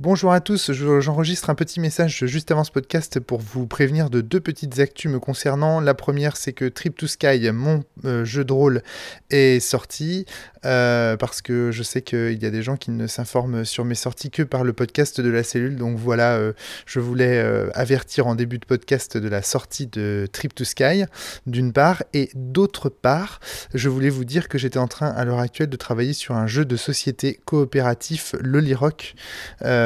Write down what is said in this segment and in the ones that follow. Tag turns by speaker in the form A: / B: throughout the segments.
A: Bonjour à tous, je- j'enregistre un petit message juste avant ce podcast pour vous prévenir de deux petites actus me concernant. La première, c'est que Trip to Sky, mon euh, jeu de rôle, est sorti euh, parce que je sais qu'il y a des gens qui ne s'informent sur mes sorties que par le podcast de la cellule. Donc voilà, euh, je voulais avertir en début de podcast de la sortie de Trip to Sky, d'une part, et d'autre part, je voulais vous dire que j'étais en train à l'heure actuelle de travailler sur un jeu de société coopératif Lolly Rock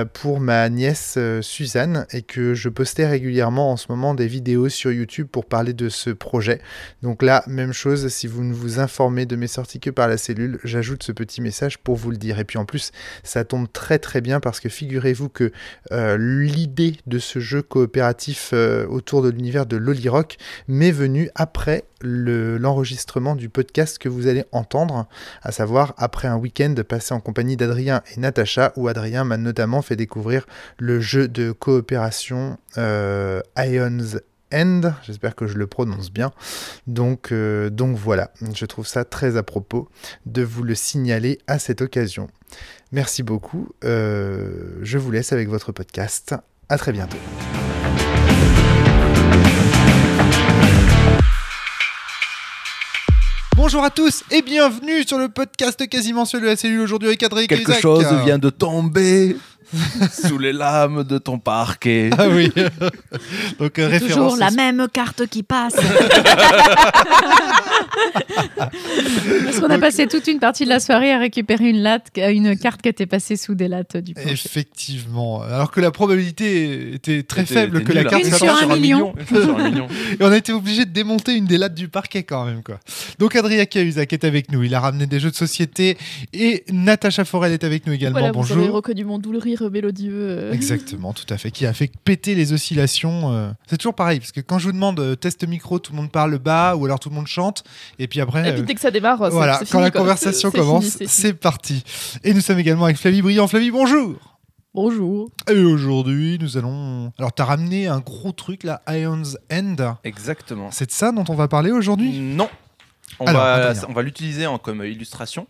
A: pour ma nièce euh, Suzanne et que je postais régulièrement en ce moment des vidéos sur YouTube pour parler de ce projet. Donc là, même chose, si vous ne vous informez de mes sorties que par la cellule, j'ajoute ce petit message pour vous le dire. Et puis en plus, ça tombe très très bien parce que figurez-vous que euh, l'idée de ce jeu coopératif euh, autour de l'univers de Lolly Rock m'est venue après le- l'enregistrement du podcast que vous allez entendre, à savoir après un week-end passé en compagnie d'Adrien et Natacha, où Adrien m'a notamment fait découvrir le jeu de coopération euh, Ions End, j'espère que je le prononce bien. Donc, euh, donc voilà, je trouve ça très à propos de vous le signaler à cette occasion. Merci beaucoup, euh, je vous laisse avec votre podcast. À très bientôt. Bonjour à tous et bienvenue sur le podcast quasiment seul de la cellule aujourd'hui avec Adrien
B: Quelque chose vient de tomber sous les lames de ton parquet.
A: Ah oui. Donc euh,
C: C'est
A: référence
C: toujours la même carte qui passe. Parce qu'on a passé toute une partie de la soirée à récupérer une, latte, une carte qui était passée sous des lattes du plancher.
A: Effectivement. Alors que la probabilité était très faible que la carte soit
C: sur un million.
B: Sur un million.
A: Et on a été obligé de démonter une des lattes du parquet quand même. quoi. Donc Adrien Cahuzac est avec nous. Il a ramené des jeux de société. Et Natacha Forel est avec nous également.
D: Voilà, vous avez
A: Bonjour.
D: reconnu mon doux rire mélodieux. euh.
A: Exactement, tout à fait. Qui a fait péter les oscillations. euh. C'est toujours pareil. Parce que quand je vous demande euh, test micro, tout le monde parle bas ou alors tout le monde chante. Et puis après.
D: Et puis dès que ça démarre, c'est-
A: Voilà, quand
D: fini,
A: la
D: quoi.
A: conversation
D: C'est- c'est
A: commence,
D: fini, c'est
A: parti. Et nous sommes également avec Flavie Briand. Flavie, bonjour
D: Bonjour.
A: Et aujourd'hui, nous allons. Alors, t'as ramené un gros truc là, Ion's End.
B: Exactement.
A: C'est de ça dont on va parler aujourd'hui?
B: Non. On
A: Alors,
B: va, on va l'utiliser en- comme illustration,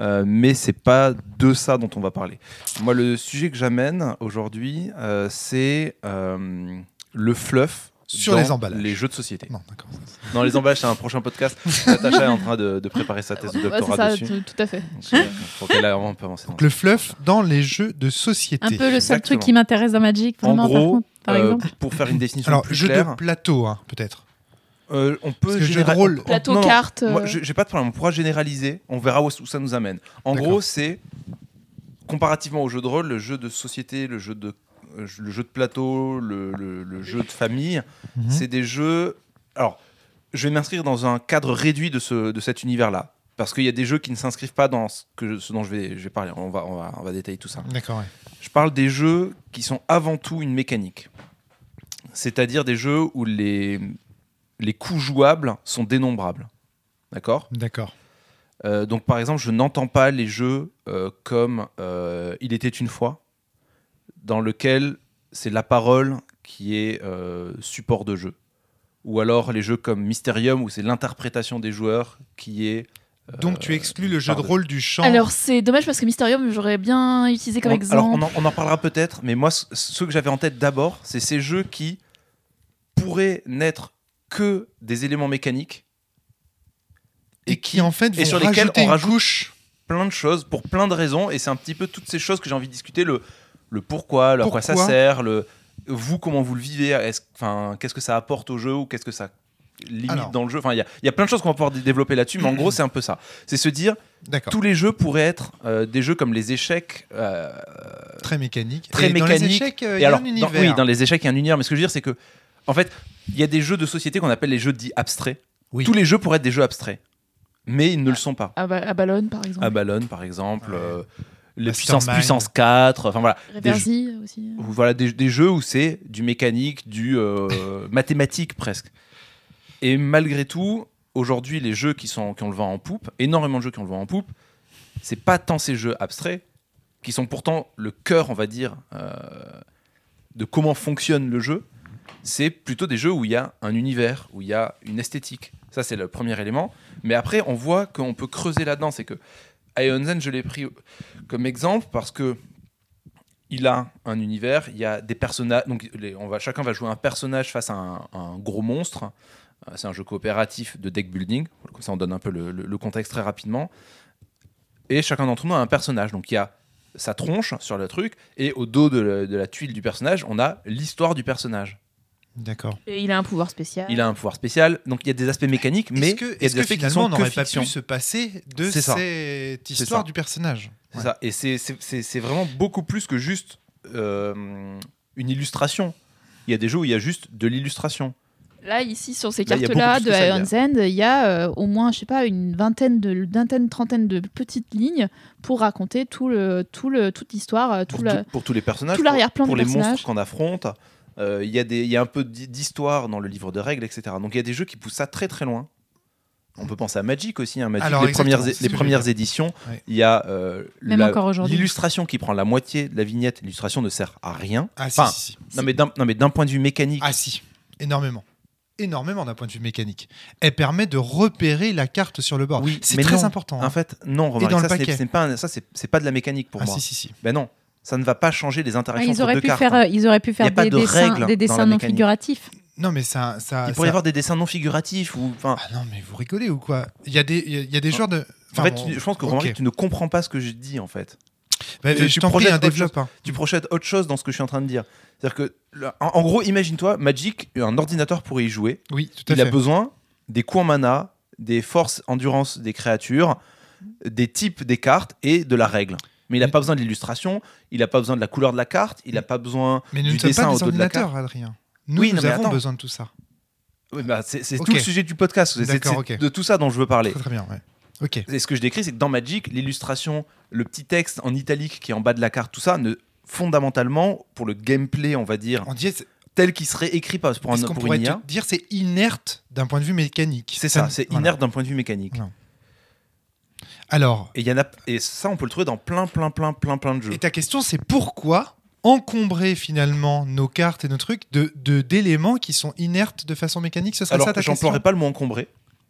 B: euh, mais c'est pas de ça dont on va parler. Moi, le sujet que j'amène aujourd'hui, euh, c'est euh, le fluff
A: Sur
B: dans
A: les emballages.
B: les jeux de société.
A: Non, d'accord.
B: Dans les emballages, c'est un prochain podcast. Natacha est en train de, de préparer sa thèse de
D: Ouais, c'est
B: doctorat
D: ça,
B: dessus.
D: tout, à fait.
B: Donc, euh, a vraiment peu avancé.
A: Donc, le fluff dans les jeux de société.
C: Un peu le seul
B: Exactement.
C: truc qui m'intéresse dans Magic,
B: En
C: vraiment, par,
B: gros,
C: contre, par
B: euh,
C: exemple.
B: pour faire une définition
A: Alors,
B: plus
A: jeu
B: claire,
A: de plateau, hein, peut-être.
B: Euh, on peut
A: Parce que jeu de rôle.
D: Plateau,
B: Non,
D: carte.
B: Moi,
D: euh,
B: je- j'ai pas de problème. On pourra généraliser. On verra où, ça nous amène. En gros, c'est comparativement au jeu de rôle, le jeu de société, le jeu de, euh, le jeu de plateau, le, le- le jeu de famille,
A: Mhm.
B: c'est des jeux. Alors, je vais m'inscrire dans un cadre réduit de, ce, de cet univers-là. Parce qu'il y a des jeux qui ne s'inscrivent pas dans ce, que je- ce dont je vais, je vais parler. On va, on, va, on va détailler tout ça.
A: D'accord, ouais.
B: Je parle des jeux qui sont avant tout une mécanique. C'est-à-dire des jeux où les, les coûts jouables sont dénombrables. D'accord?
A: D'accord.
B: euh, donc par exemple, je n'entends pas les jeux euh, comme euh, Il était une fois, dans lequel c'est la parole qui est euh, support de jeu. Ou alors les jeux comme Mysterium, où c'est l'interprétation des joueurs qui est...
A: Donc, tu exclus le jeu de rôle du champ.
D: Alors, c'est dommage parce que Mysterium, j'aurais bien utilisé comme
B: on,
D: exemple.
B: alors, on, en, on en parlera peut-être, mais moi, ce- ceux que j'avais en tête d'abord, c'est ces jeux qui pourraient n'être que des éléments mécaniques
A: et qui, en fait,
B: et sur lesquels on rajoute
A: couche.
B: plein de choses pour plein de raisons et c'est un petit peu toutes ces choses que j'ai envie de discuter le le pourquoi, le à quoi ça
A: Pourquoi
B: sert, le vous comment vous le vivez, enfin qu'est-ce que ça apporte au jeu ou qu'est-ce que ça limite
A: Alors.
B: dans le jeu? Enfin il y y a plein de choses qu'on va pouvoir dé- développer là-dessus mais en gros c'est un peu ça. C'est se dire tous les jeux pourraient être euh, des jeux comme les échecs euh,
A: Très mécanique.
B: très
A: Et dans les échecs, euh, il
B: et
A: y a
B: alors
A: un
B: dans-
A: univers.
B: oui, dans les échecs il y a un univers mais ce que je veux dire c'est que en fait, il y a des jeux de société qu'on appelle les jeux dits abstraits.
A: Oui.
B: Tous les jeux pourraient être des jeux abstraits. Mais ils ne le sont pas.
D: Ballon, par exemple.
B: Abalone par exemple,
A: Ouais.
B: euh, les puissance puissance 4, enfin voilà, des, jeux-
D: Reversi aussi.
B: voilà des, des jeux où c'est du mécanique, du euh, mathématique presque. Et malgré tout, aujourd'hui les jeux qui sont qui ont le vent en poupe, énormément de jeux qui ont le vent en poupe, c'est pas tant ces jeux abstraits qui sont pourtant le cœur, on va dire, euh, de comment fonctionne le jeu. C'est plutôt des jeux où il y a un univers, où il y a une esthétique. Ça, c'est le premier élément. Mais après, on voit qu'on peut creuser là-dedon. C'est que Ionzen, je l'ai pris comme exemple parce que il a un univers, il y a des personnages. Donc, on va, chacun va jouer un personnage face à un, gros monstre. Euh, C'est un jeu coopératif de deck building. Comme ça, on donne un peu le, contexte très rapidement. Et chacun d'entre nous a un personnage. Donc, il y a sa tronche sur le truc, et au dos de la tuile du personnage, on a l'histoire du personnage.
E: D'accord.
D: Il a un pouvoir spécial.
B: Il a un pouvoir spécial, donc il y a des aspects mécaniques, mais
E: est-ce que,
B: il y a
E: est-ce
B: des
E: que
B: aspects qui
E: finalement on n'aurait pas pu se passer de cette histoire du personnage?
B: C'est ça. Et c'est- vraiment beaucoup plus que juste euh, une illustration. Il y a des jeux où il y a juste de l'illustration.
D: Là, ici, sur ces cartes-là de Ion's End, il y a euh, au moins, je sais pas, une vingtaine, de, vingtaine, trentaine de petites lignes pour raconter tout le, tout le, toute l'histoire, euh, tout
B: Pour,
D: la-
B: tout- pour tous les personnages,
D: tout
B: pour-
D: l'arrière-plan
B: pour, les monstres qu'on affronte. Euh, Il y, a des- il y a un peu d'histoire dans le livre de règles, etc. Donc il y a des jeux qui poussent ça très très loin. On peut penser à Magic aussi. hein. Magic,
E: Alors,
B: les premières, les premières éditions,
E: Ouais.
B: il y a euh, l'illustration qui prend la moitié de la vignette. L'illustration ne sert à rien.
E: Ah si,
B: Enfin,
E: si, si.
B: Non mais d'un non, mais d'un point de vue mécanique,
E: Ah si, énormément. Énormément d'un point de vue mécanique. Elle permet de repérer la carte sur le bord.
B: Oui,
E: c'est très
B: non.
E: important. hein.
B: en fait, non,
E: dans le
B: ça, c'est- pas, un- ça, c'est c'est pas de la mécanique pour
E: ah
B: moi.
E: si, si, si.
B: Ben non, ça ne va pas changer les
C: Ah,
B: interactions
C: ils,
B: entre
C: auraient
B: deux
C: pu
B: cartes.
C: faire, euh, ils auraient pu faire des
B: de
C: dessins, des non
B: mécanique.
C: figuratifs.
E: Non mais ça... ça
B: Il pourrait y avoir des dessins non figuratifs ou enfin.
E: Ah non mais vous rigolez ou quoi? Il y a des, il y a- il y a des
B: En-
E: joueurs de...
B: en fait,
E: bon,
B: tu- je pense que
E: ok.
B: Romaric, tu ne comprends pas ce que je dis en fait.
E: Bah,
B: tu-
E: je t'en prie, un
B: autre
E: développe. hein.
B: Tu projettes autre chose dans ce que je suis en train de dire. C'est-à-dire que, là, en, en gros, imagine-toi, Magic, un ordinateur pourrait y jouer.
E: Oui, tout à
B: Il
E: fait.
B: a besoin des coups en mana, des forces endurance des créatures, des types des cartes et de la règle. Mais il n'a pas besoin de l'illustration, il n'a pas besoin de la couleur de la carte, il n'a pas besoin
E: Mais nous
B: du dessin
E: pas
B: au
E: des
B: dos de la carte.
E: Adrien. Nous,
B: Oui,
E: nous
B: non,
E: avons
B: attends.
E: besoin de tout ça.
B: Oui, bah, c'est tout le sujet du podcast. C'est- de tout ça dont je veux parler.
E: Très très bien, ouais. Ok.
B: Et ce que je décris, c'est que dans Magic, l'illustration, le petit texte en italique qui est en bas de la carte, tout ça, ne, fondamentalement, pour le gameplay, on va dire,
E: On dit,
B: tel qu'il serait écrit par- pour, un,
E: qu'on
B: pour
E: pourrait
B: une IA,
E: dire, c'est inerte d'un point de vue mécanique.
B: c'est ça, c'est
E: voilà.
B: inerte d'un point de vue mécanique.
E: Alors,
B: Et, il y en a, et ça, on peut le trouver dans plein, plein, plein, plein, plein de jeux.
E: et ta question, c'est pourquoi encombrer finalement nos cartes et nos trucs de de- d'éléments qui sont inertes de façon mécanique? Ce serait
B: Alors,
E: ça ta question?
B: j'emploierais pas le mot encombré.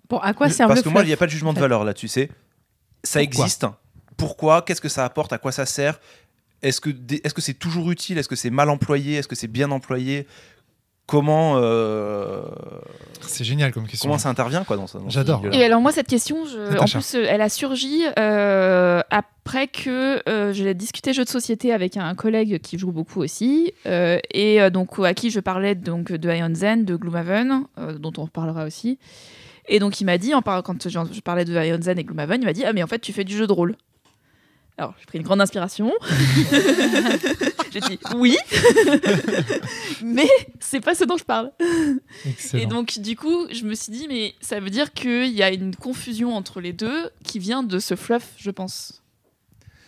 C: Bon, à quoi sert
B: parce
C: le
B: que moi, il n'y a pas de jugement de
C: en fait
B: valeur là-dessus. C'est ça
E: Pourquoi?
B: existe. Pourquoi? Qu'est-ce que ça apporte? À quoi ça sert? Est-ce que que c'est toujours utile? Est-ce que c'est mal employé? Est-ce que c'est bien employé? Comment euh,
E: C'est génial comme question.
B: comment ça intervient quoi dans ça
E: J'adore.
D: Et alors moi cette question, je- en plus euh, elle a surgi euh, après que euh, j'ai discuté jeux de société avec un collègue qui joue beaucoup aussi euh, et euh, donc à qui je parlais donc de Ion Zen, de Gloomhaven, euh, dont on reparlera aussi. Et donc il m'a dit, en par- quand je, je parlais de Ion Zen et Gloomhaven, il m'a dit ah mais en fait tu fais du jeu de rôle. Alors j'ai pris une grande inspiration. j'ai dit oui, mais c'est pas ce dont je parle.
E: Excellent.
D: Et donc, du coup, je me suis dit, mais ça veut dire qu'il y a une confusion entre les deux qui vient de ce fluff, je pense.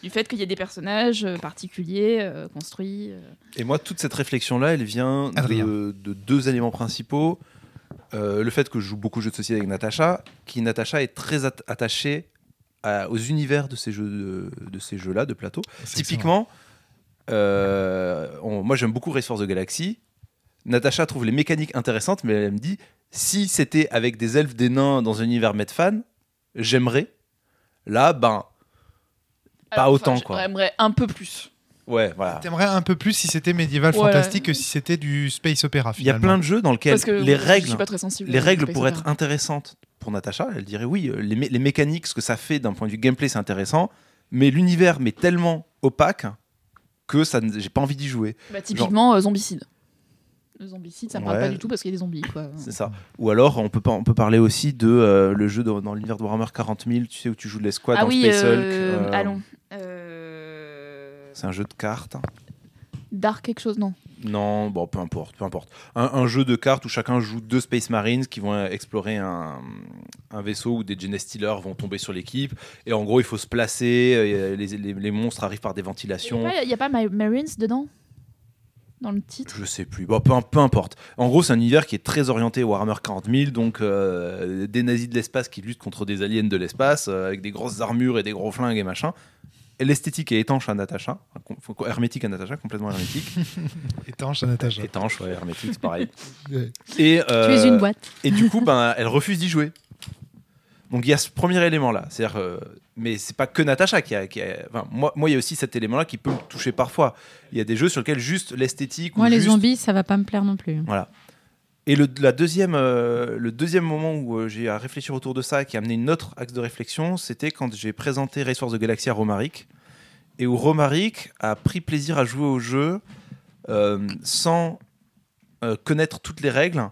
D: Du fait qu'il y a des personnages euh, particuliers, euh, construits. euh.
B: Et moi, toute cette réflexion-là, elle vient de, de deux éléments principaux. Euh, le fait que je joue beaucoup de jeux de société avec Natacha, qui Natacha est très at- attachée à- aux univers de ces jeux de, de ces jeux-là de plateau. Typiquement, euh, on- moi j'aime beaucoup Race for the Galaxy. Natacha trouve les mécaniques intéressantes, mais elle me dit si c'était avec des elfes, des nains dans un univers Medfan, j'aimerais. Là, ben, Pas autant, quoi.
D: J'aimerais un peu plus.
B: ouais, voilà.
E: T'aimerais un peu plus si c'était médiéval
D: Ouais.
E: fantastique que si c'était du space opéra.
B: Il y a plein de jeux dans lesquels les règles, les règles
D: Opera.
B: être intéressantes pour Natacha. Elle dirait oui, euh, les, mé- les mécaniques, ce que ça fait d'un point de vue gameplay, c'est intéressant. Mais l'univers m'est tellement opaque que ça, j'ai pas envie d'y jouer.
D: Bah, typiquement, euh, Zombicide. Le Zombicide, ça me parle
B: Ouais.
D: pas du tout parce qu'il y a des zombies. Quoi.
B: C'est ça. Ou alors, on peut, pas- on peut parler aussi de euh, le jeu dans, dans l'univers de Warhammer 40 000, tu sais, où tu joues de l'escouade
D: ah
B: dans
D: oui,
B: Space Hulk.
D: euh, allons.
B: C'est un jeu de cartes.
D: Dark quelque chose, non
B: Non, bon, peu importe, peu importe. Un, un jeu de cartes où chacun joue deux Space Marines qui vont explorer un, un vaisseau où des Genestealers vont tomber sur l'équipe. Et en gros, il faut se placer, euh, les, les- les monstres arrivent par des
D: Il
B: ventilations.
D: n'y a, pas My Marines dedans? Dans le titre?
B: Je sais plus, bon, peu, peu importe. En gros, c'est un univers qui est très orienté Warhammer 40 000, donc euh, des nazis de l'espace qui luttent contre des aliens de l'espace, euh, avec des grosses armures et des gros flingues et machin. Et l'esthétique est étanche à Natacha, hermétique à Natacha, complètement hermétique.
E: Étanche à Natacha.
B: étanche, ouais, hermétique, c'est pareil. Et,
C: Tu
B: euh,
C: es une boîte.
B: Et du coup, ben, elle refuse d'y jouer. Donc il y a ce premier élément-là. C'est-à-dire, euh, mais c'est pas que Natacha qui a. qui a- enfin, moi, moi, il y a aussi cet élément-là qui peut me toucher parfois. Il y a des jeux sur lesquels juste l'esthétique. ou
C: Moi, les
B: juste-
C: zombies, ça va pas me plaire non plus.
B: Voilà. Et le, la deuxième, euh, le deuxième moment où euh, j'ai à réfléchir autour de ça, qui a amené une autre axe de réflexion, c'était quand j'ai présenté Race for the Galaxy à Romaric, et où Romaric a pris plaisir à jouer au jeu euh, sans connaître toutes les règles,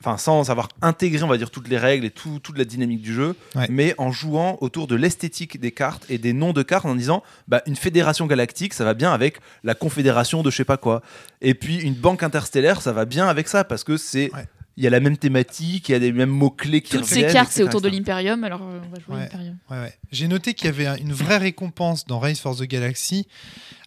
B: enfin sans avoir intégré, on va dire, toutes les règles et tout- toute la dynamique du jeu,
E: Ouais.
B: mais en jouant autour de l'esthétique des cartes et des noms de cartes en disant, bah, une fédération galactique, ça va bien avec la confédération de je sais pas quoi. Et puis une banque interstellaire, ça va bien avec ça parce que c'est
E: Ouais.
B: Il y a la même thématique, il y a les mêmes mots clés qui
D: Toutes ces cartes, c'est autour de l'Imperium, alors euh, on va jouer
E: Ouais.
D: l'Imperium.
E: Ouais, ouais. J'ai noté qu'il y avait un- une vraie récompense dans Race for the Galaxy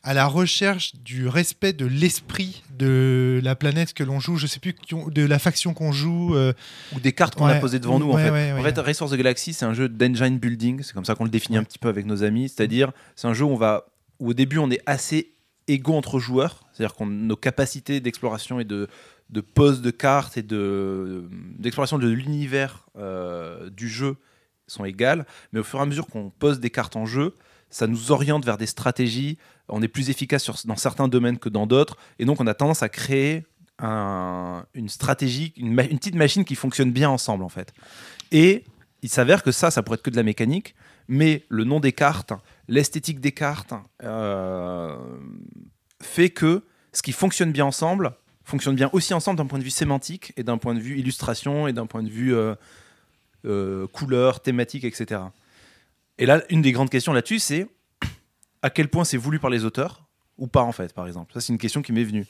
E: à la recherche du respect de l'esprit de la planète que l'on joue. Je sais plus de la faction qu'on joue. euh,
B: ou des cartes qu'on a posées devant nous. En
E: Ouais,
B: fait,
E: ouais,
B: en fait Race for the Galaxy, c'est un jeu d'engine building. C'est comme ça qu'on le définit un petit peu avec nos amis. C'est-à-dire, c'est un jeu où on va, où au début, on est assez égaux entre joueurs. C'est-à-dire qu'on nos capacités d'exploration et de de pose de cartes et de d'exploration de l'univers euh, du jeu sont égales. Mais au fur et à mesure qu'on pose des cartes en jeu, ça nous oriente vers des stratégies. On est plus efficace dans certains domaines que dans d'autres. Et donc, on a tendance à créer un- une stratégie, une petite machine qui fonctionne bien ensemble, en fait. Et il s'avère que ça, ça pourrait être que de la mécanique, mais le nom des cartes, l'esthétique des cartes, euh, fait que ce qui fonctionne bien ensemble fonctionne bien aussi ensemble d'un point de vue sémantique et d'un point de vue illustration et d'un point de vue euh, euh, couleur, thématique, etc. Et là, une des grandes questions là-dessus, c'est à quel point c'est voulu par les auteurs ou pas, en fait, par exemple? Ça, c'est une question qui m'est venue.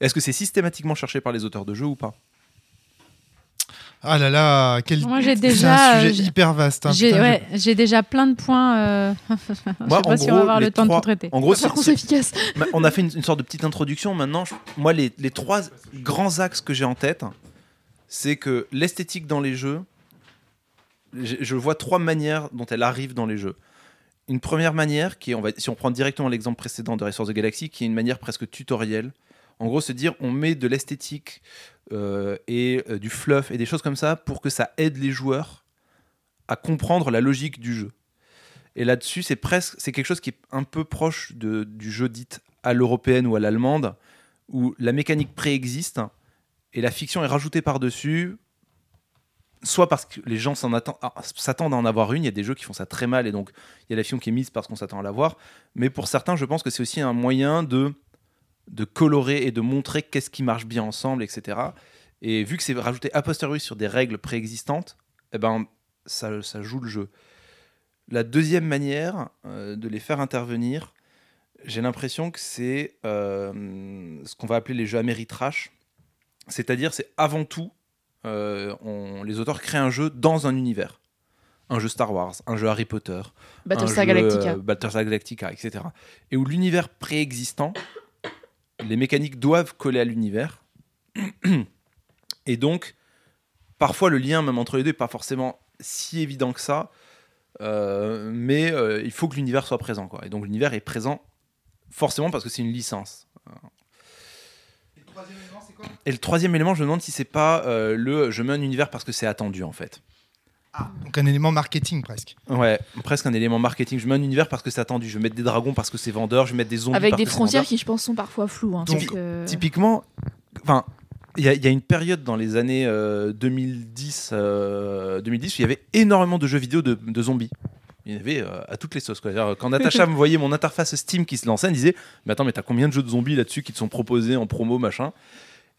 B: Est-ce que c'est systématiquement cherché par les auteurs de jeux ou pas?
E: Ah là là, quel...
C: Moi, j'ai
E: c'est
C: déjà,
E: un sujet
C: euh, j'ai-
E: hyper vaste. hein.
C: J'ai
E: Putain,
C: ouais, j'ai déjà plein de points. euh, je sais
B: Moi,
C: pas si on va avoir le temps de tout traiter.
B: En gros,
D: c'est efficace.
B: On a fait une, une sorte de petite introduction. Maintenant, je- moi, les, les trois grands axes que j'ai en tête, c'est que l'esthétique dans les jeux, je, je vois trois manières dont elle arrive dans les jeux. Une première manière, qui est, on va, si on prend directement l'exemple précédent de Race for the Galaxy, qui est une manière presque tutorielle. En gros, se dire, on met de l'esthétique euh, et euh, du fluff et des choses comme ça pour que ça aide les joueurs à comprendre la logique du jeu. Et là-dessus, c'est presque, c'est quelque chose qui est un peu proche du jeu dit à l'européenne ou à l'allemande, où la mécanique préexiste et la fiction est rajoutée par-dessus, soit parce que les gens ah, s'attendent à en avoir une, il y a des jeux qui font ça très mal et donc il y a la fiction qui est mise parce qu'on s'attend à l'avoir, mais pour certains, je pense que c'est aussi un moyen de, de colorer et de montrer qu'est-ce qui marche bien ensemble, etc. Et vu que c'est rajouté a posteriori sur des règles préexistantes, eh ben, ça, ça joue le jeu. La deuxième manière euh, de les faire intervenir, j'ai l'impression que c'est euh, ce qu'on va appeler les jeux Ameritrash. C'est-à-dire, c'est avant tout, euh, on- les auteurs créent un jeu dans un univers. Un jeu Star Wars, un jeu Harry Potter,
D: Battlestar Galactica.
B: Battlestar Galactica, etc. Et où l'univers préexistant, les mécaniques doivent coller à l'univers. Et donc, parfois, le lien même entre les deux n'est pas forcément si évident que ça. Euh, mais euh, il faut que l'univers soit présent. Quoi. Et donc, l'univers est présent forcément parce que c'est une licence. Et le troisième élément, je me demande si c'est pas euh, le je mets un univers parce que c'est attendu en fait.
E: Donc un élément marketing presque.
B: Ouais, presque un élément marketing. Je mets un univers parce que c'est attendu. Je vais mettre des dragons parce que c'est vendeur. Je vais mettre des zombies
D: Avec
B: parce
D: des
B: que c'est
D: frontières qui, je pense, sont parfois floues. hein,
E: Donc,
D: que-
B: Typiquement, enfin, il y, a- il y a une période dans les années euh, 2010, euh, 2010 où il y avait énormément de jeux vidéo de, de zombies. Il y en avait euh, à toutes les sauces. Quoi. Quand Natacha me voyait mon interface Steam qui se lançait, elle me disait Mais attends, mais t'as combien de jeux de zombies là-dessus qui te sont proposés en promo, machin?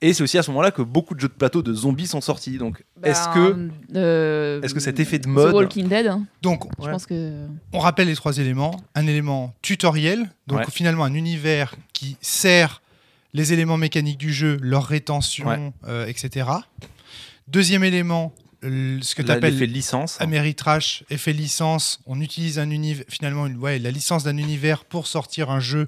B: Et c'est aussi à ce moment-là que beaucoup de jeux de plateau de zombies sont sortis. Donc, est-ce que,
D: Ben, euh,
B: est-ce que cet effet de
D: The
B: mode.
D: Walking Dead, hein,
E: Donc
D: je
B: Ouais.
D: pense que.
E: on rappelle les trois éléments. Un élément tutoriel, donc
B: Ouais.
E: finalement un univers qui sert les éléments mécaniques du jeu, leur rétention,
B: Ouais.
E: euh, etc. Deuxième élément, ce que tu appelles
B: l'effet licence
E: Ameritrash, effet licence. On utilise un univers, finalement, une, ouais, la licence d'un univers pour sortir un jeu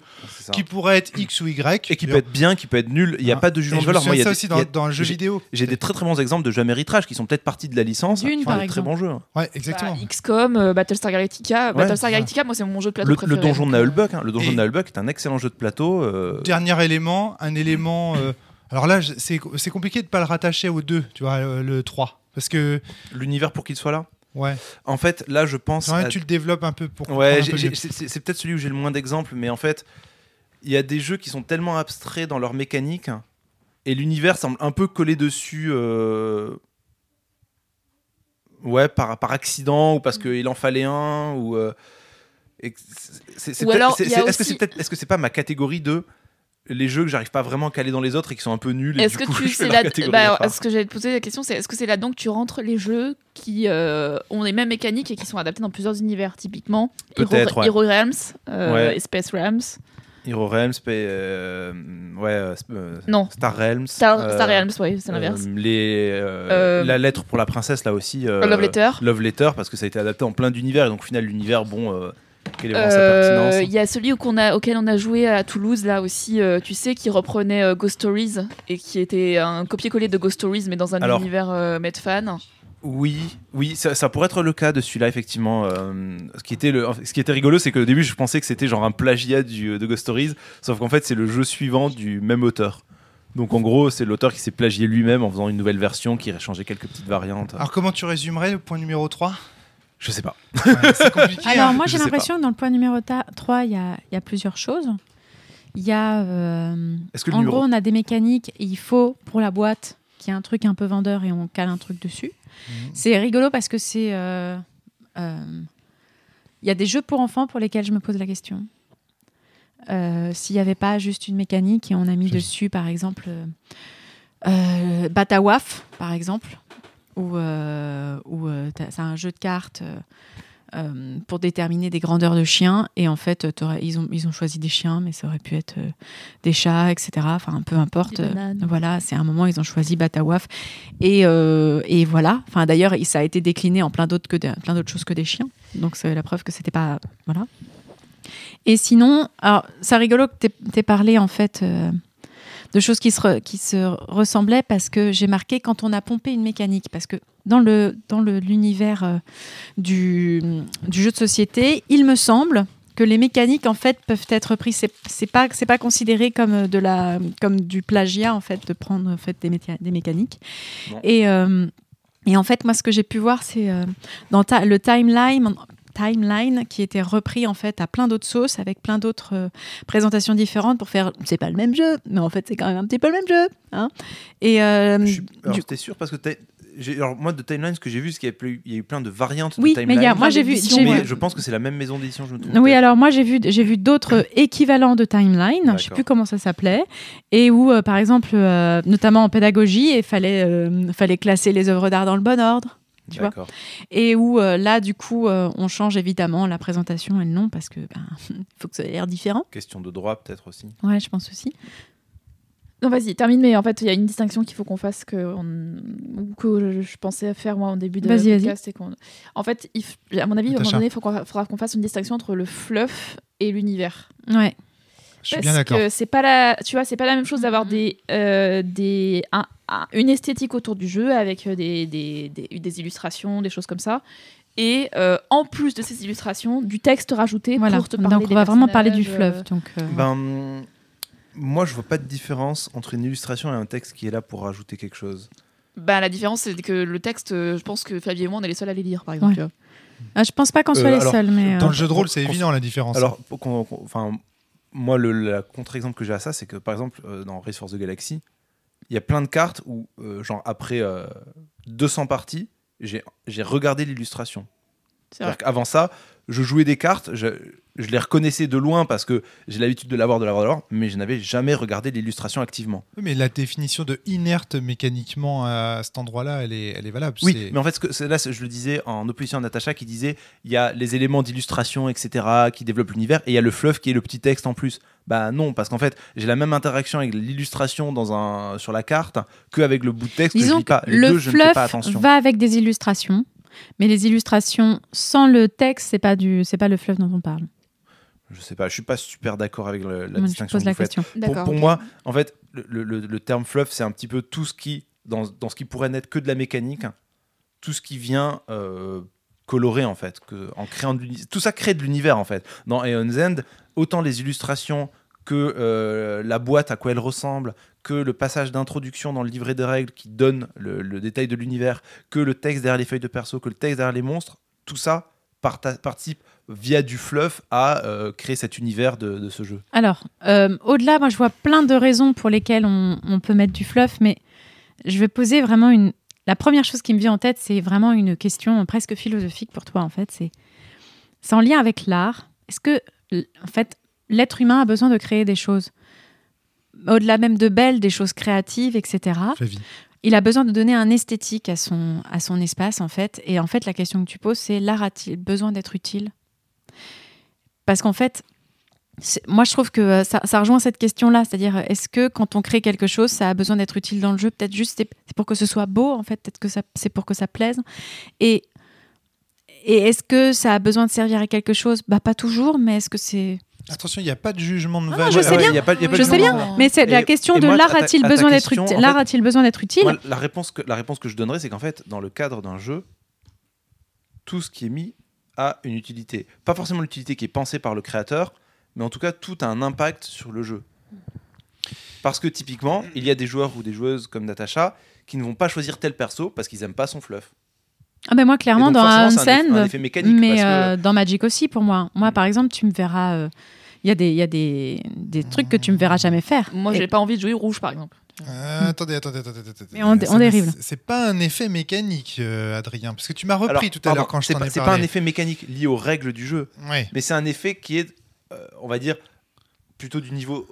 E: qui pourrait être X ou Y.
B: et qui peut être bien, qui peut être nul. Il n'y a
E: Hein.
B: pas de jugement
E: je
B: de valeur. Moi, il y
E: de
B: a
E: ça
B: des-
E: aussi
B: il y a-
E: dans, le jeu
B: j'ai-
E: vidéo.
B: J'ai des très très bons exemples de jeux Ameritrash qui sont peut-être partis de la licence.
C: Dune,
B: sont
C: par
B: très bons jeux.
E: Ouais, exactement.
D: Bah, XCOM, euh, Battlestar Galactica. Battlestar
E: ouais.
D: Galactica, moi, c'est mon jeu de plateau
B: Le,
D: préféré.
B: le donjon de Naheulbeuk, hein, le donjon de est un excellent jeu de plateau. euh,
E: Dernier élément, un élément. euh, alors là, c'est c'est compliqué de pas le rattacher au 2, tu vois, euh, le 3. Parce que
B: L'univers pour qu'il soit là.
A: Ouais.
B: En fait, là, je pense.
A: J'aimerais
B: à-
A: tu le développes un peu pour
B: Ouais, c'est peut-être celui où j'ai le moins d'exemples, mais en fait, il y a des jeux qui sont tellement abstraits dans leur mécanique et l'univers semble un peu collé dessus. euh, Ouais, par, par accident ou parce qu'il en fallait un ou. euh, Est-ce que
D: aussi-
B: c'est peut-être- est-ce que c'est pas ma catégorie de les jeux que j'arrive pas vraiment à caler dans les autres et qui sont un peu nuls
D: Est-ce que
B: coup,
D: tu c'est là bah, ce que j'allais te poser la question c'est est-ce que c'est là-dedans que tu rentres les jeux qui euh, ont les mêmes mécaniques et qui sont adaptés dans plusieurs univers typiquement? Hero,
B: ouais.
D: Hero Realms euh,
B: Ouais.
D: et Space Realms
B: Hero Realms, euh, ouais,
D: non
B: Star Realms.
D: Star, Star Realms ouais c'est l'inverse
B: les, la lettre pour la princesse, là aussi.
D: Love Letter
B: Love Letter, parce que ça a été adapté en plein d'univers. Et donc, au final, l'univers, bon, quelle est vraiment sa
D: Euh,
B: pertinence
D: Il y a celui qu'on a, auquel on a joué à Toulouse, là aussi, euh, tu sais, qui reprenait euh, Ghost Stories et qui était un copier-coller de Ghost Stories, mais dans un
B: Alors-
D: univers euh, Medfan.
B: Oui, oui, ça, ça pourrait être le cas de celui-là, effectivement. euh, ce, qui était le, ce qui était rigolo, c'est qu'au début, je pensais que c'était genre un plagiat du, de Ghost Stories, sauf qu'en fait, c'est le jeu suivant du même auteur. Donc, en gros, c'est l'auteur qui s'est plagié lui-même en faisant une nouvelle version qui a changé quelques petites variantes.
A: Alors, comment tu résumerais le point numéro 3
B: Je sais pas.
A: C'est compliqué.
C: Alors
A: hein.
C: moi j'ai l'impression que dans le point numéro ta- 3, il y a, il y a plusieurs choses. Il y a... euh,
B: que
C: en
B: numéro-
C: gros, on a des mécaniques et il faut, pour la boîte, qu'il y ait un truc un peu vendeur et on cale un truc dessus.
A: Mhm.
C: C'est rigolo parce que c'est... euh, euh, Il y a des jeux pour enfants pour lesquels je me pose la question. Euh, S'il n'y avait pas juste une mécanique et on a mis
A: Je-
C: dessus, par exemple, Batawaf, par exemple, où, euh, où euh, c'est un jeu de cartes euh, euh, pour déterminer des grandeurs de chiens. Et en fait, ils ont, ils ont choisi des chiens, mais ça aurait pu être des chats, etc. Enfin, peu importe. Voilà, c'est un moment, ils ont choisi Batawaf. Et, et voilà. Enfin, d'ailleurs, il- ça a été décliné en plein d'autres, choses que des chiens. Donc, c'est la preuve que c'était pas. Voilà. Et sinon, alors, c'est rigolo que tu parlé, en fait. Euh, de choses qui se, re- qui se ressemblaient parce que j'ai marqué quand on a pompé une mécanique. Parce que dans le dans le- l'univers euh, du, du jeu de société, il me semble que les mécaniques en fait peuvent être prises. C'est c'est pas c'est pas considéré comme de la comme du plagiat en fait de prendre en fait des, mécaniques. Et euh, et en fait moi ce que j'ai pu voir c'est euh, dans ta- le timeline timeline qui était repris en fait à plein d'autres sauces avec plein d'autres euh, présentations différentes pour faire c'est pas le même jeu mais en fait c'est quand même un petit peu le même jeu hein. et euh,
B: Je alors,
C: du-
B: sûr? Parce que alors, moi de Timeline, ce que j'ai vu, c'est qu'il y, y a eu plein de variantes
C: Oui,
B: de
C: mais il y a-
B: Timeline.
C: moi j'ai vu
B: mais
C: vu
B: je pense que c'est la même maison d'édition, je me trompe.
C: Oui, alors moi j'ai vu j'ai vu d'autres équivalents de timeline, je sais plus comment ça s'appelait, et où euh, par exemple, euh, notamment en pédagogie, il fallait euh, fallait classer les œuvres d'art dans le bon ordre, tu vois.
B: D'accord.
C: Et où euh, là du coup euh, on change évidemment la présentation et le nom parce que ben, il faut que ça ait l'air différent.
B: Question de droit peut-être aussi.
C: Ouais, je pense aussi.
D: Non, vas-y, termine, mais en fait, il y a une distinction qu'il faut qu'on fasse, que, on- que je, pensais faire moi en début de
C: Vas-y, vas-y.
D: podcast. et En fait, il f- à mon avis, à un moment donné, il faudra qu'on fasse une distinction entre le fluff et l'univers.
C: Ouais.
A: Je suis
D: Parce
A: bien d'accord.
D: que c'est pas la, tu vois, c'est pas la même chose d'avoir des, euh, des, un- un- une esthétique autour du jeu avec euh, des, des, des, des illustrations, des choses comme ça. Et euh, en plus de ces illustrations, du texte rajouté
C: Voilà.
D: pour te parler
C: Donc on
D: des
C: va vraiment parler du fleuve. Donc euh,
B: Ben, moi, je vois pas de différence entre une illustration et un texte qui est là pour rajouter quelque chose.
D: Bah, la différence, c'est que le texte, je pense que Fabien et moi, on est les seuls à les lire, par exemple.
C: Ouais. ah, je pense pas qu'on soit
B: Euh,
C: les
B: alors,
C: seuls, mais
A: Dans
C: euh,
A: le jeu de rôle, c'est évident la différence.
B: Alors, pour qu'on- qu'on- enfin, moi, le la contre-exemple que j'ai à ça, c'est que par exemple, euh, dans Race for the Galaxy, il y a plein de cartes où, euh, genre, après euh, 200 parties, j'ai regardé l'illustration. Qu'avant ça, je jouais des cartes, je, je les reconnaissais de loin parce que j'ai l'habitude de l'avoir, de l'avoir, de l'avoir, mais je n'avais jamais regardé l'illustration activement.
A: Oui, mais la définition de inerte mécaniquement à cet endroit-là, elle est, elle est valable.
B: Oui,
A: C'est-
B: mais en fait, ce que, là, je le disais en opposition à Natacha qui disait il y a les éléments d'illustration, etc., qui développent l'univers, et il y a le fluff qui est le petit texte en plus. Bah non, parce qu'en fait, j'ai la même interaction avec l'illustration dans un, sur la carte qu'avec le bout de texte que je
C: disons
B: lis pas. Les
C: le
B: deux, je ne fais pas attention.
C: va avec des illustrations, mais les illustrations sans le texte, c'est pas du c'est pas le fleuve dont on parle.
B: Je sais pas, je suis pas super d'accord avec le- la
C: Moi, je
B: distinction
C: pose la question.
B: Pour, moi, en fait, le, le- le terme fluff, c'est un petit peu tout ce qui, dans, dans ce qui pourrait n'être que de la mécanique, tout ce qui vient euh, colorer, en fait. Que, en créant de tout ça crée de l'univers, en fait. Dans Aeon's End, autant les illustrations que euh, la boîte à quoi elle ressemble, que le passage d'introduction dans le livret des règles qui donne le, détail de l'univers, que le texte derrière les feuilles de perso, que le texte derrière les monstres, tout ça participe via du fluff à euh, créer cet univers de, de ce jeu.
C: Alors, euh, au-delà, moi, je vois plein de raisons pour lesquelles on, peut mettre du fluff, mais je vais poser vraiment une. La première chose qui me vient en tête, c'est vraiment une question presque philosophique pour toi, en fait. C'est c'est en lien avec l'art. Est-ce que, en fait, l'être humain a besoin de créer des choses? Au-delà même de belles, des choses créatives, etc. Il a besoin de donner un esthétique à son, à son espace, en fait. Et en fait, la question que tu poses, c'est l'art a-t-il besoin d'être utile? Parce qu'en fait, moi, je trouve que euh, ça, ça rejoint cette question-là. C'est-à-dire, est-ce que quand on crée quelque chose, ça a besoin d'être utile dans le jeu? Peut-être juste c'est pour que ce soit beau, en fait. Peut-être que c'est pour que ça plaise. Et, et est-ce que ça a besoin de servir à quelque chose? Bah, pas toujours, mais est-ce que c'est.
A: Attention, il n'y a pas de jugement de
C: non,
A: valeur.
C: je sais bien.
B: il y a pas- il y a pas
C: Je sais bien, mais c'est la question
B: et
C: de l'art a-t-il besoin d'être utile L'art a-t-il besoin d'être utile?
B: Moi, la, réponse que, la réponse que je donnerais, c'est qu'en fait, dans le cadre d'un jeu, tout ce qui est mis a une utilité. Pas forcément l'utilité qui est pensée par le créateur, mais en tout cas, tout a un impact sur le jeu. Parce que typiquement, il y a des joueurs ou des joueuses comme Natacha qui ne vont pas choisir tel perso parce qu'ils n'aiment pas son fluff.
C: Ah ben moi clairement
B: donc,
C: dans
B: c'est un un effet mécanique,
C: mais
B: parce que-
C: euh, dans Magic aussi pour moi. Moi par exemple tu me verras, euh, il y a des il y a des, des trucs que tu me verras jamais faire.
D: Moi,
C: Et-
D: j'ai pas envie de jouer rouge, par exemple.
A: Euh, attendez, attendez, attendez, attendez.
C: Mais on- on
A: n'est-
C: dérive.
A: C'est pas un effet mécanique, euh, Adrien, parce que tu m'as repris
B: Alors,
A: tout à l'heure quand je
B: c'est
A: t'en ai
B: C'est
A: parlé.
B: pas un effet mécanique lié aux règles du jeu,
A: Ouais.
B: mais c'est un effet qui est, euh, on va dire, plutôt du niveau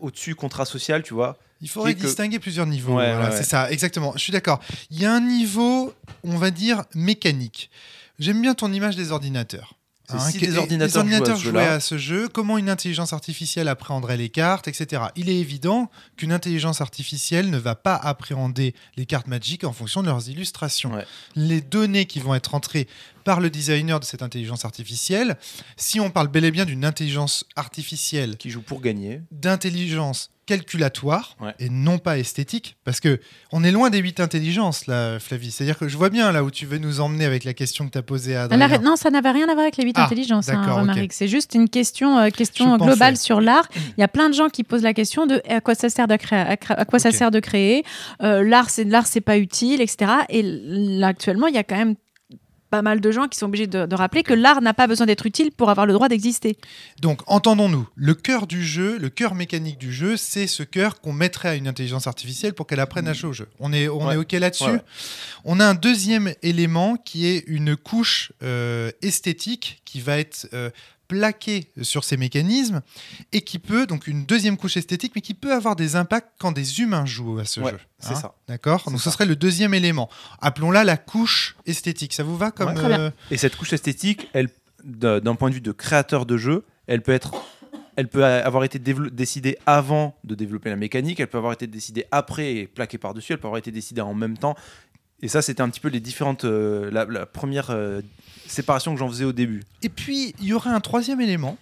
B: au-dessus contrasocial, tu vois.
A: Il faudrait
B: que-
A: distinguer plusieurs niveaux.
B: Ouais,
A: voilà,
B: ouais,
A: c'est ça, exactement. Je suis d'accord. Il y a un niveau, on va dire, mécanique. J'aime bien ton image des ordinateurs.
B: C'est si des ordinateurs
A: les
B: jouaient à
A: ordinateurs jouaient à ce jeu, comment une intelligence artificielle appréhenderait les cartes, etc. Il est évident qu'une intelligence artificielle ne va pas appréhender les cartes magiques en fonction de leurs illustrations.
B: Ouais.
A: Les données qui vont être entrées par le designer de cette intelligence artificielle, si on parle bel et bien d'une intelligence artificielle
B: Qui joue pour gagner.
A: d'intelligence calculatoire
B: Ouais.
A: et non pas esthétique parce que on est loin des huit intelligences là Flavie c'est à dire que je vois bien là où tu veux nous emmener avec la question que tu as posée à
C: Ah,
A: Adrien
C: la- non, ça n'avait rien à voir avec les huit
A: Ah,
C: intelligences, hein. C'est juste une question, euh, question
A: Je pensais.
C: globale sur l'art. Il y a plein de gens qui posent la question de à quoi ça sert de créer, à, quoi ça sert de créer? Euh, l'art, c'est l'art, c'est pas utile, etc. Et là, actuellement, il y a quand même pas mal de gens qui sont obligés de, de rappeler que l'art n'a pas besoin d'être utile pour avoir le droit d'exister.
A: donc entendons-nous. Le cœur du jeu le cœur mécanique du jeu c'est ce cœur qu'on mettrait à une intelligence artificielle pour qu'elle apprenne à jouer au jeu. On est on
B: Ouais.
A: est ok là-dessus.
B: Ouais,
A: on a un deuxième élément qui est une couche euh, esthétique qui va être euh, plaquée sur ces mécanismes et qui peut donc une deuxième couche esthétique mais qui peut avoir des impacts quand des humains jouent à ce
B: Ouais,
A: jeu
B: c'est ça.
A: d'accord donc ce serait le deuxième élément appelons-la la couche esthétique ça vous va comme
B: Ouais.
D: Très bien.
A: euh,
B: Et cette couche esthétique, elle, d'un point de vue de créateur de jeu, elle peut être, elle peut avoir été décidée avant de développer la mécanique, elle peut avoir été décidée après et plaquée par dessus, elle peut avoir été décidée en même temps. Et ça, c'était un petit peu les différentes, euh, la, la première euh, séparation que j'en faisais au début.
A: Et puis, il y aurait un troisième élément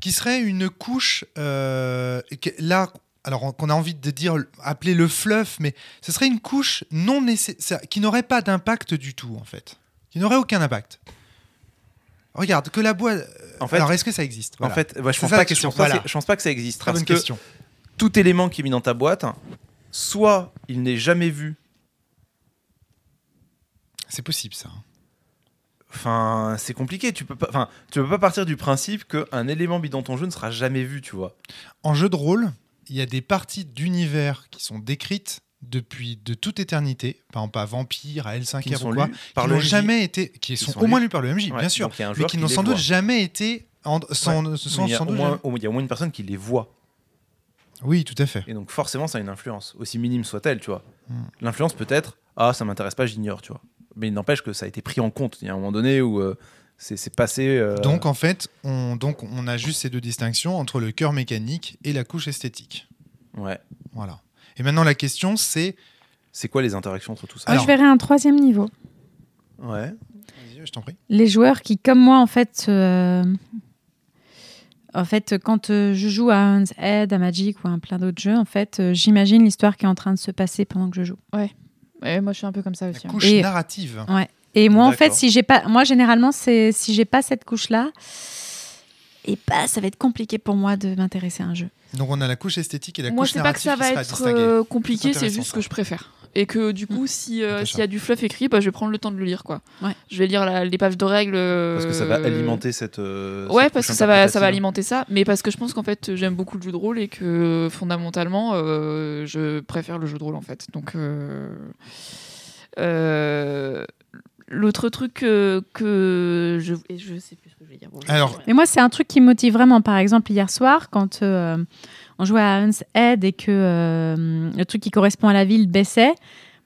A: qui serait une couche, euh, là, alors on- qu'on a envie de dire, appeler le fluff, mais ce serait une couche non nécessaire, qui n'aurait pas d'impact du tout, en fait. Qui n'aurait aucun impact. Regarde, que la boîte.
B: En fait-
A: alors, est-ce que ça existe?
B: En fait, je pense
A: ça
B: pas
A: la
B: que
A: question,
B: je pense pas,
A: voilà.
B: que- je pense pas que ça existe
A: Très
B: parce
A: bonne
B: que
A: question.
B: tout élément qui est mis dans ta boîte, soit il n'est jamais vu,
A: C'est possible, ça.
B: enfin c'est compliqué. Tu peux pas, enfin tu peux pas partir du principe qu'un élément mis dans ton jeu ne sera jamais vu, tu vois.
A: En jeu de rôle, il y a des parties d'univers qui sont décrites depuis de toute éternité, par exemple à Vampire, à
B: Qui ne
A: L5R
B: sont
A: ou quoi,
B: par
A: qui n'ont jamais été, qui, sont,
B: sont
A: au moins
B: lus.
A: par le MJ,
B: Ouais,
A: bien sûr, mais qui n'ont sans doute
B: voit.
A: jamais été, en- sans, sans-
B: il y a
A: sans
B: au
A: doute
B: moins,
A: jamais-
B: au- il y a au moins une personne qui les voit.
A: Oui, tout à fait.
B: Et donc forcément, ça a une influence, aussi minime soit-elle, tu vois.
A: Mm.
B: L'influence peut être, ah, ça m'intéresse pas, j'ignore, tu vois. Mais il n'empêche que ça a été pris en compte. Il y a un moment donné où euh, c'est passé. euh,
A: Donc en fait, on, donc on a juste ces deux distinctions entre le cœur mécanique et la couche esthétique.
B: ouais.
A: Voilà. Et maintenant la question c'est,
B: C'est quoi les interactions entre tout ça
C: Moi,
A: Alors-
C: je verrais un troisième niveau.
B: Ouais.
A: Je t'en prie.
C: les joueurs qui, comme moi, en fait, euh, en fait, quand euh, je joue à Hans Head, à Magic ou à plein d'autres jeux, en fait, euh, j'imagine l'histoire qui est en train de se passer pendant que je joue.
D: Ouais, moi, je suis un peu comme ça
A: La
D: aussi. hein.
A: couche
C: Et-
A: narrative.
C: Et moi, en fait, si j'ai pas, moi, généralement, c'est si j'ai pas cette couche-là, et bah, ça va être compliqué pour moi de m'intéresser à un jeu.
A: Donc on a la couche esthétique et la
D: Moi,
A: couche
D: c'est pas que
A: narrative
D: ça va être euh, compliqué,
A: C'est
D: juste
A: ça.
D: que je préfère. Et que du coup, si, euh, s'il y a du fluff écrit, bah, je vais prendre le temps de le lire. Quoi.
C: Ouais.
D: Je vais lire la- les pages de règles.
B: Parce que ça va
D: euh,
B: alimenter cette. euh,
D: Ouais,
B: cette
D: parce que ça va, ça va alimenter ça, mais parce que je pense qu'en fait j'aime beaucoup le jeu de rôle et que fondamentalement euh, je préfère le jeu de rôle en fait. Donc euh, euh, l'autre truc que, que je et je sais plus ce que je vais dire. Bon, je-
A: Alors,
C: Mais moi, c'est un truc qui me motive vraiment. Par exemple, hier soir, quand euh, on jouait à Hans Head et que euh, le truc qui correspond à la ville baissait,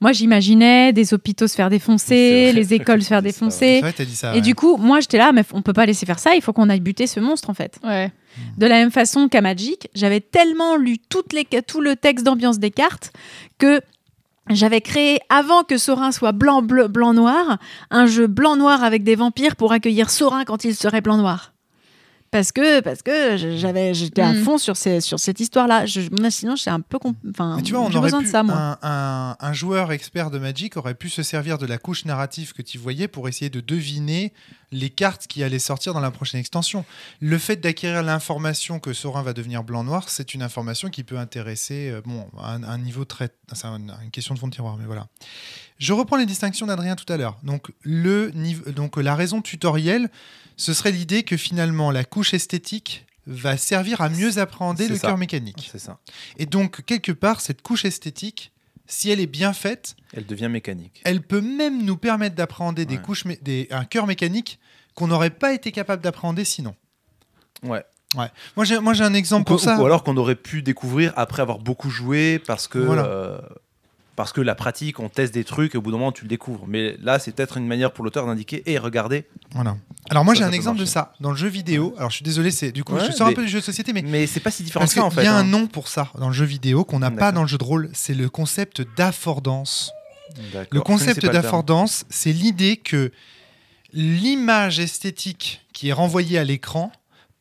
C: moi, j'imaginais des hôpitaux se faire défoncer, les écoles se faire
B: C'est ça, ouais.
C: défoncer.
A: c'est vrai, t'as dit ça.
C: Et
A: ouais.
C: du coup, moi, j'étais là, mais on peut pas laisser faire ça, il faut qu'on aille buter ce monstre, en fait.
D: Ouais.
C: De la même façon qu'à Magic, j'avais tellement lu toutes les, tout le texte d'ambiance des cartes que j'avais créé, avant que Sorin soit blanc, bleu, blanc, noir, un jeu blanc-noir avec des vampires pour accueillir Sorin quand il serait blanc-noir. Parce que, parce que je- j'avais, j'étais à
D: Mm.
C: fond sur, ces, sur cette histoire-là. Je, moi, sinon, c'est un peu. Enfin,
A: tu vois, on
C: j'ai
A: aurait
C: besoin
A: pu,
C: de ça, moi.
A: Un, un- un joueur expert de Magic aurait pu se servir de la couche narrative que tu voyais pour essayer de deviner les cartes qui allaient sortir dans la prochaine extension. Le fait d'acquérir l'information que Sorin va devenir blanc-noir, c'est une information qui peut intéresser, euh, bon, à un, un niveau très... C'est un- une question de fond de tiroir, mais voilà. Je reprends les distinctions d'Adrien tout à l'heure. Donc, le niveau, donc, la raison tutorielle, ce serait l'idée que finalement, la couche esthétique va servir à mieux appréhender le
B: ça.
A: cœur mécanique.
B: C'est ça.
A: Et donc, quelque part, cette couche esthétique, si elle est bien faite,
B: Elle devient mécanique.
A: elle peut même nous permettre d'appréhender des
B: Ouais.
A: couches, des, un cœur mécanique qu'on n'aurait pas été capable d'appréhender sinon.
B: Ouais.
A: Moi, j'ai, moi, j'ai un exemple
B: Ou,
A: pour ça.
B: ou alors qu'on aurait pu découvrir après avoir beaucoup joué parce que.
A: Voilà.
B: euh, parce que la pratique, on teste des trucs et au bout d'un moment tu le découvres. Mais là, c'est peut-être une manière pour l'auteur d'indiquer et regardez.
A: Voilà. Alors, moi, j'ai un exemple de ça. Dans le jeu vidéo, alors je suis désolé, c'est, du coup,
B: Ouais,
A: je sors un peu du jeu de société, mais.
B: Mais c'est pas si différent
A: Parce
B: que ça en fait.
A: y a un
B: hein.
A: nom pour ça dans le jeu vidéo qu'on n'a pas dans le jeu de rôle, c'est le concept d'affordance. Le concept d'affordance, c'est l'idée que l'image esthétique qui est renvoyée à l'écran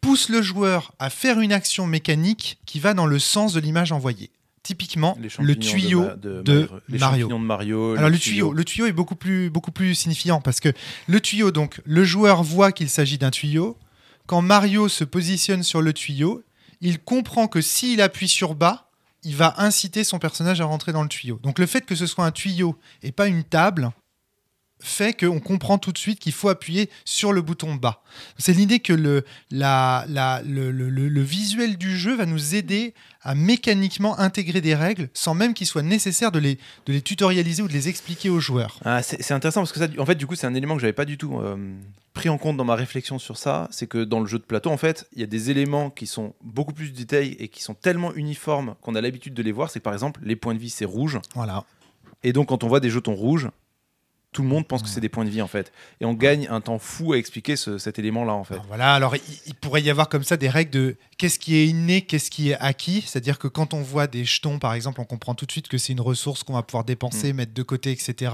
A: pousse le joueur à faire une action mécanique qui va dans le sens de l'image envoyée. Typiquement, le tuyau
B: de,
A: de
B: Mario. Les
A: Mario.
B: champignons de Mario.
A: Alors le tuyau, le tuyau est beaucoup plus, beaucoup plus signifiant parce que le tuyau, donc le joueur voit qu'il s'agit d'un tuyau. Quand Mario se positionne sur le tuyau, il comprend que s'il appuie sur bas, il va inciter son personnage à rentrer dans le tuyau. Donc le fait que ce soit un tuyau et pas une table fait qu'on comprend tout de suite qu'il faut appuyer sur le bouton bas. C'est l'idée que le, la, la- le, le- visuel du jeu va nous aider à mécaniquement intégrer des règles sans même qu'il soit nécessaire de les, de les tutorialiser ou de les expliquer aux joueurs.
B: Ah, c'est intéressant parce que ça, en fait, du coup, c'est un élément que j'avais pas du tout euh, pris en compte dans ma réflexion sur ça. C'est que dans le jeu de plateau, en fait, il y a des éléments qui sont beaucoup plus détaillés et qui sont tellement uniformes qu'on a l'habitude de les voir. C'est par exemple, les points de vie, c'est rouge.
A: Voilà.
B: Et donc, quand on voit des jetons rouges, tout le monde pense que c'est des points de vie, en fait. Et on gagne un temps fou à expliquer ce- cet élément-là, en fait.
A: Alors voilà, alors il, il pourrait y avoir comme ça des règles de qu'est-ce qui est inné, qu'est-ce qui est acquis. C'est-à-dire que quand on voit des jetons, par exemple, on comprend tout de suite que c'est une ressource qu'on va pouvoir dépenser, mettre de côté, etc.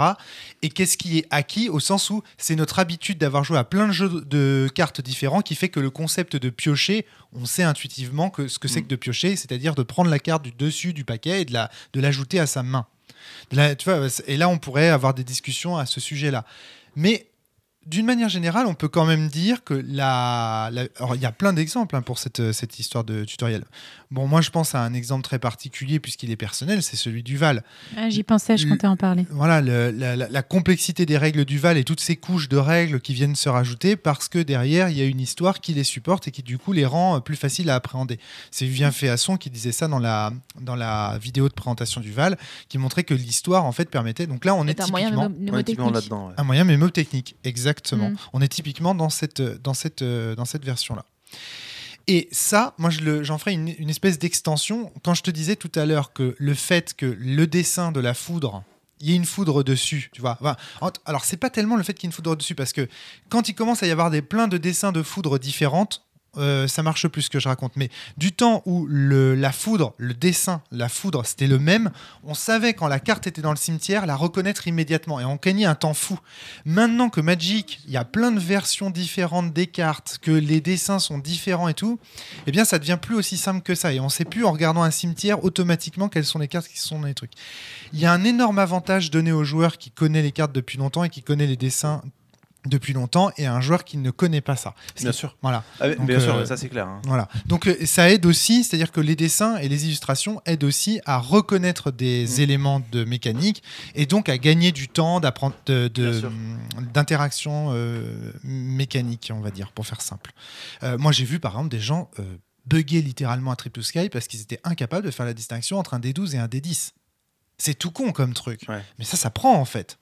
A: Et qu'est-ce qui est acquis au sens où c'est notre habitude d'avoir joué à plein de jeux de cartes différents qui fait que le concept de piocher, on sait intuitivement que ce que c'est
B: Mm.
A: que de piocher, c'est-à-dire de prendre la carte du dessus du paquet et de la- de l'ajouter à sa main. Et là, on pourrait avoir des discussions à ce sujet-là. Mais d'une manière générale, on peut quand même dire que la. la- alors, il y a plein d'exemples hein, pour cette, cette histoire de tutoriel. Bon, moi, je pense à un exemple très particulier puisqu'il est personnel, c'est celui du Val.
C: Ah, J'y pensais, je comptais en parler.
A: Voilà, le- la, la- la complexité des règles du Val et toutes ces couches de règles qui viennent se rajouter parce que derrière, il y a une histoire qui les supporte et qui, du coup, les rend euh, plus faciles à appréhender. C'est Vivien Féasson qui disait ça dans la, dans la vidéo de présentation du Val, qui montrait que l'histoire, en fait, permettait. Donc là, on est
D: un moyen
A: typiquement.
D: mnémotechnique.
B: ouais.
A: Un moyen mémotechnique, exactement.
D: Mm.
A: On est typiquement dans cette, dans cette, dans cette version-là. Et ça, moi, je j'en ferai une, une espèce d'extension. Quand je te disais tout à l'heure que le fait que le dessin de la foudre, il y ait une foudre dessus, tu vois. Enfin, en- alors, c'est pas tellement le fait qu'il y ait une foudre dessus, parce que quand il commence à y avoir des, plein de dessins de foudre différentes, euh, ça marche plus ce que je raconte. Mais du temps où la foudre, le dessin, la foudre, c'était le même, on savait quand la carte était dans le cimetière, la reconnaître immédiatement. Et on gagnait un temps fou. Maintenant que Magic, il y a plein de versions différentes des cartes, que les dessins sont différents et tout, eh bien ça devient plus aussi simple que ça. Et on sait plus en regardant un cimetière automatiquement quelles sont les cartes qui sont dans les trucs. Il y a un énorme avantage donné au joueur qui connaît les cartes depuis longtemps et qui connaît les dessins depuis longtemps et à un joueur qui ne connaît pas ça.
B: Bien sûr.
A: Voilà.
B: Ah,
A: Donc,
B: bien sûr,
A: euh,
B: ça c'est clair. hein.
A: Voilà. Donc euh, ça aide aussi, c'est-à-dire que les dessins et les illustrations aident aussi à reconnaître des
B: Mm.
A: éléments de mécanique et donc à gagner du temps d'apprendre d'interaction euh, mécanique, on va dire, pour faire simple. Moi, j'ai vu par exemple des gens bugger littéralement à Trip to Sky parce qu'ils étaient incapables de faire la distinction entre un D12 et un D10. C'est tout con comme truc.
B: Ouais.
A: Mais ça, ça prend en fait.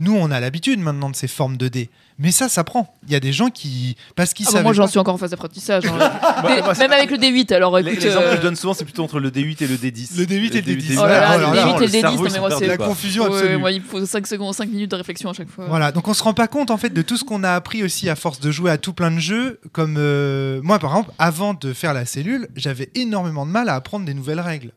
A: Nous, on a l'habitude maintenant de ces formes de dés. Mais ça, ça prend. Il y a des gens qui. Parce qu'ils
D: Ah bah, moi, j'en suis encore en phase d'apprentissage. hein.
B: Moi, c'est-
D: Même avec le D8, alors écoute.
B: L'exemple
D: euh,
B: que je donne souvent, c'est plutôt entre le D8 et le D10.
A: Le D8 et le D10.
D: Oh là là,
A: le D8
D: et le D10,
B: cerveau,
D: non,
B: ils
D: mais moi,
B: sont
D: c'est-
A: La confusion
D: ouais,
A: absolue.
D: moi, il faut 5 secondes, 5 minutes de réflexion à chaque fois.
A: Voilà, donc on se rend pas compte en fait de tout ce qu'on a appris aussi à force de jouer à tout plein de jeux. Comme euh, moi par exemple, avant de faire la cellule, j'avais énormément de mal à apprendre des nouvelles règles.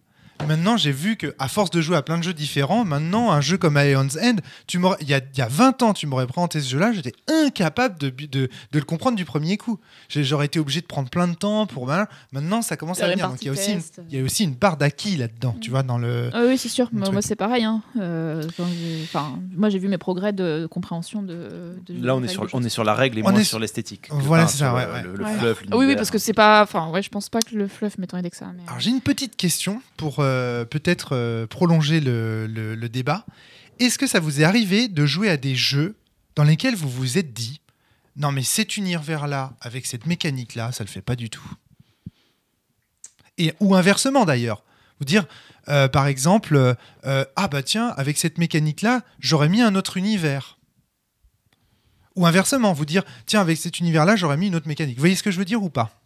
A: Maintenant, j'ai vu que à force de jouer à plein de jeux différents, maintenant un jeu comme Aeon's End, tu il y a, il y a 20 ans, tu m'aurais présenté ce jeu-là, j'étais incapable de, de, de le comprendre du premier coup. J'aurais été obligé de prendre plein de temps pour voilà. Maintenant, ça commence à venir. Donc il y a aussi une, il y a aussi une part d'acquis là-dedans, tu vois, dans le.
D: Ah oui, c'est sûr. Moi, c'est pareil. hein. Euh, enfin, moi, j'ai vu mes progrès de compréhension de. de-
B: Là, on
D: de
B: est, sur,
D: règles
B: on
D: de
B: est sur la règle et
A: On
B: moins
A: est
B: sur l'esthétique.
A: Voilà, c'est ça, ouais,
B: euh,
A: ouais.
B: Le, le
D: Ouais.
B: fluff,
D: oui, oui, parce que c'est pas. Enfin, ouais, je pense pas que le fluff m'ait tant aidé que ça. Mais...
A: Alors j'ai une petite question pour euh, peut-être euh, prolonger le, débat. Est-ce que ça vous est arrivé de jouer à des jeux dans lesquels vous vous êtes dit non mais cet univers-là, avec cette mécanique-là, ça le fait pas du tout Et, Ou inversement d'ailleurs. Vous dire, euh, par exemple, euh, euh, ah bah tiens, avec cette mécanique-là, j'aurais mis un autre univers. Ou inversement, vous dire, tiens, avec cet univers-là, j'aurais mis une autre mécanique. Vous voyez ce que je veux dire ou pas?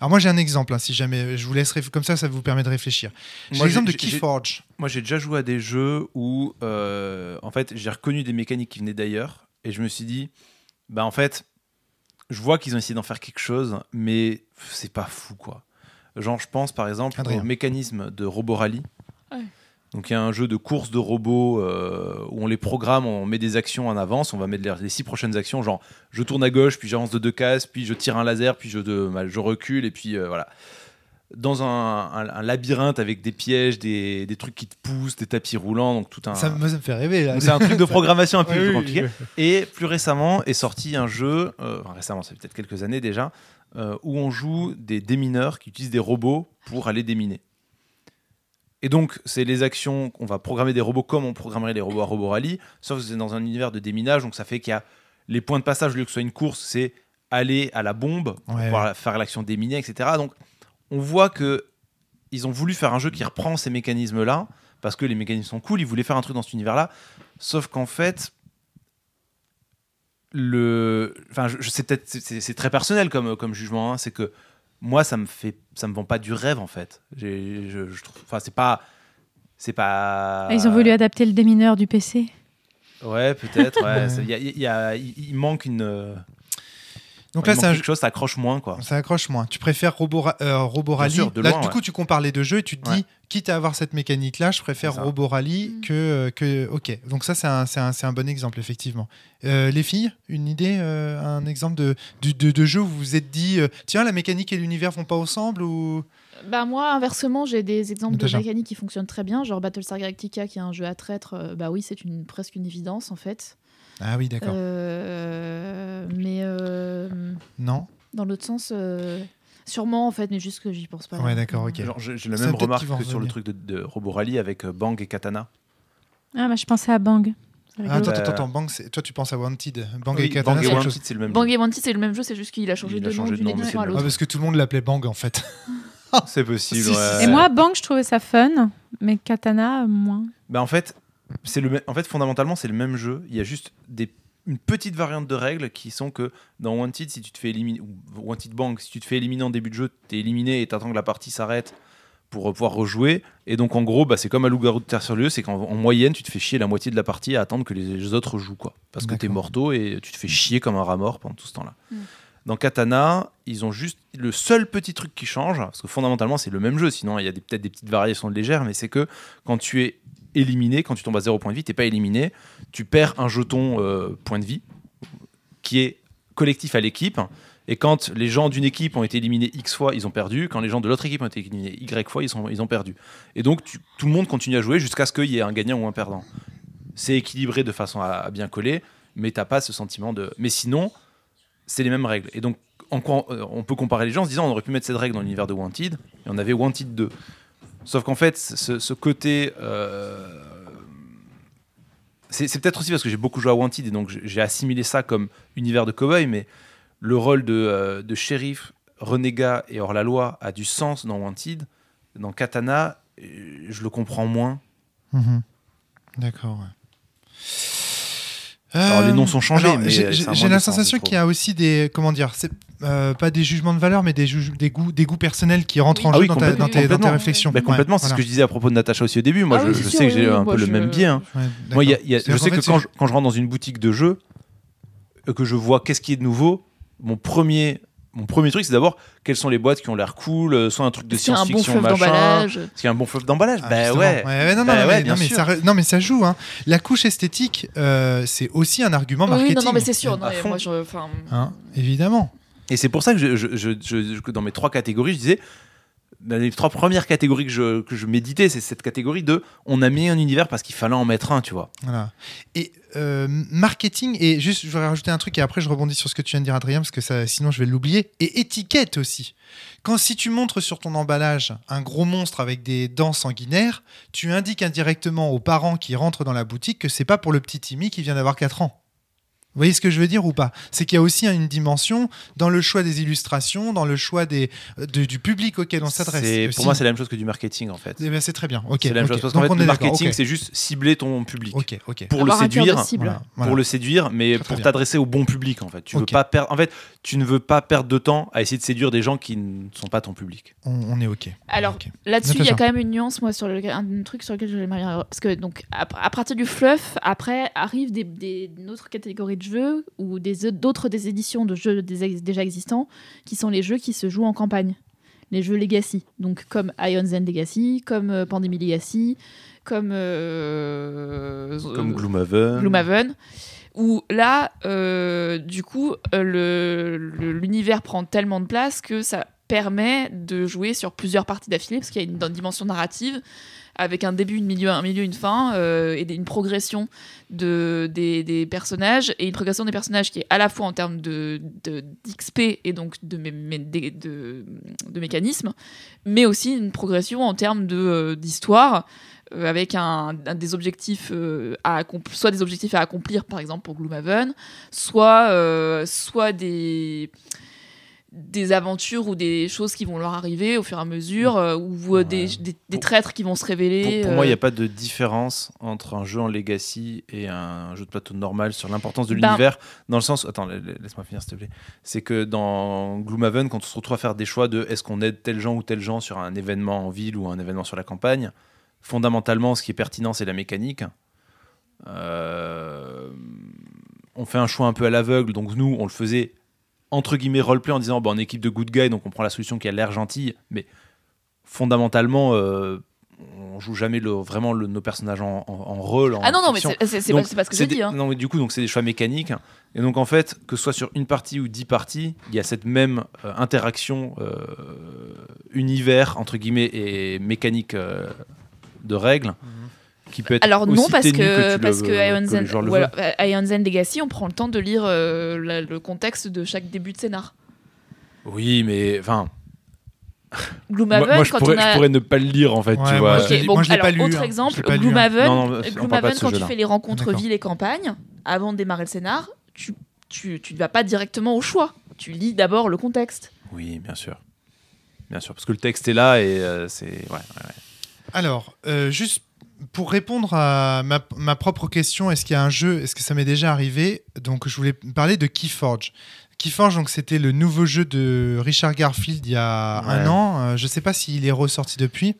A: Alors moi j'ai un exemple, hein, si jamais je vous laisse comme ça, ça vous permet de réfléchir. J'ai
B: Moi,
A: l'exemple de Keyforge.
B: Moi, j'ai déjà joué à des jeux où, euh, en fait, j'ai reconnu des mécaniques qui venaient d'ailleurs, et je me suis dit, bah en fait, je vois qu'ils ont essayé d'en faire quelque chose, mais c'est pas fou, quoi. Genre, je pense par exemple
A: Adrien.
B: au mécanisme de Robo Rally.
D: Ouais.
B: Donc, il y a un jeu de course de robots euh, où on les programme, on met des actions en avance, on va mettre les, six prochaines actions, genre je tourne à gauche, puis j'avance de deux cases, puis je tire un laser, puis je, de- je recule, et puis euh, voilà dans un, un- un labyrinthe avec des pièges, des, des trucs qui te poussent, des tapis roulants, donc tout un.
A: Ça, me- ça me fait rêver là.
B: c'est un truc de programmation un peu
A: oui,
B: compliqué. Et plus récemment est sorti un jeu, euh, enfin, récemment, ça fait peut-être quelques années déjà, où on joue des démineurs qui utilisent des robots pour aller déminer. Et donc, c'est les actions, on va programmer des robots comme on programmerait les robots à Robo Rally, sauf que c'est dans un univers de déminage, donc ça fait qu'il y a les points de passage, au lieu que ce soit une course, c'est aller à la bombe pour
A: Ouais.
B: pouvoir faire l'action déminer, etc. Donc, on voit que ils ont voulu faire un jeu qui reprend ces mécanismes-là, parce que les mécanismes sont cool, ils voulaient faire un truc dans cet univers-là, sauf qu'en fait, le, enfin, je, je sais peut-être, c'est- c'est c'est très personnel comme, comme jugement, hein, c'est que moi, ça me fait, ça me vend pas du rêve en fait. J'ai- Je, je trouve, enfin, c'est pas, c'est pas.
C: Ah, Ils ont voulu adapter le démineur du PC.
B: Ouais, peut-être. Ouais. il y y manque une. euh,
A: Donc là, c'est un
B: quelque chose, ça accroche moins quoi.
A: Ça accroche moins. Tu préfères Robo, euh, Robo
B: Bien
A: Rally.
B: sûr, de
A: Là, du
B: ouais.
A: coup, tu compares les deux jeux et tu te dis,
B: Ouais.
A: Quitte à avoir cette mécanique-là, je préfère. Robo Rally
D: Mm.
A: que, euh, que. Ok. Donc, ça, c'est un, c'est un, c'est un bon exemple, effectivement. Euh, les filles, une idée, euh, un exemple de, de, de- de jeu où vous vous êtes dit, euh, tiens, la mécanique et l'univers vont pas ensemble ou...
D: Bah moi, inversement, j'ai des exemples de mécaniques qui fonctionnent très bien, genre Battlestar Galactica, qui est un jeu à traître. euh, bah oui, c'est une presque une évidence en fait.
A: Ah oui, d'accord.
D: Euh, mais euh,
A: Non
D: dans l'autre sens, euh, sûrement en fait, mais juste que j'y pense pas.
A: Ouais, d'accord, ok.
B: J'ai la même remarque que sur le truc de, de Robo Rally avec euh, Bang et Katana.
C: Ah, bah, je pensais à Bang.
A: Ah, attends, attends, attends, Bang, c'est- toi tu penses à Wanted. Bang
B: Oui,
A: et Katana,
B: Bang
A: c'est
B: Wanted, le même
D: Bang
B: jeu.
D: et Mantis, c'est le même jeu, c'est juste qu'il a changé
B: Il
D: de nom
B: changé
D: d'une à
B: le
A: Ah,
D: l'autre.
A: parce que tout le monde l'appelait Bang en fait.
B: C'est possible.
A: Si,
B: ouais.
C: Et moi, Bang, je trouvais ça fun, mais Katana, moins.
B: Bah en fait, c'est le, en fait fondamentalement c'est le même jeu. Il y a juste des, une petite variante de règles qui sont que dans Wanted, si tu te fais éliminer ou Wanted Bank, si tu te fais éliminer en début de jeu, t'es éliminé et t'attends que la partie s'arrête pour euh, pouvoir rejouer. Et donc en gros, bah, c'est comme un loup-garou de terre sur lieu, c'est qu'en en moyenne, tu te fais chier la moitié de la partie à attendre que les autres jouent quoi, parce que t'es morto et tu te fais chier comme un rat mort pendant tout ce temps-là.
D: Mm.
B: Dans Katana, ils ont juste le seul petit truc qui change, parce que fondamentalement c'est le même jeu, sinon il y a des- peut-être des petites variations légères, mais c'est que quand tu es éliminé, quand tu tombes à 0 point de vie, t'es pas éliminé, tu perds un jeton euh, point de vie qui est collectif à l'équipe. Et quand les gens d'une équipe ont été éliminés X fois, ils ont perdu. Quand les gens de l'autre équipe ont été éliminés Y fois, ils, sont, ils ont perdu. Et donc tout le monde continue à jouer jusqu'à ce qu'il y ait un gagnant ou un perdant. C'est équilibré de façon à, bien coller. mais t'as pas ce sentiment de. Mais sinon, c'est les mêmes règles. Et donc, euh, on peut comparer les gens en se disant on aurait pu mettre cette règle dans l'univers de Wanted, et on avait Wanted 2. Sauf qu'en fait, ce, ce côté. euh, c'est peut-être aussi parce que j'ai beaucoup joué à Wanted et donc j'ai- assimilé ça comme univers de cowboy, mais le rôle de, euh, de shérif, renégat et hors-la-loi a du sens dans Wanted. Dans Katana, euh, je le comprends moins.
A: Mhm. D'accord. ouais.
B: Alors, les
A: Euh,
B: noms sont changés, mais
A: j'ai-
B: de
A: la
B: sens,
A: sensation qu'il y a aussi des comment dire, euh, pas des jugements de valeur, mais des, des goûts, des goûts personnels qui rentrent
D: Oui.
A: en
B: Ah
A: jeu
B: oui,
A: dans, ta- dans tes, dans tes
B: complètement.
A: réflexions.
B: Bah, complètement,
A: Ouais,
B: c'est ce que je disais à propos de Natacha aussi au début. Moi,
D: Ah
B: je,
D: oui,
B: je sais que j'ai
D: oui,
B: un peu le même biais. hein. Moi, je sais que quand je, quand je rentre dans une boutique de jeux, euh, que je vois qu'est-ce qui est de nouveau, mon premier, mon premier truc, c'est d'abord quelles sont les boîtes qui ont l'air cool, euh, soit un truc de
D: bon
B: science-fiction,
D: fleuve
B: machin.
D: d'emballage.
B: Est-ce qu'il y a un bon fleuve d'emballage
A: Ah,
B: Bah ouais.
A: ouais, non,
B: Bah
A: non,
B: ouais,
A: mais, non, mais ça, non, mais ça joue. Hein. La couche esthétique, euh, c'est aussi un argument
D: Oui,
A: marketing.
D: non, non, mais c'est sûr. non,
B: À
D: mais
B: fond.
D: moi, je, enfin,
A: Hein, évidemment.
B: Et c'est pour ça que dans mes trois catégories, je disais, dans les trois premières catégories que je, méditais, c'est cette catégorie de on a mis un univers parce qu'il fallait en mettre un, tu vois.
A: Voilà. Et euh, marketing, et juste, je voudrais rajouter un truc, et après je rebondis sur ce que tu viens de dire, Adrien, parce que sinon je vais l'oublier. Et étiquette aussi. Quand si tu montres sur ton emballage un gros monstre avec des dents sanguinaires, tu indiques indirectement aux parents qui rentrent dans la boutique que c'est pas pour le petit Timmy qui vient d'avoir 4 ans. Vous voyez ce que je veux dire ou pas? C'est qu'il y a aussi une dimension dans le choix des illustrations, dans le choix des, de- du public auquel on s'adresse.
B: Pour moi, c'est la même chose que du marketing, en fait.
A: Eh ben, c'est très bien.
B: C'est la même chose. Parce qu'en fait,
A: on
B: le marketing, c'est juste cibler ton public. Pour
D: avoir
B: le séduire,
D: cible.
A: Voilà, voilà.
B: pour le séduire, mais
A: Très, très
B: pour t'adresser au bon public en fait. Tu veux pas perdre. En fait, tu ne veux pas perdre de temps à essayer de séduire des gens qui ne sont pas ton public.
A: On, on est ok.
D: Alors là-dessus, il y a quand même une nuance, moi, sur le, un truc sur lequel j'aimerais bien- Parce que donc à, à partir du fluff, après arrivent des, des- une autre catégorie de jeux ou d'autres des éditions de jeux des déjà existants, qui sont les jeux qui se jouent en campagne, les jeux Legacy, donc comme Ion's End Legacy, comme euh, Pandemic Legacy, comme euh,
B: Comme
D: euh,
B: Gloomhaven.
D: Gloomhaven, où là, euh, du coup, l'univers prend tellement de place que ça permet de jouer sur plusieurs parties d'affilée, parce qu'il y a une, dimension narrative avec un début, une milieu, un milieu, une fin, euh, et une progression de, des, personnages, et une progression des personnages qui est à la fois en termes de, d'XP et donc de, mé- mé- de, de, de mécanismes, mais aussi une progression en termes euh, d'histoire, euh, avec un, des objectifs à soit des objectifs à accomplir, par exemple pour Gloomhaven, soit, soit des des aventures ou des choses qui vont leur arriver au fur et à mesure, euh, ou euh, des, des- traîtres qui vont se révéler.
B: Pour, pour moi, il n'y
D: euh,
B: a pas de différence entre un jeu en Legacy et un jeu de plateau normal sur l'importance de
D: Ben-
B: l'univers. Dans le sens. Attends, la- la- laisse-moi finir, s'il te plaît. C'est que dans Gloomhaven, quand on se retrouve à faire des choix de est-ce qu'on aide tel gens ou tel gens sur un événement en ville ou un événement sur la campagne, fondamentalement, ce qui est pertinent, c'est la mécanique. Euh, on fait un choix un peu à l'aveugle, donc nous, on le faisait entre guillemets roleplay en disant bon, on est équipe de good guy, donc on prend la solution qui a l'air gentille, mais fondamentalement, euh, on joue jamais le, vraiment le- nos personnages en, en- en rôle. en
D: Ah non, non, mais
B: fiction.
D: c'est pas, ce que j'ai dit.
B: des-
D: hein.
B: Non, mais du coup, donc c'est des choix mécaniques. Et donc, en fait, que ce soit sur une partie ou dix parties, il y a cette même euh, interaction euh, univers, entre guillemets, et mécanique euh, de règles qui peut être
D: Alors non, parce que,
B: tu
D: parce que Ion's
B: que veulent.
D: euh, End Legacy, on prend le temps de lire euh, la- le contexte de chaque début de scénar.
B: Oui, mais enfin,
D: Gloomhaven,
B: moi, moi, je,
D: quand
B: pourrais,
D: on a...
B: je pourrais ne pas le lire en fait,
A: Ouais,
B: tu
A: moi,
B: vois.
D: bon,
A: moi, je
D: alors,
A: pas lu,
D: autre
A: hein.
D: exemple,
A: pas hein.
D: Gloomhaven,
B: Non, non,
D: Gloomhaven, quand tu fais les rencontres ville et campagne, avant de démarrer le scénar, tu, tu, tu ne vas pas directement au choix. Tu lis d'abord le contexte.
B: Oui, bien sûr. Bien sûr, parce que le texte est là et euh, c'est. Ouais, ouais, ouais.
A: Alors, euh, juste pour répondre à ma, ma propre question, est-ce qu'il y a un jeu, est-ce que ça m'est déjà arrivé? Donc, je voulais parler de Keyforge. Keyforge, donc c'était le nouveau jeu de Richard Garfield il y a
B: Ouais.
A: un an. Euh, je ne sais pas s'il est ressorti depuis.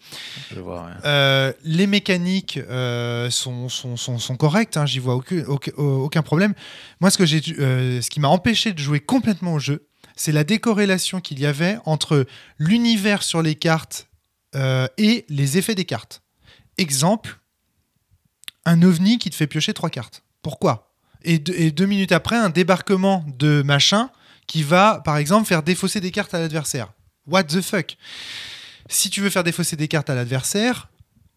B: Je vois. ouais.
A: Euh, les mécaniques euh, sont, sont, sont, sont correctes, hein, j'y vois aucun, problème. Moi, ce, que j'ai, dû- euh, ce qui m'a empêché de jouer complètement au jeu, c'est la décorrélation qu'il y avait entre l'univers sur les cartes et les effets des cartes. Exemple, un ovni qui te fait piocher trois cartes. Pourquoi? Et, deux- et deux minutes après, un débarquement de machin qui va, par exemple, faire défausser des cartes à l'adversaire. What the fuck? Si tu veux faire défausser des cartes à l'adversaire,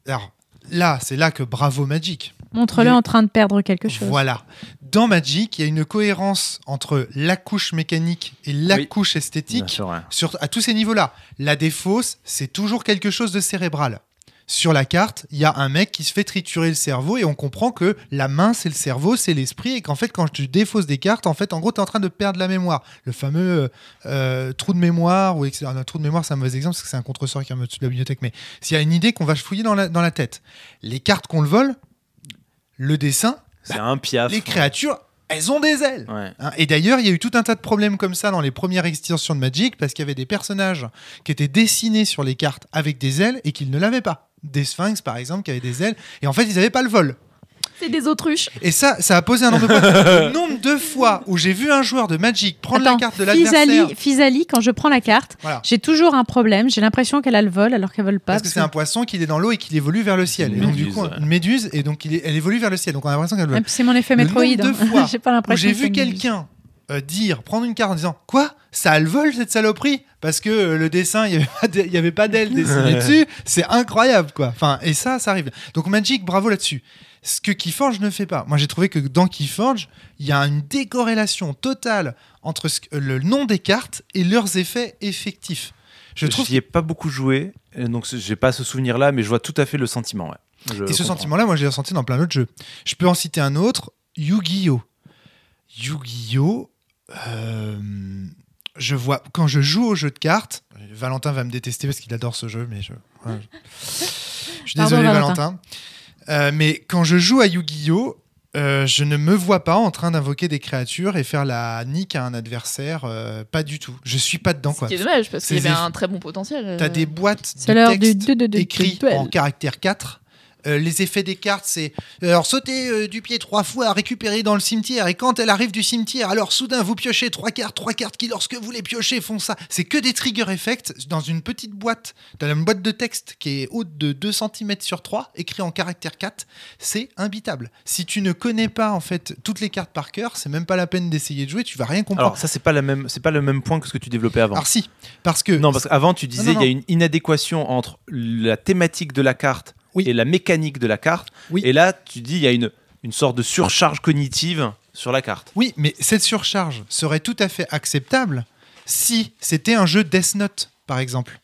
A: alors là, c'est là que bravo Magic.
C: Montre-le en train de perdre quelque chose.
A: Voilà. dans Magic, il y a une cohérence entre la couche mécanique et la
B: Oui.
A: couche esthétique
B: sûr, ouais.
A: sur, à tous ces niveaux-là. La défausse, c'est toujours quelque chose de cérébral. Sur la carte, il y a un mec qui se fait triturer le cerveau et on comprend que la main, c'est le cerveau, c'est l'esprit et qu'en fait, quand tu défausses des cartes, en fait, en gros, tu es en train de perdre la mémoire. Le fameux euh, euh, trou de mémoire, ou etc. Un trou de mémoire, c'est un mauvais exemple parce que c'est un contresort qui est au-dessus de la bibliothèque, mais s'il y a une idée qu'on va fouiller dans la, dans la tête, les cartes qu'on le vole, le dessin,
B: C'est un piaf.
A: les créatures, elles ont des ailes.
B: Ouais.
A: Hein, Et d'ailleurs, il y a eu tout un tas de problèmes comme ça dans les premières extensions de Magic parce qu'il y avait des personnages qui étaient dessinés sur les cartes avec des ailes et qu'ils ne l'avaient pas. Des sphinx, par exemple, qui avaient des ailes et en fait, ils n'avaient pas le vol.
D: C'est des autruches.
A: Et ça, ça a posé un nombre de problèmes. Le nombre de fois où j'ai vu un joueur de Magic prendre
C: Attends,
A: la carte de l'adversaire.
C: Physalie, quand je prends la carte,
A: Voilà.
C: j'ai toujours un problème. J'ai l'impression qu'elle a le vol alors qu'elle vole pas.
A: Parce que c'est un poisson qui est dans l'eau et qui évolue vers le ciel.
B: Une
A: et donc, du
B: méduse,
A: coup,
B: ouais.
A: une méduse, et donc il est- elle évolue vers le ciel. Donc on a l'impression qu'elle vole.
C: Ah, C'est mon effet
A: Le
C: Metroid.
A: nombre de
C: hein.
A: fois
C: j'ai pas
A: où
C: l'impression.
A: j'ai
C: que
A: vu quelqu'un euh, dire, prendre une carte en disant Quoi? Ça le vol cette saloperie? Parce que euh, le dessin, il n'y avait pas d'aile- dessinée dessus. C'est incroyable, quoi. Enfin, et ça, ça arrive. Donc Magic, bravo là-dessus. Ce que Keyforge ne fait pas. Moi, j'ai trouvé que dans Keyforge, il y a une décorrélation totale entre ce le nom des cartes et leurs effets effectifs. Je
B: Je
A: trouve
B: J'y ai pas beaucoup joué, donc j'ai pas ce souvenir-là, mais je vois tout à fait le sentiment. ouais. Je
A: Et ce
B: comprends.
A: sentiment-là, moi, je l'ai ressenti dans plein d'autres jeux. Je peux en citer un autre, Yu-Gi-Oh! Yu-Gi-Oh! Euh, je vois, quand je joue au jeu de cartes, Valentin va me détester parce qu'il adore ce jeu, mais je, je- je suis
C: Pardon,
A: désolé,
C: Valentin.
A: Valentin. Euh, mais quand je joue à Yu-Gi-Oh! euh, je ne me vois pas en train d'invoquer des créatures et faire la nique à un adversaire, euh, pas du tout. Je suis pas dedans,
D: Ce
A: quoi.
D: qui est dommage parce qu'il y avait un très bon potentiel.
A: T'as des boîtes
C: C'est
A: de
C: l'heure du
A: texte
C: du- du- du-
A: écrits en caractère 4. Euh, les effets des cartes, c'est euh, alors sauter euh, du pied trois fois, récupérer dans le cimetière, et quand elle arrive du cimetière, alors soudain vous piochez trois cartes, trois cartes qui, lorsque vous les piochez, font ça. C'est que des trigger effects dans une petite boîte, dans une boîte de texte qui est haute de 2 cm sur 3, écrit en caractère 4. C'est imbitable. Si tu ne connais pas en fait toutes les cartes par cœur, c'est même pas la peine d'essayer de jouer, tu vas rien comprendre.
B: Alors ça c'est pas la même, c'est pas le même point que ce que tu développais avant.
A: Alors si, parce que
B: Non, parce qu'avant, tu disais il y a une inadéquation entre la thématique de la carte
A: Oui.
B: et la mécanique de la carte.
A: Oui.
B: Et là, tu dis il y a une, une sorte de surcharge cognitive sur la carte.
A: Oui, mais cette surcharge serait tout à fait acceptable si c'était un jeu Death Note, par exemple.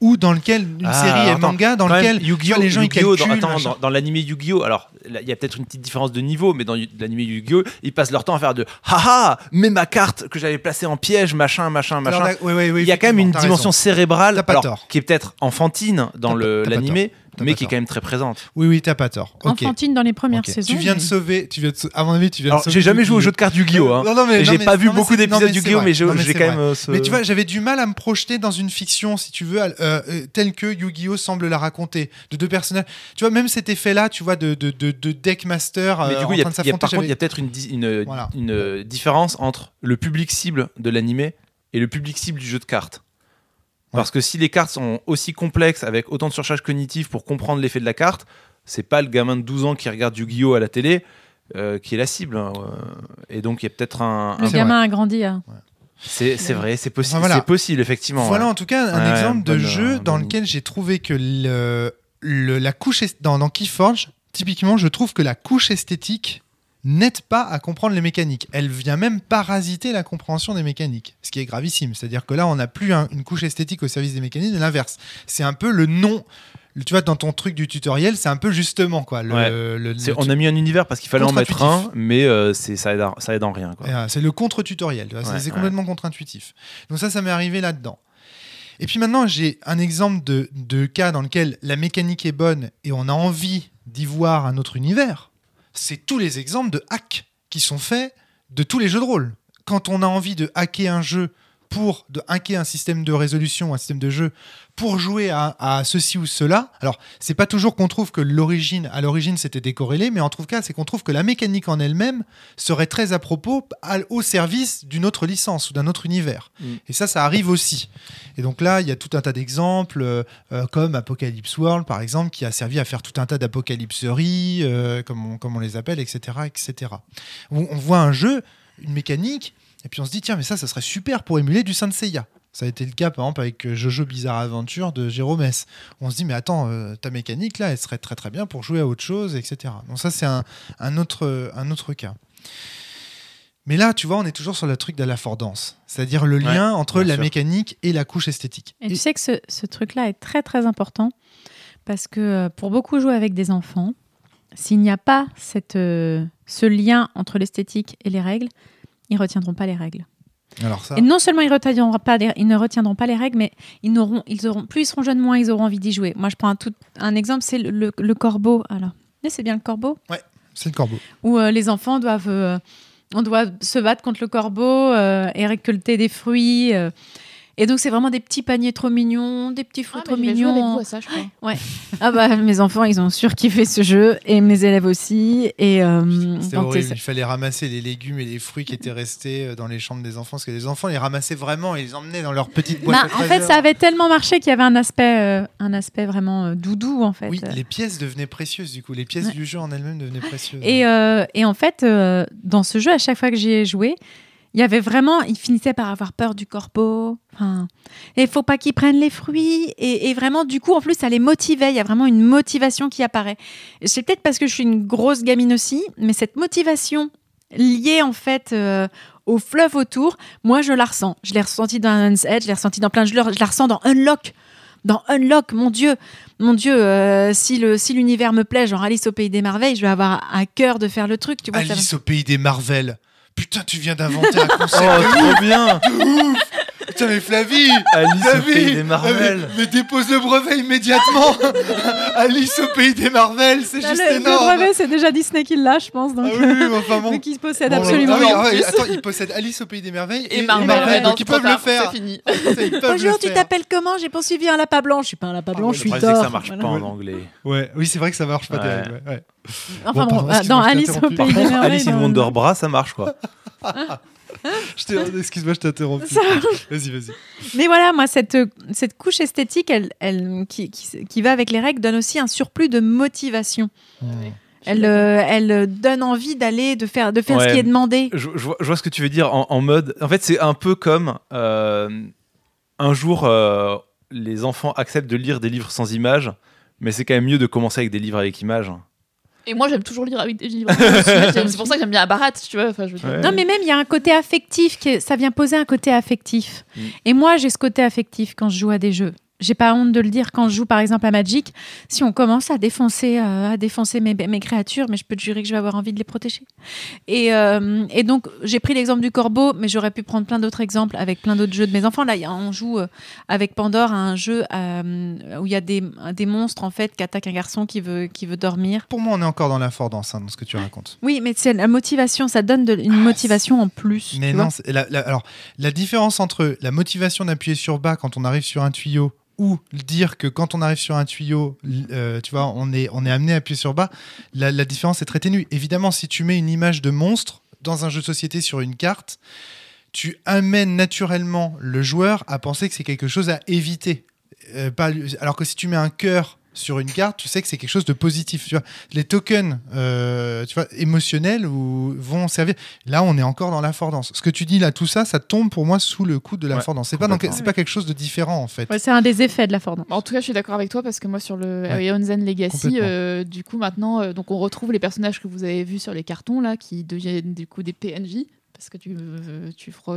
A: Ou dans lequel une
B: Ah,
A: série
B: alors attends,
A: manga dans lequel les gens
B: Yu-Gi-Oh! dans, attends, dans, dans l'animé Yu-Gi-Oh! Alors, il y a peut-être une petite différence de niveau, mais dans l'animé Yu-Gi-Oh! ils passent leur temps à faire de haha, mais ma carte que j'avais placée en piège, machin, machin, machin.
A: Alors, là, ouais, ouais, ouais,
B: il y a quand même une dimension
A: raison.
B: cérébrale alors, qui est peut-être enfantine dans
A: T'as
B: mais qui est quand même très présente.
A: Oui, oui, t'as pas tort. Ok.
C: Enfantine dans les premières saisons.
A: Tu viens de sauver, tu viens de à mon avis, tu viens
B: Alors,
A: de sauver.
B: j'ai jamais joué au jeu de cartes Yu-Gi-Oh! hein.
A: Non, non, mais,
B: j'ai pas vu
A: non,
B: beaucoup d'épisodes Yu-Gi-Oh! mais j'ai quand
A: vrai.
B: même euh, ce-
A: Mais tu vois, j'avais du mal à me projeter dans une fiction, si tu veux, euh, euh, telle que Yu-Gi-Oh semble la raconter, de deux personnages. Tu vois, même cet effet-là, tu vois, de, de, de, de deck master
B: Mais du coup,
A: en
B: il y a, par contre, il y a peut-être une, différence entre le public cible de l'animé et le public cible du jeu de cartes. Parce que si les cartes sont aussi complexes, avec autant de surcharge cognitive pour comprendre l'effet de la carte, c'est pas le gamin de 12 ans qui regarde Yu-Gi-Oh! à la télé euh, qui est la cible. hein, euh. Et donc, il y a peut-être un.
C: Le
B: un-
C: gamin a grandi. hein.
B: C'est c'est vrai, c'est possible,
A: Enfin, voilà.
B: c'est possible, effectivement.
A: Voilà
B: ouais.
A: en tout cas un
B: Ouais,
A: exemple de
B: bonne,
A: jeu
B: euh,
A: dans lequel j'ai trouvé que le, le- la couche est- dans, dans Keyforge, typiquement, je trouve que la couche esthétique n'aide pas à comprendre les mécaniques. Elle vient même parasiter la compréhension des mécaniques, ce qui est gravissime. C'est-à-dire que là, on n'a plus un- une couche esthétique au service des mécaniques, mais l'inverse. C'est un peu le nom. Tu vois, dans ton truc du tutoriel, c'est un peu justement quoi. Le,
B: Ouais.
A: le- le-
B: C'est- on a mis un univers parce qu'il fallait en mettre un, mais euh, c'est- ça, aide, en- ça aide en rien.
A: Euh, C'est le contre-tutoriel, c'est-
B: Ouais,
A: c'est
B: ouais.
A: complètement contre-intuitif. Donc ça, ça m'est arrivé là-dedans. Et puis maintenant, j'ai un exemple de, de cas dans lequel la mécanique est bonne et on a envie d'y voir un autre univers. C'est tous les exemples de hacks qui sont faits de tous les jeux de rôle. Quand on a envie de hacker un jeu pour de hacker un système de résolution, un système de jeu, pour jouer à, à ceci ou cela. Alors, c'est pas toujours qu'on trouve que l'origine, à l'origine, c'était décorrélé, mais en tout cas, c'est qu'on trouve que la mécanique en elle-même serait très à propos à- au service d'une autre licence ou d'un autre univers.
B: Mm.
A: Et ça, ça arrive aussi. Et donc là, il y a tout un tas d'exemples, euh, euh, comme Apocalypse World, par exemple, qui a servi à faire tout un tas d'apocalypseries, euh, comme, on, comme on les appelle, etc. etc. On voit un jeu, une mécanique, et puis on se dit, tiens, mais ça, ça serait super pour émuler du Saint Seiya. Ça a été le cas, par exemple, avec euh, Jojo Bizarre Aventure de Jérôme S. On se dit, mais attends, euh, ta mécanique, là, elle serait très très bien pour jouer à autre chose, etc. Donc ça, c'est un, un autre, un autre cas. Mais là, tu vois, on est toujours sur le truc de l'affordance, c'est-à-dire le lien entre la
B: sûr.
A: mécanique et la couche esthétique.
C: Et tu sais que ce, ce truc-là est très très important parce que euh, pour beaucoup jouer avec des enfants, s'il n'y a pas cette, euh, ce lien entre l'esthétique et les règles, ils retiendront pas les règles.
A: Alors ça,
C: Et non seulement ils, retiendront pas les- ils ne retiendront pas les règles, mais ils n'auront, ils auront, plus ils seront jeunes, moins ils auront envie d'y jouer. Moi, je prends un, tout, un exemple, c'est le, le- le corbeau. Alors, c'est bien le corbeau?
A: C'est le corbeau.
C: où euh, les enfants doivent, euh, on doit se battre contre le corbeau euh, et récolter des fruits. Et donc c'est vraiment des petits paniers trop mignons, des petits fruits
D: Ah,
C: trop
D: mais je vais jouer avec
C: mignons.
D: vous à ça, je crois.
C: Ah bah mes enfants ils ont surkiffé ce jeu et mes élèves aussi et euh,
A: C'était horrible. Il fallait ramasser les légumes et les fruits qui étaient restés euh, dans les chambres des enfants. Parce que les enfants les ramassaient vraiment et les emmenaient dans leur petite boîte.
C: Bah, en fait ça avait tellement marché qu'il y avait un aspect euh, un aspect vraiment euh, doudou en fait.
A: Oui, les pièces devenaient précieuses du coup. Les pièces
C: Ouais.
A: du jeu en elles-mêmes devenaient précieuses.
C: Et, euh, et en fait, euh, dans ce jeu, à chaque fois que j'y ai joué, il y avait vraiment, il finissait par avoir peur du corbeau. Enfin, et il faut pas qu'ils prennent les fruits. Et, vraiment, du coup, en plus, ça les motivait. Il y a vraiment une motivation qui apparaît. C'est peut-être parce que je suis une grosse gamine aussi, mais cette motivation liée en fait euh, au fleuve autour, moi, je la ressens. Je l'ai ressenti dans Un's Edge, je l'ai ressenti dans plein de je la ressens dans Unlock. Dans Unlock, mon Dieu, mon Dieu, euh, si le si l'univers me plaît, genre Alice au pays des merveilles, je vais avoir à cœur de faire le truc, tu vois.
A: Alice au pays des Marvel. Putain, tu viens d'inventer un
B: Oh,
A: concept.
B: trop bien
A: Putain, mais Flavie
B: Alice au pays des Marvel
A: mais, mais dépose le brevet immédiatement Alice au pays des Marvel, c'est juste
C: le, le
A: énorme
C: brevet, c'est déjà Disney qui l'a, je pense.
A: Ah
C: Donc,
A: oui, oui, mais enfin bon.
C: vu qu'ils possèdent
A: Bon,
C: absolument
A: ah oui, ah attends, ils possèdent Alice au pays des merveilles et,
D: Et Marvel,
C: Marvel,
D: ouais, non,
A: donc ils peuvent le faire.
D: C'est fini.
A: Ils le
C: Bonjour, tu t'appelles comment? J'ai poursuivi un lapin blanc. Je suis pas un lapin blanc,
A: ouais,
C: je
B: Le
C: suis
B: que ça marche
C: Voilà.
B: pas en anglais.
A: Ouais, oui, c'est vrai que ça marche pas
B: Ouais.
A: terrible.
C: Enfin
A: Bon,
C: euh, dans Alice au pays des merveilles.
B: Alice in Wonderbra, ça marche quoi.
A: Excuse-moi, je t'ai interrompu.
C: Ça-
A: Vas-y, vas-y.
C: Mais voilà, moi, cette, cette couche esthétique, elle, elle, qui, qui, qui va avec les règles, donne aussi un surplus de motivation. Elle, euh, elle donne envie d'aller, de faire, de faire ce qui est demandé.
B: Je, je vois, je vois ce que tu veux dire en, en mode. En fait, c'est un peu comme euh, un jour, euh, les enfants acceptent de lire des livres sans images, mais c'est quand même mieux de commencer avec des livres avec images.
D: Et moi, j'aime toujours lire avec des livres. c'est pour ça que j'aime bien Barat, tu vois. Enfin, je veux dire.
B: Ouais.
C: Non, mais même, il y a un côté affectif, qui est- ça vient poser un côté affectif.
B: Mm.
C: Et moi, j'ai ce côté affectif quand je joue à des jeux. J'ai pas honte de le dire quand je joue par exemple à Magic. Si on commence à défoncer, euh, à défoncer mes, mes créatures, mais je peux te jurer que je vais avoir envie de les protéger. Et, euh, et donc j'ai pris l'exemple du corbeau, mais j'aurais pu prendre plein d'autres exemples avec plein d'autres jeux de mes enfants. Là, on joue euh, avec Pandore à un jeu euh, où il y a des, des monstres en fait qui attaquent un garçon qui veut, qui veut dormir.
A: Pour moi, on est encore dans l'affordance hein, dans ce que tu racontes.
C: Oui, mais c'est la motivation, ça donne de- une motivation en plus.
A: Mais non, la, la- alors la différence entre la motivation d'appuyer sur bas quand on arrive sur un tuyau ou dire que quand on arrive sur un tuyau, euh, tu vois, on est, on est amené à appuyer sur bas, la, différence est très ténue. Évidemment, si tu mets une image de monstre dans un jeu de société sur une carte, tu amènes naturellement le joueur à penser que c'est quelque chose à éviter. Euh, alors que si tu mets un cœur sur une carte, tu sais que c'est quelque chose de positif. Tu vois. Les tokens euh, tu vois, émotionnels ou, vont servir. Là, on est encore dans l'affordance. Ce que tu dis là, tout ça, ça tombe pour moi sous le coup de l'affordance. c'est pas, c'est pas quelque chose de différent en fait.
C: Ouais, c'est un des effets de la Fordance.
D: En tout cas, je suis d'accord avec toi parce que moi, sur le
A: Ouais.
D: Aeon Zen Legacy, euh, du coup, maintenant, euh, donc on retrouve les personnages que vous avez vus sur les cartons là, qui deviennent du coup des PNJ parce que tu, euh,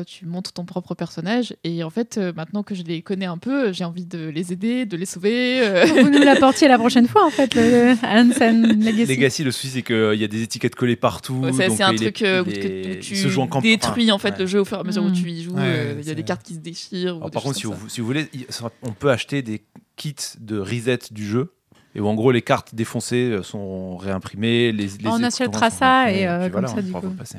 D: tu, montes ton propre personnage. Et en fait, euh, maintenant que je les connais un peu, j'ai envie de les aider, de les sauver. euh.
C: Vous nous l'apportiez la prochaine fois, en fait, le Hansen Legacy.
B: Legacy, le souci, c'est qu'il y a des étiquettes collées partout.
D: Ouais, c'est un truc euh, où tu
B: se joue en camp-
D: détruis en fait
B: ouais.
D: le jeu au fur et à mesure où tu y joues.
A: Ouais,
D: euh, Il y a des cartes qui se déchirent.
B: Alors, par contre, si vous,
D: ça.
B: si vous voulez, on peut acheter des kits de reset du jeu. Et où en gros, les cartes défoncées euh, sont réimprimées. Les, les
C: On achètera ça et, euh, comme
B: voilà,
C: ça,
B: on
C: du coup.
B: passer.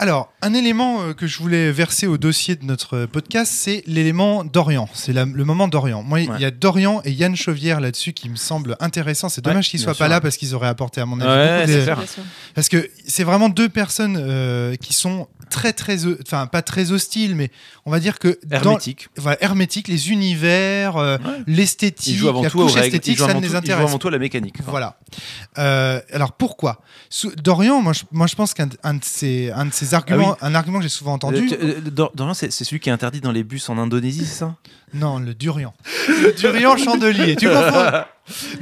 A: Alors, un élément euh, que je voulais verser au dossier de notre podcast, c'est l'élément d'Orient. C'est le moment d'Orient. Moi, il
B: Ouais.
A: y a Dorian et Yann Chauvière là-dessus qui me semblent intéressants. C'est dommage
B: Ouais,
A: qu'ils
B: bien
A: soient
B: sûr.
A: pas là parce qu'ils auraient apporté, à mon avis,
B: Ouais,
A: beaucoup
B: c'est
A: de-
B: clair.
D: Bien sûr.
A: Parce que c'est vraiment deux personnes euh, qui sont très, très, enfin, pas très hostiles, mais on va dire que dans,
B: Hermétique.
A: voilà, hermétique, les univers, euh,
B: Ouais.
A: l'esthétique,
B: Ils jouent avant
A: la
B: tout
A: couche esthétique, ça ne les
B: tout- ils jouent
A: intéresse
B: avant tout à la mécanique.
A: voilà. Euh, alors pourquoi? Dorian, moi je, moi je pense qu'un un de ses, un de ses ces arguments, un argument que j'ai souvent entendu.
B: Euh, euh, Dor- Dorian, c'est celui qui est interdit dans les bus en Indonésie, c'est ça?
A: Non, le durian. Le durian chandelier. Tu comprends?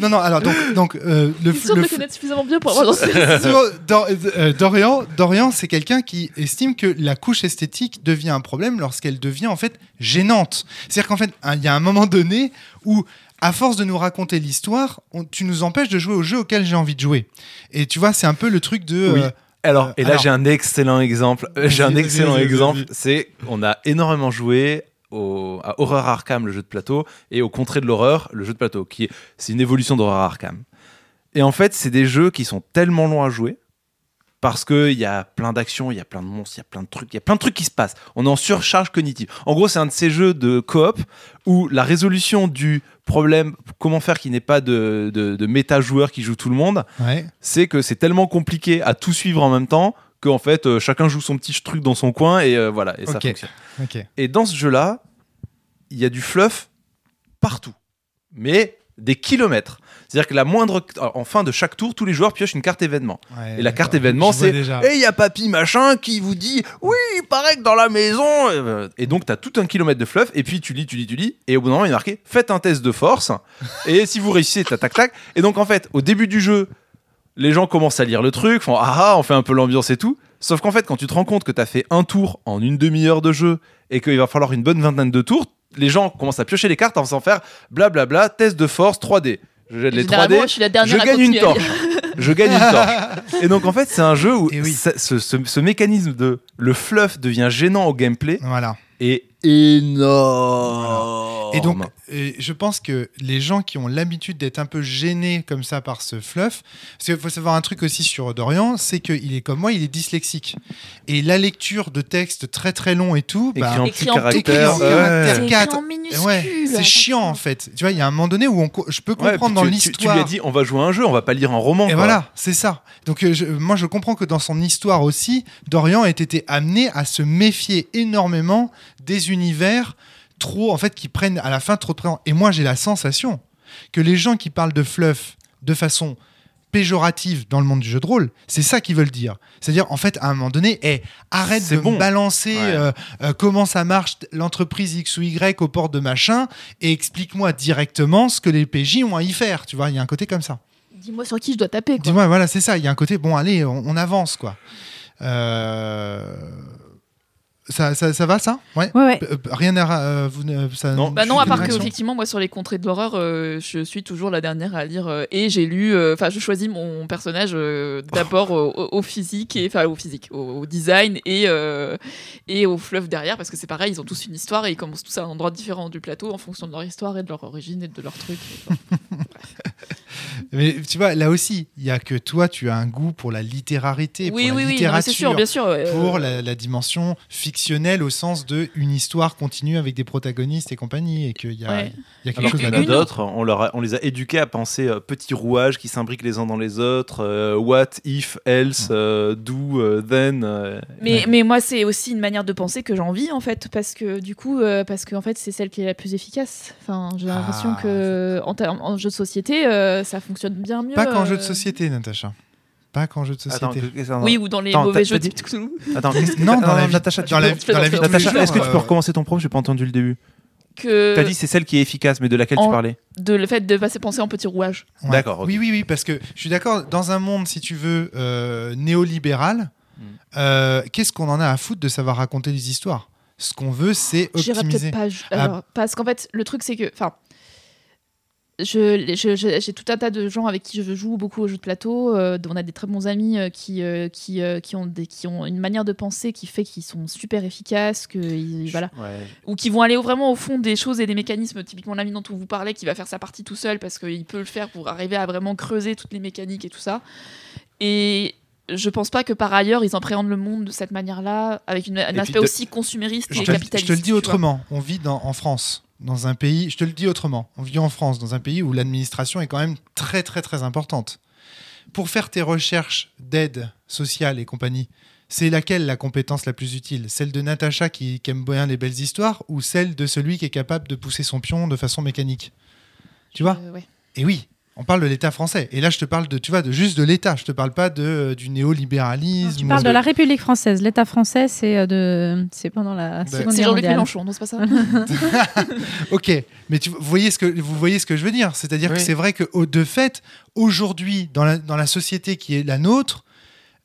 A: Non, non. Alors donc, donc euh, le,
D: Je suis sûre de
A: le-
D: le connaître suffisamment bien pour avoir
A: Dor- euh, Dorian, Dorian c'est quelqu'un qui estime que la couche esthétique devient un problème lorsqu'elle devient en fait gênante. C'est-à-dire qu'en fait, il y a un moment donné où, à force de nous raconter l'histoire, tu nous empêches de jouer au jeu auquel j'ai envie de jouer. Et tu vois, c'est un peu le truc de.
B: Oui.
A: euh,
B: Alors, et là,
A: alors-
B: j'ai un excellent exemple. Euh, J'ai un excellent exemple. C'est on a énormément joué au, à Horror Arkham, le jeu de plateau, et au Contrée de l'horreur, le jeu de plateau, qui est c'est une évolution d'Horror Arkham. Et en fait, c'est des jeux qui sont tellement longs à jouer parce qu'il y a plein d'actions, il y a plein de monstres, il y a plein de trucs, il y a plein de trucs qui se passent. On est en surcharge cognitive. En gros, c'est un de ces jeux de coop où la résolution du problème, comment faire qu'il n'y ait pas de, de, de méta-joueur qui joue tout le monde,
A: ouais.
B: c'est que c'est tellement compliqué à tout suivre en même temps qu'en fait euh, chacun joue son petit truc dans son coin et euh, voilà et ça fonctionne. Et dans ce jeu-là, il y a du fluff partout, mais des kilomètres. C'est-à-dire que la moindre en fin de chaque tour, tous les joueurs piochent une carte événement.
A: Ouais,
B: Et la carte événement, c'est et il y a papy machin qui vous dit oui, il paraît que dans la maison euh, et donc tu as tout un kilomètre de fluff et puis tu lis, tu lis, tu lis et au bout d'un moment il est marqué faites un test de force et si vous réussissez tac tac tac. Et donc en fait au début du jeu les gens commencent à lire le truc font ah ah on fait un peu l'ambiance et tout sauf qu'en fait quand tu te rends compte que tu as fait un tour en une demi-heure de jeu et qu'il va falloir une bonne vingtaine de tours les gens commencent à piocher les cartes en faisant faire blablabla test de force 3D je jette les 3D
D: Généralement, je suis la dernière
B: je gagne une torche. je gagne une torche. Et donc en fait, c'est un jeu où
A: Et oui.
B: ça- ce, ce- ce mécanisme de le fluff devient gênant au gameplay
A: Voilà.
B: est énorme.
A: Et donc, euh, je pense que les gens qui ont l'habitude d'être un peu gênés comme ça par ce fluff, parce qu'il faut savoir un truc aussi sur Dorian, c'est qu'il est comme moi, il est dyslexique. Et la lecture de textes très très longs et tout, bah,
B: écrit en
D: écrit
B: petit
D: en
B: caractère.
A: petit caractère.
D: C'est
A: quatre.
D: écrit en minuscule.
A: ouais, c'est chiant en fait. Tu vois, il y a un moment donné où on co- je peux comprendre dans
B: tu- tu, tu
A: l'histoire.
B: lui as dit, on va jouer à un jeu, on va pas lire un roman.
A: Et
B: quoi.
A: voilà, c'est ça. Donc euh, je- moi je comprends que dans son histoire aussi, Dorian ait été amené à se méfier énormément des univers trop, en fait, qui prennent à la fin trop de présence. Et moi j'ai la sensation que les gens qui parlent de fluff de façon péjorative dans le monde du jeu de rôle, c'est ça qu'ils veulent dire. C'est-à-dire, en fait, à un moment donné, eh, arrête de
B: bon.
A: me balancer
B: Ouais.
A: euh, euh, comment ça marche l'entreprise X ou Y au port de machin et explique-moi directement ce que les PJ ont à y faire. Tu vois, il y a un côté comme ça.
D: Dis-moi sur qui je dois taper.
A: Dis-moi, voilà, c'est ça. Il y a un côté, bon, allez, on, on avance, quoi. Euh, Ça, ça, ça va, ça? Ouais.
C: Ouais, ouais.
A: P- euh, Rien à. euh, vous ça-
B: Non.
D: Bah non, à part que effectivement, moi sur les contrées de l'horreur, euh, je suis toujours la dernière à lire euh, et j'ai lu. euh, Enfin, je choisis mon personnage euh, d'abord au, au- au physique et enfin au physique, au, au design et euh, et au fleuve derrière parce que c'est pareil, ils ont tous une histoire et ils commencent tous à un endroit différent du plateau en fonction de leur histoire et de leur origine et de leur truc.
A: Mais tu vois, là aussi, il y a que toi, tu as un goût pour la littérarité,
D: oui,
A: pour
D: oui,
A: la
D: oui, non,
A: littérature.
D: sûr, bien sûr. euh,
A: pour la, la dimension fictionnelle au sens de une histoire continue avec des protagonistes et compagnie et qu'il y a,
D: Ouais.
A: il y a quelque
B: Alors
A: chose
D: Une-
B: d'autres, on, leur a- on les a éduqués à penser euh, petits rouages qui s'imbriquent les uns dans les autres, euh, what, if, else, euh, do, euh, then. euh,
D: Mais,
A: Ouais.
D: mais moi, c'est aussi une manière de penser que j'envie, en fait, parce que du coup, euh, parce que en fait, c'est celle qui est la plus efficace. Enfin, j'ai l'impression
A: Ah,
D: que en, en jeu de société, euh, ça fonctionne bien mieux.
A: Pas qu'en
D: euh,
A: jeu de société, Natacha. Pas qu'en jeu de société.
B: Attends,
D: Oui, ou dans les
B: Attends,
D: mauvais jeux de Cthulhu.
B: Attends,
A: Non, dans la vie-
B: Natacha,
A: dans la-
B: peux-
A: dans la vie
B: Natacha, est-ce que tu peux
A: euh,
B: recommencer ton propos J'ai pas entendu le début.
D: Que
B: T'as dit c'est celle qui est efficace, mais de laquelle tu parlais
D: de le fait de passer penser en petits rouages.
A: Ouais.
B: D'accord.
A: Oui, oui, oui, parce que je suis d'accord, dans un monde, si tu veux, euh, néolibéral,
B: Mm.
A: euh, qu'est-ce qu'on en a à foutre de savoir raconter des histoires? Ce qu'on veut, c'est
D: J'irai
A: optimiser.
D: peut-être pas.
A: Ah.
D: alors, Parce qu'en fait, le truc, c'est que. Enfin. Je- je- je- J'ai tout un tas de gens avec qui je joue beaucoup aux jeux de plateau. euh, on a des très bons amis euh, qui, euh, qui, euh, qui, ont des, qui ont une manière de penser qui fait qu'ils sont super efficaces, que ils- voilà.
B: Ouais.
D: ou qui vont aller vraiment au fond des choses et des mécanismes. Typiquement, l'ami dont on vous parlait, qui va faire sa partie tout seul parce qu'il peut le faire pour arriver à vraiment creuser toutes les mécaniques et tout ça. Et je pense pas que par ailleurs ils appréhendent le monde de cette manière-là, avec une- un aspect
B: de-
D: aussi consumériste
A: Je
D: et capitaliste.
A: je te le dis autrement. On vit dans, en France, dans un pays. Je te le dis autrement. On vit en France, dans un pays où l'administration est quand même très, très, très importante. Pour faire tes recherches d'aide sociale et compagnie, c'est laquelle la compétence la plus utile? Celle de Natacha qui, qui aime bien les belles histoires ou celle de celui qui est capable de pousser son pion de façon mécanique? Tu vois?
D: Euh, ouais.
A: Et oui. On parle de l'État français. Et là, je te parle de, tu vois, de juste de l'État. Je te parle pas de, du néolibéralisme.
C: Tu parles de la République française. L'État français, c'est euh, de, c'est pendant la Seconde
D: C'est
C: Guerre
D: Jean-Luc
C: mondiale.
D: Mélenchon, non, c'est pas ça
A: Ok, mais tu, vous, voyez ce que, vous voyez ce que je veux dire. C'est-à-dire que c'est vrai que de fait, aujourd'hui, dans la, dans la société qui est la nôtre,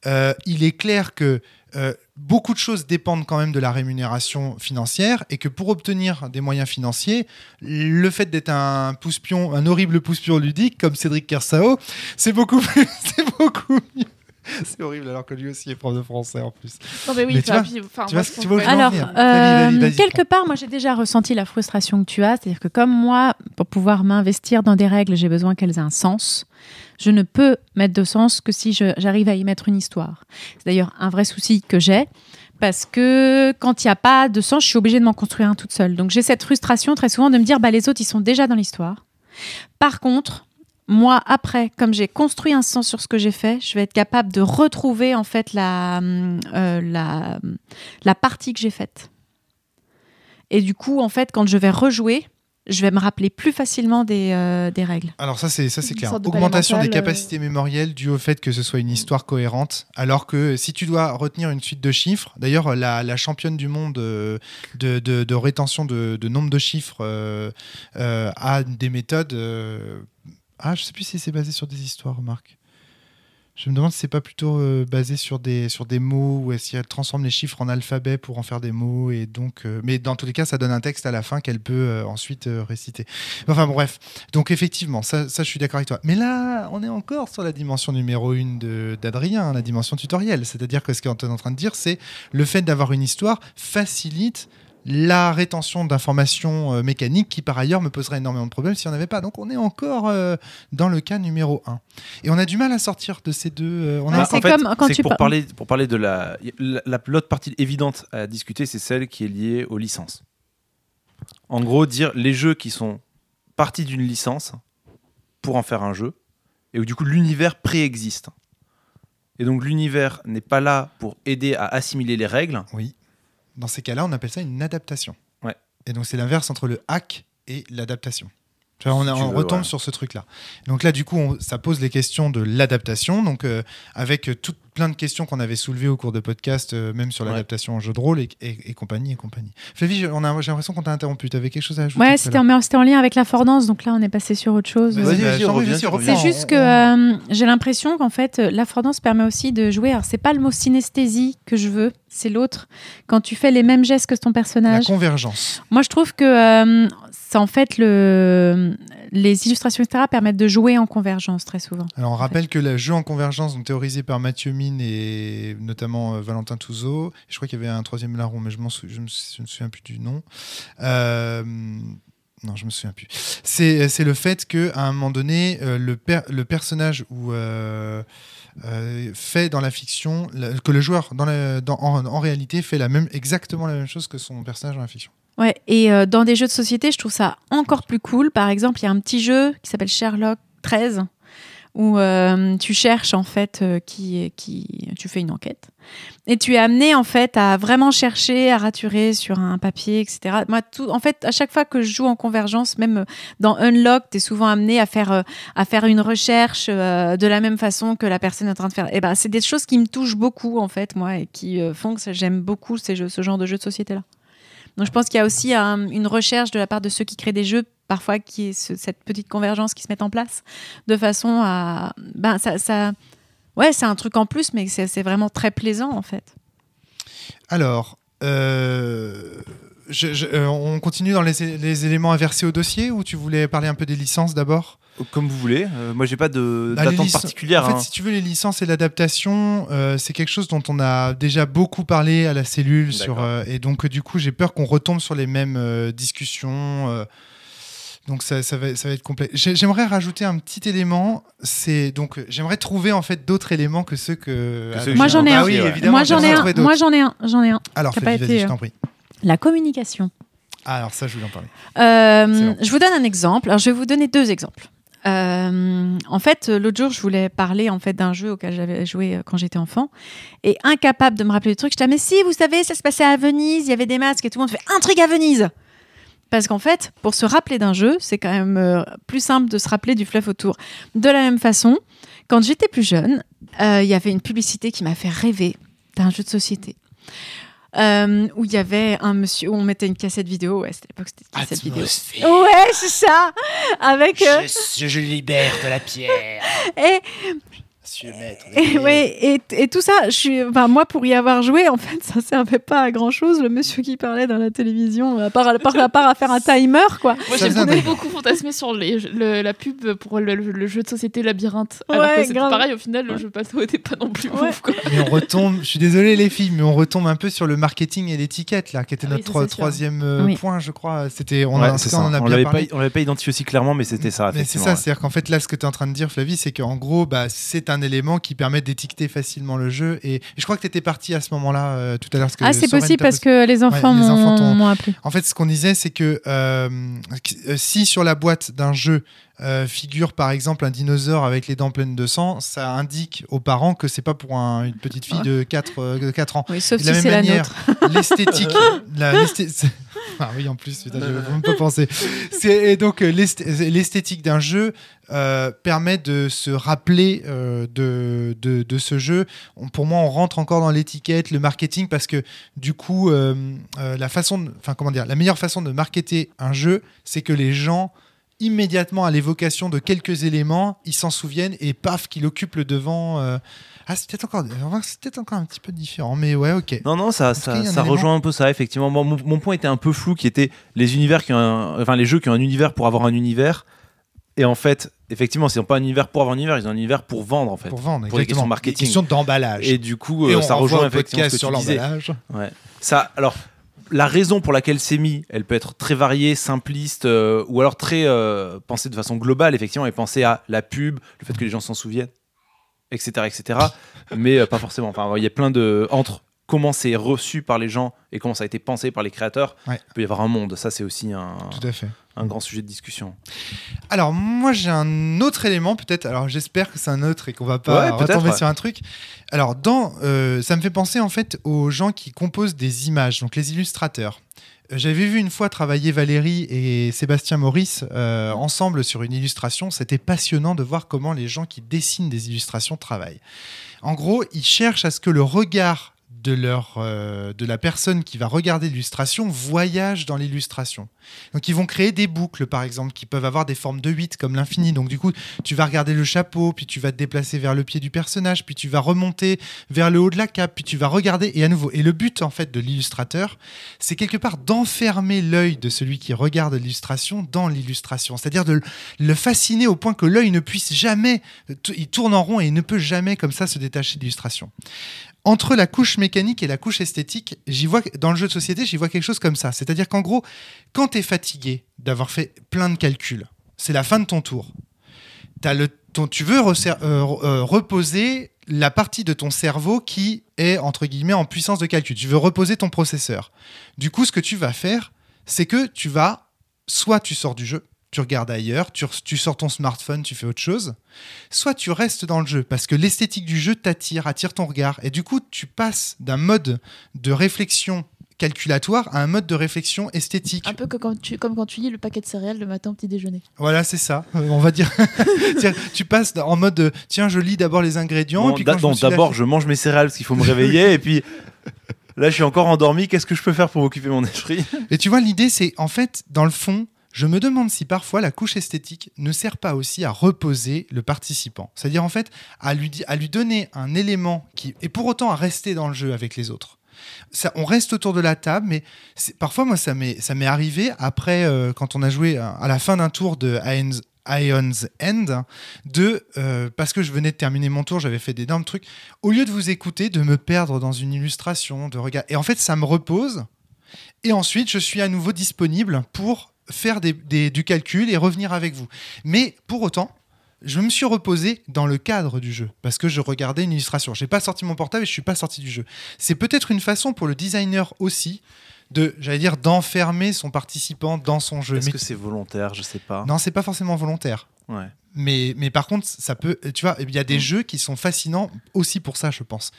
A: euh, il est clair que euh, beaucoup de choses dépendent quand même de la rémunération financière et que pour obtenir des moyens financiers, le fait d'être un pouce-pion, un horrible pouce-pion ludique comme Cédric Kersao, c'est beaucoup beaucoup mieux. C'est horrible alors que lui aussi est prof de français en plus.
D: Non, mais oui,
A: Mais tu vois-
D: puis-
A: tu vois tu
C: Alors,
A: venir.
C: euh, quelque
A: prends.
C: part, moi j'ai déjà ressenti la frustration que tu as, c'est-à-dire que comme moi, pour pouvoir m'investir dans des règles, j'ai besoin qu'elles aient un sens. Je ne peux mettre de sens que si je- j'arrive à y mettre une histoire. C'est d'ailleurs un vrai souci que j'ai. Parce que quand il n'y a pas de sens, je suis obligée de m'en construire un toute seule. Donc j'ai cette frustration très souvent de me dire, bah, les autres, ils sont déjà dans l'histoire. Par contre, moi, après, comme j'ai construit un sens sur ce que j'ai fait, je vais être capable de retrouver en fait la, euh, la, la partie que j'ai faite. Et du coup, en fait, quand je vais rejouer, je vais me rappeler plus facilement des, euh, des règles.
A: Alors ça c'est ça c'est
D: Une
A: clair.
D: de
A: Augmentation des
D: mental, euh.
A: capacités mémorielles due au fait que ce soit une histoire cohérente. Alors que si tu dois retenir une suite de chiffres, d'ailleurs la, la championne du monde de, de- de rétention de, de nombre de chiffres euh, euh, a des méthodes. Ah je sais plus si c'est basé sur des histoires, Marc. Je me demande si c'est pas plutôt euh, basé sur des, sur des mots ou si elle transforme les chiffres en alphabet pour en faire des mots et donc euh, mais dans tous les cas ça donne un texte à la fin qu'elle peut euh, ensuite réciter. Enfin bref, donc effectivement ça, je suis d'accord avec toi. Mais là on est encore sur la dimension numéro une d'Adrien, la dimension tutoriel. C'est-à-dire que ce qu'on est en train de dire c'est le fait d'avoir une histoire facilite la rétention d'informations euh, mécaniques qui par ailleurs me poserait énormément de problèmes si on n'avait pas. Donc on est encore euh, dans le cas numéro 1. Et on a du mal à sortir de ces deux. euh, on a-
B: Bah,
C: c'est
B: en fait,
C: comme quand tu
B: pour
C: par-
B: parler pour parler de la la- la- l'autre partie évidente à discuter, c'est celle qui est liée aux licences. En gros, dire les jeux qui sont partis d'une licence pour en faire un jeu et où du coup l'univers préexiste. Et donc l'univers n'est pas là pour aider à assimiler les règles.
A: Oui. Dans ces cas-là, on appelle ça une adaptation.
B: Ouais.
A: Et donc c'est l'inverse entre le hack et l'adaptation. On, a- on
B: veux,
A: retombe
B: ouais.
A: sur ce truc-là. Donc là, du coup, on- ça pose les questions de l'adaptation. Donc, euh, avec euh, toutes plein de questions qu'on avait soulevées au cours de podcast, euh, même sur
B: Ouais.
A: l'adaptation en jeu de rôle et, et- et compagnie et compagnie. Flavie, j'ai l'impression qu'on t'a interrompu. Tu avais quelque chose à ajouter
C: Ouais, c'était en, c'était en lien avec l'affordance, donc là on est passé sur autre chose.
A: Vas-y,
B: Vas-y, reviens,
A: vas-y,
B: reviens.
A: reprends.
C: C'est juste que euh, j'ai l'impression qu'en fait, l'affordance permet aussi de jouer. Alors, c'est pas le mot synesthésie que je veux, c'est l'autre. Quand tu fais les mêmes gestes que ton
A: la
C: personnage.
A: convergence.
C: Moi, je trouve que euh, c'est en fait le... les illustrations, etc., permettent de jouer en convergence très souvent.
A: Alors, on rappelle que le jeu en convergence, donc théorisé par Mathieu Et notamment euh, Valentin Touzeau, je crois qu'il y avait un troisième larron, mais je, sou- me, souviens plus du nom. Euh, non, je me souviens plus. C'est c'est le fait que à un moment donné, euh, le, le personnage ou euh, euh, fait dans la fiction, que le joueur dans la- dans- en, réalité fait la même, exactement la même chose que son personnage dans la fiction.
C: Ouais, et euh, dans des jeux de société, je trouve ça encore plus cool. Par exemple, il y a un petit jeu qui s'appelle Sherlock 13 où euh, tu cherches en fait euh, qui, qui tu fais une enquête. Et tu es amené en fait à vraiment chercher à raturer sur un papier etc moi tout en fait à chaque fois que je joue en convergence même euh, dans Unlock tu es souvent amené à faire euh, à faire une recherche euh, de la même façon que la personne est en train de faire. Et ben c'est des choses qui me touchent beaucoup en fait moi et qui font que j'aime beaucoup ces jeux, ce genre de jeux de société là donc je pense qu'il y a aussi un- une recherche de la part de ceux qui créent des jeux, parfois qui cette petite convergence qui se met en place, de façon à... Ben, ça, Ouais, c'est un truc en plus, mais c'est vraiment très plaisant en fait.
A: Alors, euh, euh, on continue dans les, les éléments inversés au dossier ou tu voulais parler un peu des licences d'abord?
B: Comme vous voulez. Euh, moi, j'ai pas de
A: Bah,
B: d'attente particulière.
A: En fait,
B: hein.
A: si tu veux, les licences et l'adaptation, euh, c'est quelque chose dont on a déjà beaucoup parlé à la cellule. Sur, euh, et donc, euh, du coup, j'ai peur qu'on retombe sur les mêmes euh, discussions. euh, donc, ça, ça, va, ça va être complet. J'ai- J'aimerais rajouter un petit élément. C'est donc, j'aimerais trouver en fait d'autres éléments que ceux que.
B: Que ceux que
C: Moi j'en ai
B: Ah
C: un.
B: oui.
C: Moi j'en ai un. Moi j'en ai un. J'en ai un.
A: Alors,
C: pas
A: vas-y,
C: été,
A: je t'en prie.
C: La communication.
A: Ah, alors ça, je voulais en parler.
C: Euh, je vous donne un exemple. Alors, je vais vous donner deux exemples. Euh, en fait, euh, l'autre jour, je voulais parler en fait d'un jeu auquel j'avais joué euh, quand j'étais enfant, et incapable de me rappeler le truc, je disais mais si, vous savez, ça se passait à Venise, il y avait des masques et tout le monde fait un truc à Venise. Parce qu'en fait, pour se rappeler d'un jeu, c'est quand même plus simple de se rappeler du fluff autour. De la même façon, quand j'étais plus jeune, il y avait une publicité qui m'a fait rêver d'un jeu de société. Euh, où il y avait un monsieur, où on mettait une cassette vidéo, ouais, c'était l'époque, c'était une cassette vidéo. Ouais, c'est ça Avec. euh,
F: Je, je libère de la pierre.
C: et
F: Monsieur maître.
C: Et, ouais, et, et tout ça, je suis, enfin, moi, pour y avoir joué, en fait, ça servait pas à grand chose. Le monsieur qui parlait dans la télévision, à part, à part, à, part à faire un timer, quoi.
D: Moi, j'ai beaucoup, fantasmé sur les- le- la pub pour le, le- le jeu de société Labyrinthe. Alors
C: Ouais,
D: que c'était
C: grave.
D: pareil, au final, le jeu plateau était pas non plus
C: Ouais.
D: ouf. Quoi.
A: Mais on retombe, je suis désolé les filles, mais on retombe un peu sur le marketing et l'étiquette là, qui était
D: Ah oui,
A: notre troisième euh,
C: Oui.
A: point, je crois. C'était, on,
B: Ouais,
A: a, en
B: c'est
A: tout cas,
B: ça.
A: on en a
B: On
A: bien
B: l'avait pas, on l'avait pas identifié aussi clairement, mais c'était ça.
A: Mais c'est ça, c'est-à-dire qu'en fait là, ce que tu es en train de dire, Flavie, c'est qu'en gros, bah, c'est un élément qui permet d'étiqueter facilement le jeu. Et, et je crois que tu étais parti à ce moment-là euh, tout à l'heure.
C: Ah, c'est possible parce que les enfants m'ont appelé.
A: En fait, ce qu'on disait, c'est que euh, euh, si sur la boîte d'un jeu euh, figure par exemple un dinosaure avec les dents pleines de sang, ça indique aux parents que c'est pas pour un- une petite fille de 4, de 4 ans.
C: Oui, sauf
A: De
C: si
A: la même
C: c'est la
A: manière, l'esthétique. ah oui, en plus, putain, j'avais même pas pensé. Et donc, euh, l'esth- l'esthétique d'un jeu euh, permet de se rappeler euh, de, de, de ce jeu. On- pour moi, on rentre encore dans l'étiquette, le marketing, parce que du coup, euh, euh, la façon, enfin comment dire, la meilleure façon de marketer un jeu, c'est que les gens immédiatement à l'évocation de quelques éléments, ils s'en souviennent et paf, qu'il occupe le devant. euh. Ah, c'est peut-être encore, peut-être encore un petit peu différent, mais ouais, ok.
B: Non, non, ça, ça,
A: un
B: ça rejoint un peu ça, effectivement. Moi, mon, mon point était un peu flou, qui était les univers qui ont un- enfin les jeux qui ont un univers pour avoir un univers. Et en fait, effectivement, ils n'ont pas un univers pour avoir un univers, ils ont un univers pour vendre, en fait.
A: Pour vendre,
B: Pour les
A: exactement.
B: questions marketing.
A: Question d'emballage.
B: Et du coup,
A: Et
B: euh, ça rejoint effectivement ce que
A: sur l'emballage.
B: Ouais. Ça, alors, la raison pour laquelle c'est mis, elle peut être très variée, simpliste, euh, ou alors très euh, pensée de façon globale, effectivement, et penser à la pub, le fait que les gens s'en souviennent, etc., etc. mais euh, pas forcément. Enfin, il y a plein de entre comment c'est reçu par les gens et comment ça a été pensé par les créateurs.
A: Ouais.
B: Il peut y avoir un monde. Ça, c'est aussi un,
A: Tout à fait.
B: un grand sujet de discussion.
A: Alors moi j'ai un autre élément peut-être. Alors j'espère que c'est un autre et qu'on va pas
B: Ouais,
A: retomber
B: ouais.
A: sur un truc. Alors dans, euh, ça me fait penser en fait aux gens qui composent des images, donc les illustrateurs. Euh, J'avais vu une fois travailler Valérie et Sébastien Maurice euh, ensemble sur une illustration. C'était passionnant de voir comment les gens qui dessinent des illustrations travaillent. En gros, ils cherchent à ce que le regard de, leur, euh, de la personne qui va regarder l'illustration voyage dans l'illustration. Donc ils vont créer des boucles, par exemple, qui peuvent avoir des formes de 8 comme l'infini. Donc du coup, tu vas regarder le chapeau, puis tu vas te déplacer vers le pied du personnage, puis tu vas remonter vers le haut de la cape, puis tu vas regarder, et à nouveau. Et le but, en fait, de l'illustrateur, c'est quelque part d'enfermer l'œil de celui qui regarde l'illustration dans l'illustration. C'est-à-dire de le fasciner au point que l'œil ne puisse jamais, il tourne en rond et il ne peut jamais comme ça se détacher de l'illustration entre la couche mécanique et la couche esthétique, j'y vois dans le jeu de société, j'y vois quelque chose comme ça. C'est-à-dire qu'en gros, quand tu es fatigué d'avoir fait plein de calculs, c'est la fin de ton tour. Le, ton, tu veux euh, euh, reposer la partie de ton cerveau qui est en puissance de calcul. Tu veux reposer ton processeur. Du coup, ce que tu vas faire, c'est que tu vas soit tu sors du jeu, tu regardes ailleurs, tu, tu sors ton smartphone, tu fais autre chose, soit tu restes dans le jeu parce que l'esthétique du jeu t'attire, attire ton regard, et du coup tu passes d'un mode de réflexion calculatoire à un mode de réflexion esthétique.
D: Un peu que quand tu, comme quand tu lis le paquet de céréales le matin au petit déjeuner.
A: Voilà, c'est ça. Euh, on va dire. Tiens, tu passes en mode euh, tiens, je lis d'abord les ingrédients. Et puis je
B: d'abord,
A: lâché-
B: je mange mes céréales parce qu'il faut me réveiller, et puis là, je suis encore endormi. Qu'est-ce que je peux faire pour occuper mon esprit?
A: Et tu vois, l'idée, c'est en fait, dans le fond, je me demande si parfois la couche esthétique ne sert pas aussi à reposer le participant. C'est-à-dire, en fait, à lui, donner un élément qui. et pour autant à rester dans le jeu avec les autres. Ça, on reste autour de la table, mais parfois, moi, ça m'est arrivé après, euh, quand on a joué à, à la fin d'un tour de Ion's, End, de, euh, parce que je venais de terminer mon tour, j'avais fait d'énormes trucs, au lieu de vous écouter, de me perdre dans une illustration, de regarder. Et en fait, ça me repose. Et ensuite, je suis à nouveau disponible pour faire des- des- du calcul et revenir avec vous. Mais pour autant, je me suis reposé dans le cadre du jeu parce que je regardais une illustration. J'ai pas sorti mon portable et je suis pas sorti du jeu. C'est peut-être une façon pour le designer aussi de, j'allais dire, d'enfermer son participant dans son jeu.
B: Est-ce que c'est volontaire? Je sais pas.
A: Non, c'est pas forcément volontaire.
B: Ouais.
A: Mais, mais par contre, ça peut. Tu vois, il y a des
B: Mm.
A: jeux qui sont fascinants aussi pour ça, je pense.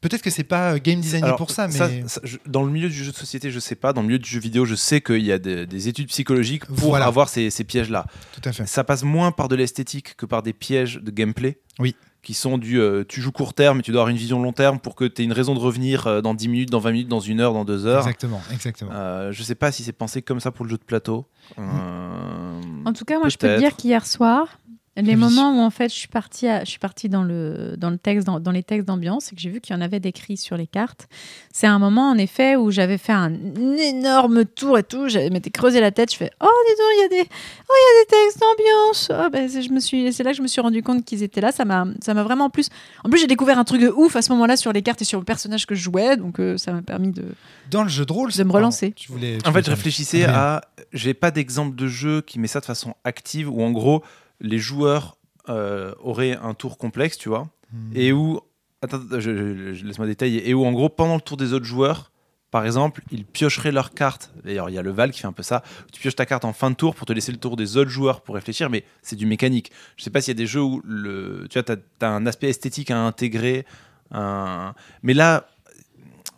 A: Peut-être que c'est pas euh, game designé
B: Alors,
A: pour ça, mais
B: ça, ça, je- dans le milieu du jeu de société, je sais pas. Dans le milieu du jeu vidéo, je sais qu'il y a des, des études psychologiques pour
A: Voilà.
B: avoir ces, ces pièges-là.
A: tout à fait.
B: Ça passe moins par de l'esthétique que par des pièges de gameplay.
A: Oui.
B: Qui sont du euh, tu joues court terme, mais tu dois avoir une vision long terme pour que tu aies une raison de revenir euh, dans 10 minutes, dans 20 minutes, dans une heure, dans deux heures.
A: Exactement, exactement.
B: Euh, je sais pas si c'est pensé comme ça pour le jeu de plateau. Euh,
C: En tout cas, moi, je peux te dire qu'hier soir, les moments où en fait je suis partie, à- je suis partie dans le dans le texte, dans, dans les textes d'ambiance, et que j'ai vu qu'il y en avait décrits sur les cartes. C'est un moment en effet où j'avais fait un énorme tour et tout. Je m'étais creusé la tête. Je fais oh dis donc, il y a des oh il y a des textes d'ambiance. Ah, ben, c'est- je me suis, c'est là que je me suis rendu compte qu'ils étaient là. Ça m'a ça m'a vraiment plus. En plus, j'ai découvert un truc de ouf à ce moment-là sur les cartes et sur le personnage que je jouais. Donc euh, ça m'a permis de.
A: Dans le jeu de rôle,
C: de me relancer.
A: Tu voulais, tu
B: En fait, je réfléchissais à. J'ai pas d'exemple de jeu qui met ça de façon active où en gros les joueurs euh, auraient un tour complexe, tu vois,
A: Hmm.
B: et où. Attends, je, je- je- laisse-moi détailler. Et où en gros, pendant le tour des autres joueurs, par exemple, ils piocheraient leur carte. D'ailleurs, il y a le Val qui fait un peu ça. Tu pioches ta carte en fin de tour pour te laisser le tour des autres joueurs pour réfléchir, mais c'est du mécanique. Je sais pas s'il y a des jeux où le, tu vois, as, un aspect esthétique à intégrer. un- Mais là,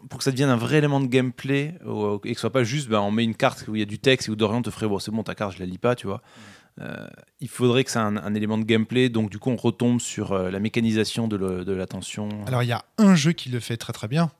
B: pour que ça devienne un vrai élément de gameplay et que ce soit pas juste bah, on met une carte où il y a du texte et où Dorian te ferait bon c'est bon ta carte je la lis pas tu vois Euh, il faudrait que c'est un, un élément de gameplay donc du coup on retombe sur euh, la mécanisation de, l'attention
A: Alors, il y a un jeu qui le fait très très bien,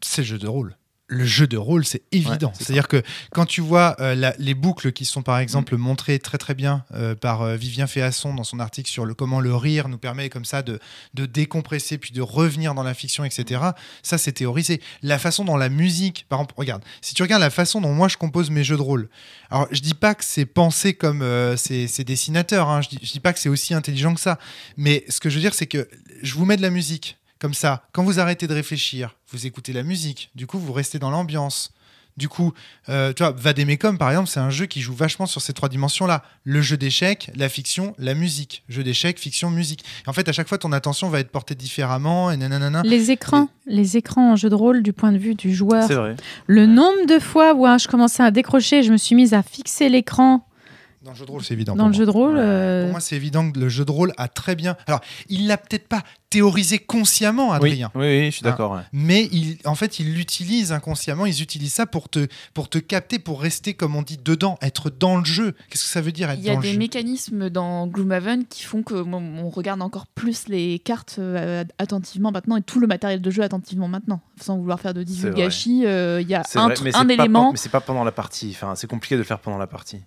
A: c'est le jeu de rôle. Le jeu de rôle, c'est évident.
B: Ouais,
A: C'est-à-dire que quand tu vois euh, la- les boucles qui sont par exemple montrées très très bien euh, par euh, Vivien Féasson dans son article sur le comment le rire nous permet comme ça de, de décompresser puis de revenir dans la fiction, etc. Ça, c'est théorisé. La façon dont la musique, par exemple, regarde, si tu regardes la façon dont moi je compose mes jeux de rôle, alors je dis pas que c'est pensé comme ces, ces dessinateurs, hein, je, dis, je dis pas que c'est aussi intelligent que ça, mais ce que je veux dire, c'est que je vous mets de la musique. Comme ça, quand vous arrêtez de réfléchir, vous écoutez la musique. Du coup, vous restez dans l'ambiance. Du coup, euh, tu vois, Vademecum, par exemple, c'est un jeu qui joue vachement sur ces trois dimensions-là. Le jeu d'échecs, la fiction, la musique. Jeu d'échecs, fiction, musique. Et en fait, à chaque fois, ton attention va être portée différemment et nanana.
C: Les écrans, les écrans en jeu de rôle du point de vue du joueur.
B: c'est vrai
C: Le nombre de fois où hein, je commençais à décrocher, je me suis mise à fixer l'écran
A: Dans le jeu de rôle, c'est évident.
C: dans
A: pour
C: le
A: moi.
C: jeu de rôle. Euh,
A: Pour moi, c'est évident que le jeu de rôle a très bien. Alors, il l'a peut-être pas théorisé consciemment, Adrien.
B: oui oui je suis
A: Hein.
B: d'accord ouais.
A: mais il, en fait, ils l'utilisent inconsciemment, ils utilisent ça pour te, pour te capter, pour rester, comme on dit, dedans, être dans le jeu. Qu'est-ce que ça veut dire être
D: Il y a
A: dans
D: des
A: le jeu?
D: mécanismes dans Gloomhaven qui font que on, on regarde encore plus les cartes euh, attentivement maintenant et tout le matériel de jeu attentivement maintenant, sans vouloir faire de divulgachie. euh, Il y a
B: C'est
D: un,
B: vrai, mais
D: un
B: pas
D: élément.
B: pen- mais c'est pas pendant la partie enfin c'est compliqué de le faire pendant la partie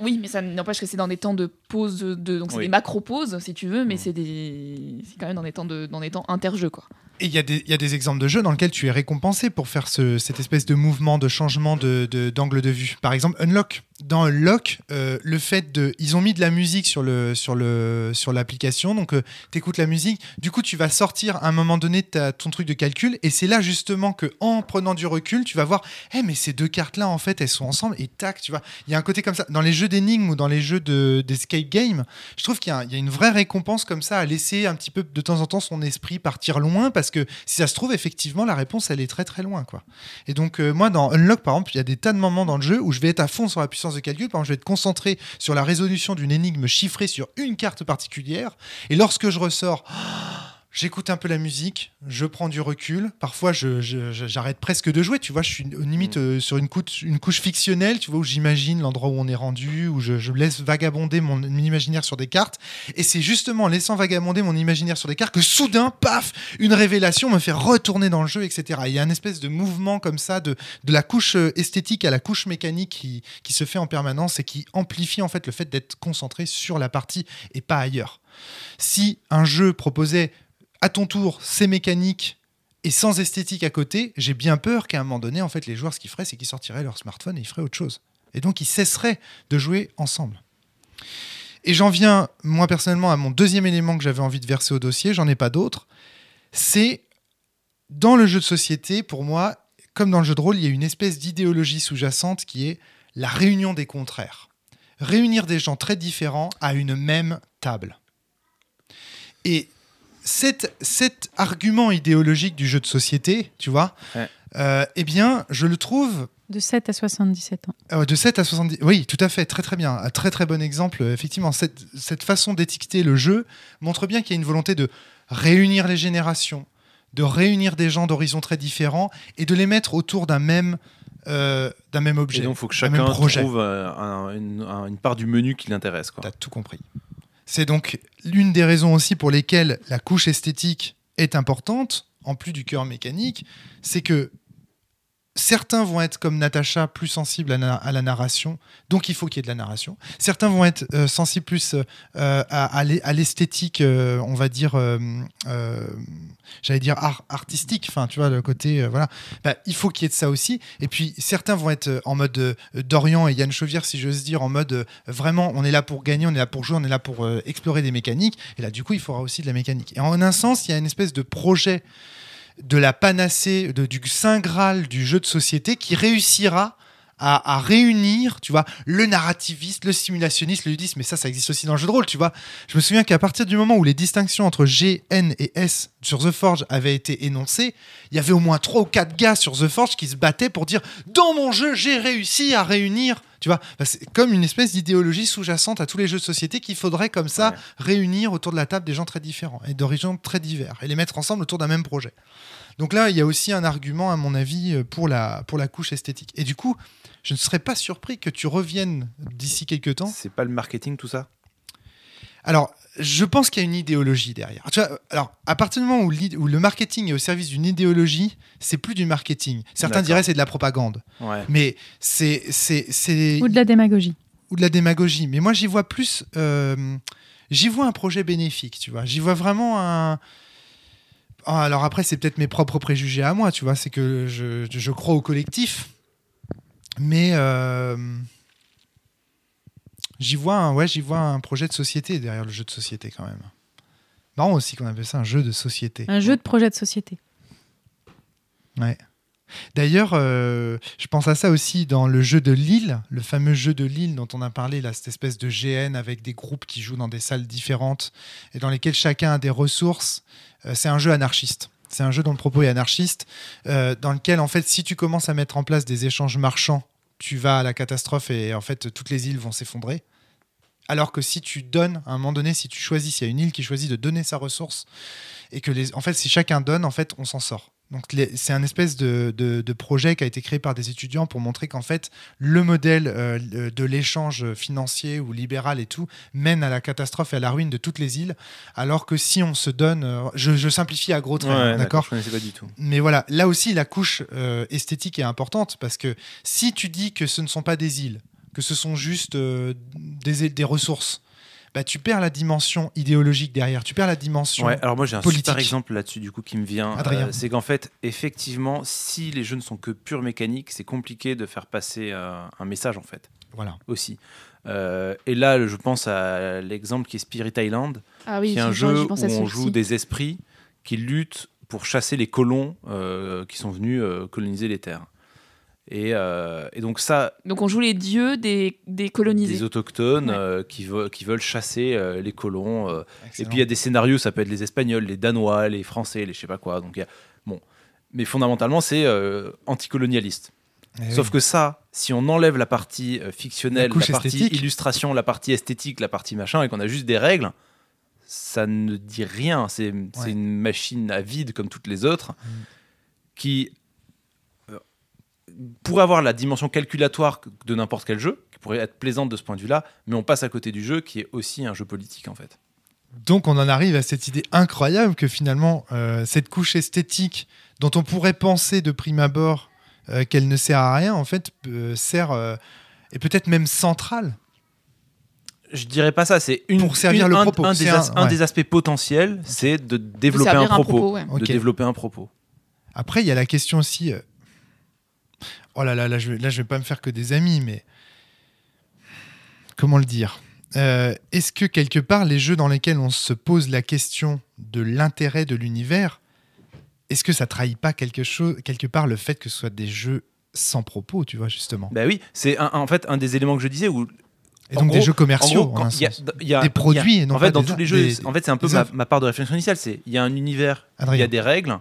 D: Oui, mais ça n'empêche que c'est dans des temps de pause, de, de- donc c'est
B: Oui.
D: des macro-pauses si tu veux, mais
B: Mm.
D: c'est des, c'est quand même dans des temps de, dans des temps interjeux quoi.
A: Et il y, y a des exemples de jeux dans lesquels tu es récompensé pour faire ce- cette espèce de mouvement, de changement de- de- d'angle de, vue. Par exemple, Unlock. Dans Unlock, euh, le fait de. Ils ont mis de la musique sur le sur le sur l'application, donc tu écoutes la musique. Du coup, tu vas sortir à un moment donné ton truc de calcul, et c'est là justement que en prenant du recul, tu vas voir, eh mais ces deux cartes-là, en fait, elles sont ensemble, et tac, tu vois. Il y a un côté comme ça. Dans les jeux d'énigmes ou dans les jeux de- d'escape game, je trouve qu'il y, y a une vraie récompense comme ça à laisser un petit peu de temps en temps son esprit partir loin parce que si ça se trouve effectivement la réponse elle est très très loin quoi. Et donc euh, moi dans Unlock par exemple il y a des tas de moments dans le jeu où je vais être à fond sur la puissance de calcul par exemple je vais être concentré sur la résolution d'une énigme chiffrée sur une carte particulière et lorsque je ressors J'écoute un peu la musique, je prends du recul. Parfois, je- je- je- j'arrête presque de jouer. Tu vois, je suis limite euh, sur une couche, une couche fictionnelle, tu vois, où j'imagine l'endroit où on est rendu, où je, je laisse vagabonder mon imaginaire sur des cartes. Et c'est justement en laissant vagabonder mon imaginaire sur des cartes que soudain, paf, une révélation me fait retourner dans le jeu, etc. Il y a un espèce de mouvement comme ça, de, de la couche euh, esthétique à la couche mécanique qui, qui se fait en permanence et qui amplifie en fait le fait d'être concentré sur la partie et pas ailleurs. Si un jeu proposait à ton tour ces mécaniques et sans esthétique à côté, j'ai bien peur qu'à un moment donné, en fait, les joueurs, ce qu'ils feraient, c'est qu'ils sortiraient leur smartphone et ils feraient autre chose. Et donc, ils cesseraient de jouer ensemble. Et j'en viens, moi personnellement, à mon deuxième élément que j'avais envie de verser au dossier, j'en ai pas d'autre. C'est dans le jeu de société, pour moi, comme dans le jeu de rôle, il y a une espèce d'idéologie sous-jacente qui est la réunion des contraires. Réunir des gens très différents à une même table. Et cet, cet argument idéologique du jeu de société, tu vois,
B: Ouais.
A: euh, eh bien, je le trouve
C: De 7 à 77 ans.
A: euh, de 7 à 70. Oui, tout à fait, très très bien. Un très très bon exemple. Effectivement, cette, cette façon d'étiqueter le jeu montre bien qu'il y a une volonté de réunir les générations, de réunir des gens d'horizons très différents et de les mettre autour d'un même, euh, d'un même objet.
B: Et donc, il faut que chacun
A: projet.
B: trouve euh, un- une, un- une part du menu qui l'intéresse. quoi.
A: T'as tout compris. C'est donc l'une des raisons aussi pour lesquelles la couche esthétique est importante, en plus du cœur mécanique, c'est que certains vont être comme Natacha plus sensibles à, la narration, donc il faut qu'il y ait de la narration. Certains vont être euh, sensibles plus euh, à, à l'e- à l'esthétique, euh, on va dire, j'allais dire art- artistique, enfin tu vois le côté, voilà. Bah, il faut qu'il y ait de ça aussi. Et puis certains vont être en mode Dorian et Yann Chauvière, si j'ose dire, en mode vraiment, on est là pour gagner, on est là pour jouer, on est là pour explorer des mécaniques. Et là, du coup, il faudra aussi de la mécanique. Et en un sens, il y a une espèce de projet de la panacée, de- du saint graal du jeu de société qui réussira à, à réunir, tu vois, le narrativiste, le simulationniste, le ludiste, mais ça, ça existe aussi dans le jeu de rôle, tu vois. Je me souviens qu'à partir du moment où les distinctions entre G, N et S sur The Forge avaient été énoncées, il y avait au moins trois ou quatre gars sur The Forge qui se battaient pour dire dans mon jeu, j'ai réussi à réunir, tu vois. Bah, c'est comme une espèce d'idéologie sous-jacente à tous les jeux de société qu'il faudrait comme ça
B: Ouais.
A: réunir autour de la table des gens très différents et d'horizons très divers et les mettre ensemble autour d'un même projet. Donc là, il y a aussi un argument, à mon avis, euh, pour la, pour la couche esthétique. Et du coup, je ne serais pas surpris que tu reviennes d'ici quelques temps.
B: C'est pas le marketing, tout ça?
A: Alors, je pense qu'il y a une idéologie derrière. Tu vois, alors, à partir du moment où, le marketing est au service d'une idéologie, c'est plus du marketing. Certains diraient c'est de la propagande.
B: Ouais.
A: Mais c'est c'est c'est
C: Ou de la démagogie.
A: ou de la démagogie. Mais moi, j'y vois plus. euh, j'y vois un projet bénéfique, tu vois. J'y vois vraiment un. Ah, alors après, c'est peut-être mes propres préjugés à moi, tu vois. C'est que je, je crois au collectif. Mais. euh, J'y vois, un, ouais, j'y vois un projet de société derrière le jeu de société quand même. Marrant aussi qu'on appelle ça un jeu de société.
C: Un jeu de projet de société.
A: Ouais. D'ailleurs, euh, je pense à ça aussi dans le jeu de Lille, le fameux jeu de Lille dont on a parlé, là, cette espèce de GN avec des groupes qui jouent dans des salles différentes et dans lesquelles chacun a des ressources. Euh, c'est un jeu anarchiste. C'est un jeu dont le propos est anarchiste, euh, dans lequel, en fait, si tu commences à mettre en place des échanges marchands, tu vas à la catastrophe et en fait, toutes les îles vont s'effondrer. Alors que si tu donnes, à un moment donné, si tu choisis, s'il y a une île qui choisit de donner sa ressource, et que en fait, si chacun donne, en fait, on s'en sort. Donc c'est un espèce de, de- de projet qui a été créé par des étudiants pour montrer qu'en fait le modèle euh, de l'échange financier ou libéral et tout mène à la catastrophe et à la ruine de toutes les îles, alors que si on se donne, euh, je, je simplifie à gros traits, hein, d'accord
B: Je connaissais pas du tout.
A: mais voilà, là aussi, la couche euh, esthétique est importante parce que si tu dis que ce ne sont pas des îles, que ce sont juste des, des ressources, bah, tu perds la dimension idéologique derrière, tu perds la dimension.
B: Ouais, alors moi j'ai un
A: politique.
B: super exemple là-dessus du coup qui me vient. Euh, c'est qu'en fait, effectivement, si les jeux ne sont que pure mécanique, c'est compliqué de faire passer euh, un message en fait
A: Voilà.
B: aussi. Euh, et là, je pense à l'exemple qui est Spirit Island,
D: Ah oui,
B: qui est un jeu où on joue des esprits qui luttent pour chasser les colons euh, qui sont venus euh, coloniser les terres. Et, euh, et donc ça,
D: Donc on joue les dieux des, des colonisés.
B: des autochtones
D: Ouais.
B: euh, qui, veulent, qui veulent chasser euh, les colons. euh, et puis il y a des scénarios, ça peut être les Espagnols, les Danois, les Français, les je sais pas quoi. Donc il y a- bon, mais fondamentalement c'est euh, anticolonialiste.
A: Eh
B: Sauf
A: oui.
B: que ça, si on enlève la partie euh, fictionnelle,
A: La
B: partie
A: esthétique.
B: illustration, la partie esthétique, la partie machin, et qu'on a juste des règles, ça ne dit rien. C'est
A: Ouais.
B: une machine à vide comme toutes les autres, qui euh, pourrait avoir la dimension calculatoire de n'importe quel jeu, qui pourrait être plaisante de ce point de vue-là, mais on passe à côté du jeu qui est aussi un jeu politique en fait.
A: Donc on en arrive à cette idée incroyable que finalement euh, cette couche esthétique dont on pourrait penser de prime abord euh, qu'elle ne sert à rien, en fait euh, sert euh, et peut-être même centrale.
B: Je dirais pas ça, c'est une
A: Pour servir
B: une-
A: le
B: un,
A: propos.
B: un
A: C'est
B: des,
A: un-
B: as- un
A: ouais.
B: des aspects potentiels, c'est de
D: De
B: développer un propos,
D: ouais.
B: De développer un propos.
A: Après, il y a la question aussi. Oh là là, là je, là, je vais pas me faire que des amis, mais. Comment le dire? Euh, Est-ce que quelque part, les jeux dans lesquels on se pose la question de l'intérêt de l'univers, est-ce que ça trahit pas quelque, chose, quelque part le fait que ce soit des jeux sans propos, tu vois, justement?
B: Bah oui, c'est un- en fait un des éléments que je disais où
A: Et
B: en
A: donc des jeux commerciaux, en
B: y a- y
A: Des
B: il y a-
A: produits et non
B: en fait
A: pas
B: dans
A: des
B: tous les jeux,
A: des-
B: en fait c'est un peu ma, ma part de réflexion initiale, c'est il y a un univers, il y a des règles.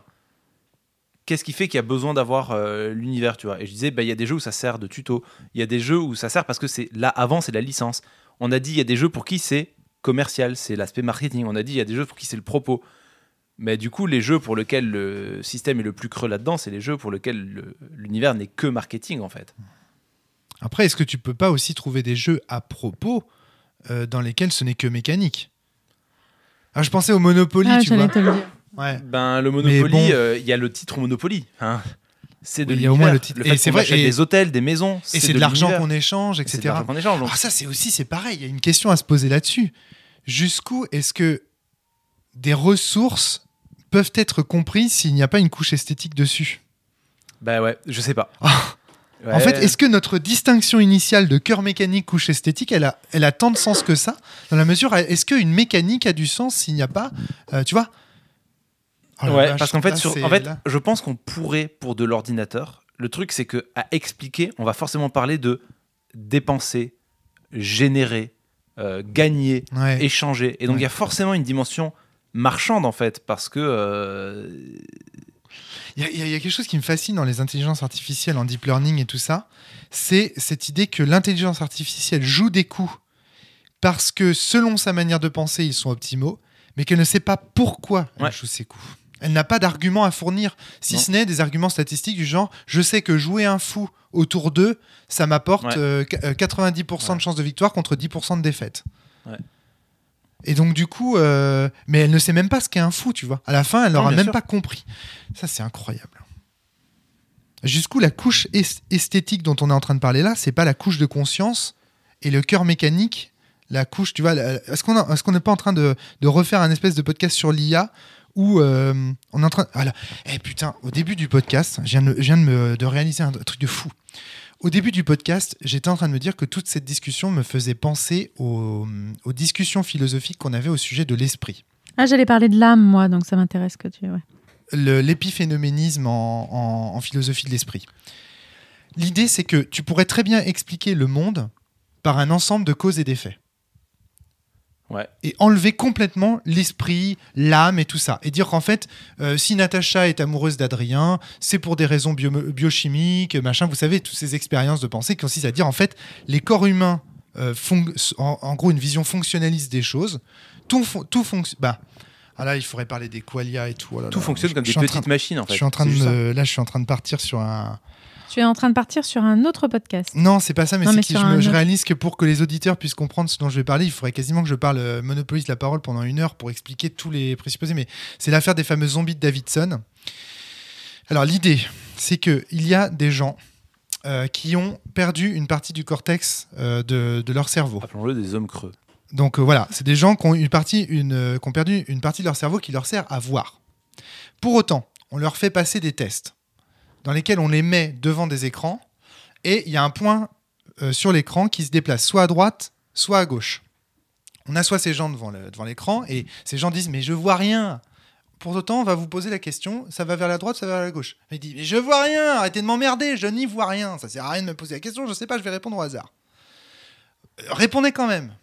B: Qu'est-ce qui fait qu'il y a besoin d'avoir euh, l'univers, tu vois Et je disais, bah, il y a des jeux où ça sert de tuto. Il y a des jeux où ça sert parce que c'est là avant, c'est la licence. On a dit, il y a des jeux pour qui c'est commercial, c'est l'aspect marketing. On a dit, il y a des jeux pour qui c'est le propos. Mais du coup, les jeux pour lesquels le système est le plus creux là-dedans, c'est les jeux pour lesquels le- l'univers n'est que marketing en fait.
A: Après, est-ce que tu peux pas aussi trouver des jeux à propos euh, dans lesquels ce n'est que mécanique? Ah, Je pensais au Monopoly,
C: Ah,
A: tu vois.
C: j'allais te le dire.
A: Ouais.
B: Ben, le Monopoly, euh, il
A: bon.
B: y a le titre Monopoly. hein. C'est de
A: Oui, il y a au moins le titre.
B: fait
A: Et c'est vrai, et-
B: des hôtels, des maisons.
A: Et c'est de l'argent qu'on échange, etc.
B: échange. donc.
A: Ah, ça, c'est aussi, c'est pareil. Il y a une question à se poser là-dessus. Jusqu'où est-ce que des ressources peuvent être comprises s'il n'y a pas une couche esthétique dessus?
B: Bah ouais, je sais pas.
A: En fait, est-ce que notre distinction initiale de cœur mécanique, couche esthétique, elle a, elle a tant de sens que ça? Dans la mesure, est-ce qu'une mécanique a du sens s'il n'y a pas, euh, tu vois Oh
B: Ouais,
A: vache,
B: parce qu'en fait, sur- en fait
A: là-
B: je pense qu'on pourrait, pour de l'ordinateur, le truc, c'est que à expliquer, on va forcément parler de dépenser, générer, euh, gagner,
A: Ouais.
B: échanger. Et donc, il
A: Ouais.
B: y a forcément une dimension marchande, en fait, parce que. euh,
A: Il y, a- y quelque chose qui me fascine dans les intelligences artificielles en deep learning et tout ça, c'est cette idée que l'intelligence artificielle joue des coups parce que selon sa manière de penser, ils sont optimaux, mais qu'elle ne sait pas pourquoi elle
B: Ouais.
A: joue ces coups. Elle n'a pas d'arguments à fournir, si
B: Non.
A: ce n'est des arguments statistiques du genre je sais que jouer un fou autour d'eux, ça m'apporte
B: Ouais.
A: euh, qu- euh, 90% de chances de victoire contre 10% de défaite.
B: Ouais.
A: Et donc du coup, euh, mais elle ne sait même pas ce qu'est un fou, tu vois. À la fin, elle n'aura même
B: sûr.
A: pas compris. Ça, c'est incroyable. Jusqu'où la couche es- esthétique dont on est en train de parler là, c'est pas la couche de conscience et le cœur mécanique, la couche, tu vois. qu'on est-ce qu'on n'est pas en train de, de refaire un espèce de podcast sur l'IA où euh, on est en train. Voilà. Eh putain, au début du podcast, je viens de, je viens de, me- de réaliser un truc de fou. Au début du podcast, j'étais en train de me dire que toute cette discussion me faisait penser aux, aux discussions philosophiques qu'on avait au sujet de l'esprit.
C: Ah, j'allais parler de l'âme, moi, donc ça m'intéresse que tu. Ouais.
A: L'épiphénoménisme en, en- en philosophie de l'esprit. L'idée, c'est que tu pourrais très bien expliquer le monde par un ensemble de causes et d'effets.
B: Ouais.
A: Et enlever complètement l'esprit, l'âme et tout ça. Et dire qu'en fait, euh, si Natacha est amoureuse d'Adrien, c'est pour des raisons bio- biochimiques, machin. Vous savez, toutes ces expériences de pensée qui consistent à dire, en fait, les corps humains, euh, fon- en, en gros, une vision fonctionnaliste des choses. Tout, fon- tout fonctionne. Bah, ah là, il faudrait parler des qualia et tout. oh là
B: Tout
A: là.
B: fonctionne comme des petites
A: de-
B: machines, en fait.
A: je suis en train de
B: C'est juste ça.
A: me- là, je suis en train de partir sur un.
C: Tu es en train de partir sur un autre podcast.
A: Non, c'est pas ça, mais
C: Non,
A: c'est
C: mais
A: que je, me- je réalise que pour que les auditeurs puissent comprendre ce dont je vais parler, il faudrait quasiment que je parle euh, monopolise la parole pendant une heure pour expliquer tous les présupposés. Mais c'est l'affaire des fameux zombies de Davidson. Alors l'idée, c'est que il y a des gens euh, qui ont perdu une partie du cortex euh, de, de leur cerveau.
B: Appelons-le des hommes creux.
A: Donc euh, voilà, c'est des gens qui ont, une partie, une, euh, qui ont perdu une partie de leur cerveau qui leur sert à voir. Pour autant, on leur fait passer des tests dans lesquels on les met devant des écrans et il y a un point euh, sur l'écran qui se déplace soit à droite, soit à gauche. On assoit ces gens devant l'écran et ces gens disent mais je vois rien. Pour autant, on va vous poser la question, ça va vers la droite, ça va vers la gauche. Il dit mais je vois rien, arrêtez de m'emmerder, je n'y vois rien. Ça sert à rien de me poser la question, je sais pas, je vais répondre au hasard. Euh, Répondez quand même.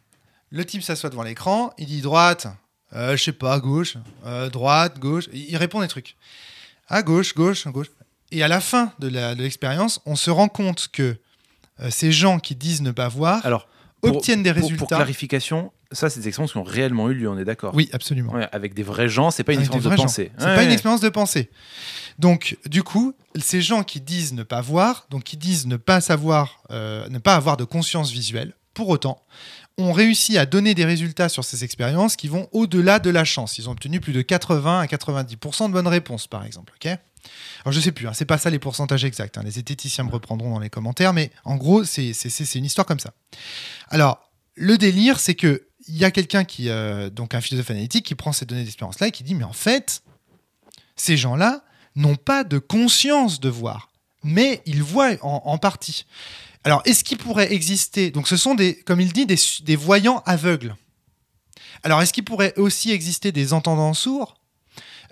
A: Le type s'assoit devant l'écran, il dit droite, euh, je sais pas, gauche, euh, droite, gauche. Il, il répond des trucs. À gauche, gauche, gauche. Et à la fin de l'expérience, on se rend compte que euh, ces gens qui disent ne pas voir
B: Alors, pour-
A: obtiennent des
B: pour,
A: résultats.
B: pour clarification, ça, c'est des expériences qui ont réellement eu lieu, on est d'accord
A: Oui, absolument.
B: Ouais, avec des vrais gens, c'est pas une
A: Avec
B: expérience de
A: gens.
B: pensée.
A: C'est
B: Ouais,
A: pas une expérience de pensée. Donc, du coup, ces gens qui disent ne pas voir, donc qui disent ne pas savoir, euh, ne pas avoir de conscience visuelle, pour autant, ont réussi à donner des résultats sur ces expériences qui vont au-delà de la chance. Ils ont obtenu plus de 80 à 90% de bonnes réponses, par exemple. ok? Alors je sais plus, hein, c'est pas ça les pourcentages exacts. hein, les zététiciens me reprendront dans les commentaires, mais en gros c'est une histoire comme ça. Alors le délire, c'est que il y a quelqu'un qui, euh, donc un philosophe analytique, qui prend ces données d'expérience là et qui dit mais en fait ces gens-là n'ont pas de conscience de voir, mais ils voient en, partie. Alors, est-ce qu'il pourrait exister Donc, ce sont des, comme il dit, des voyants aveugles. Alors, est-ce qu'il pourrait aussi exister des entendants sourds?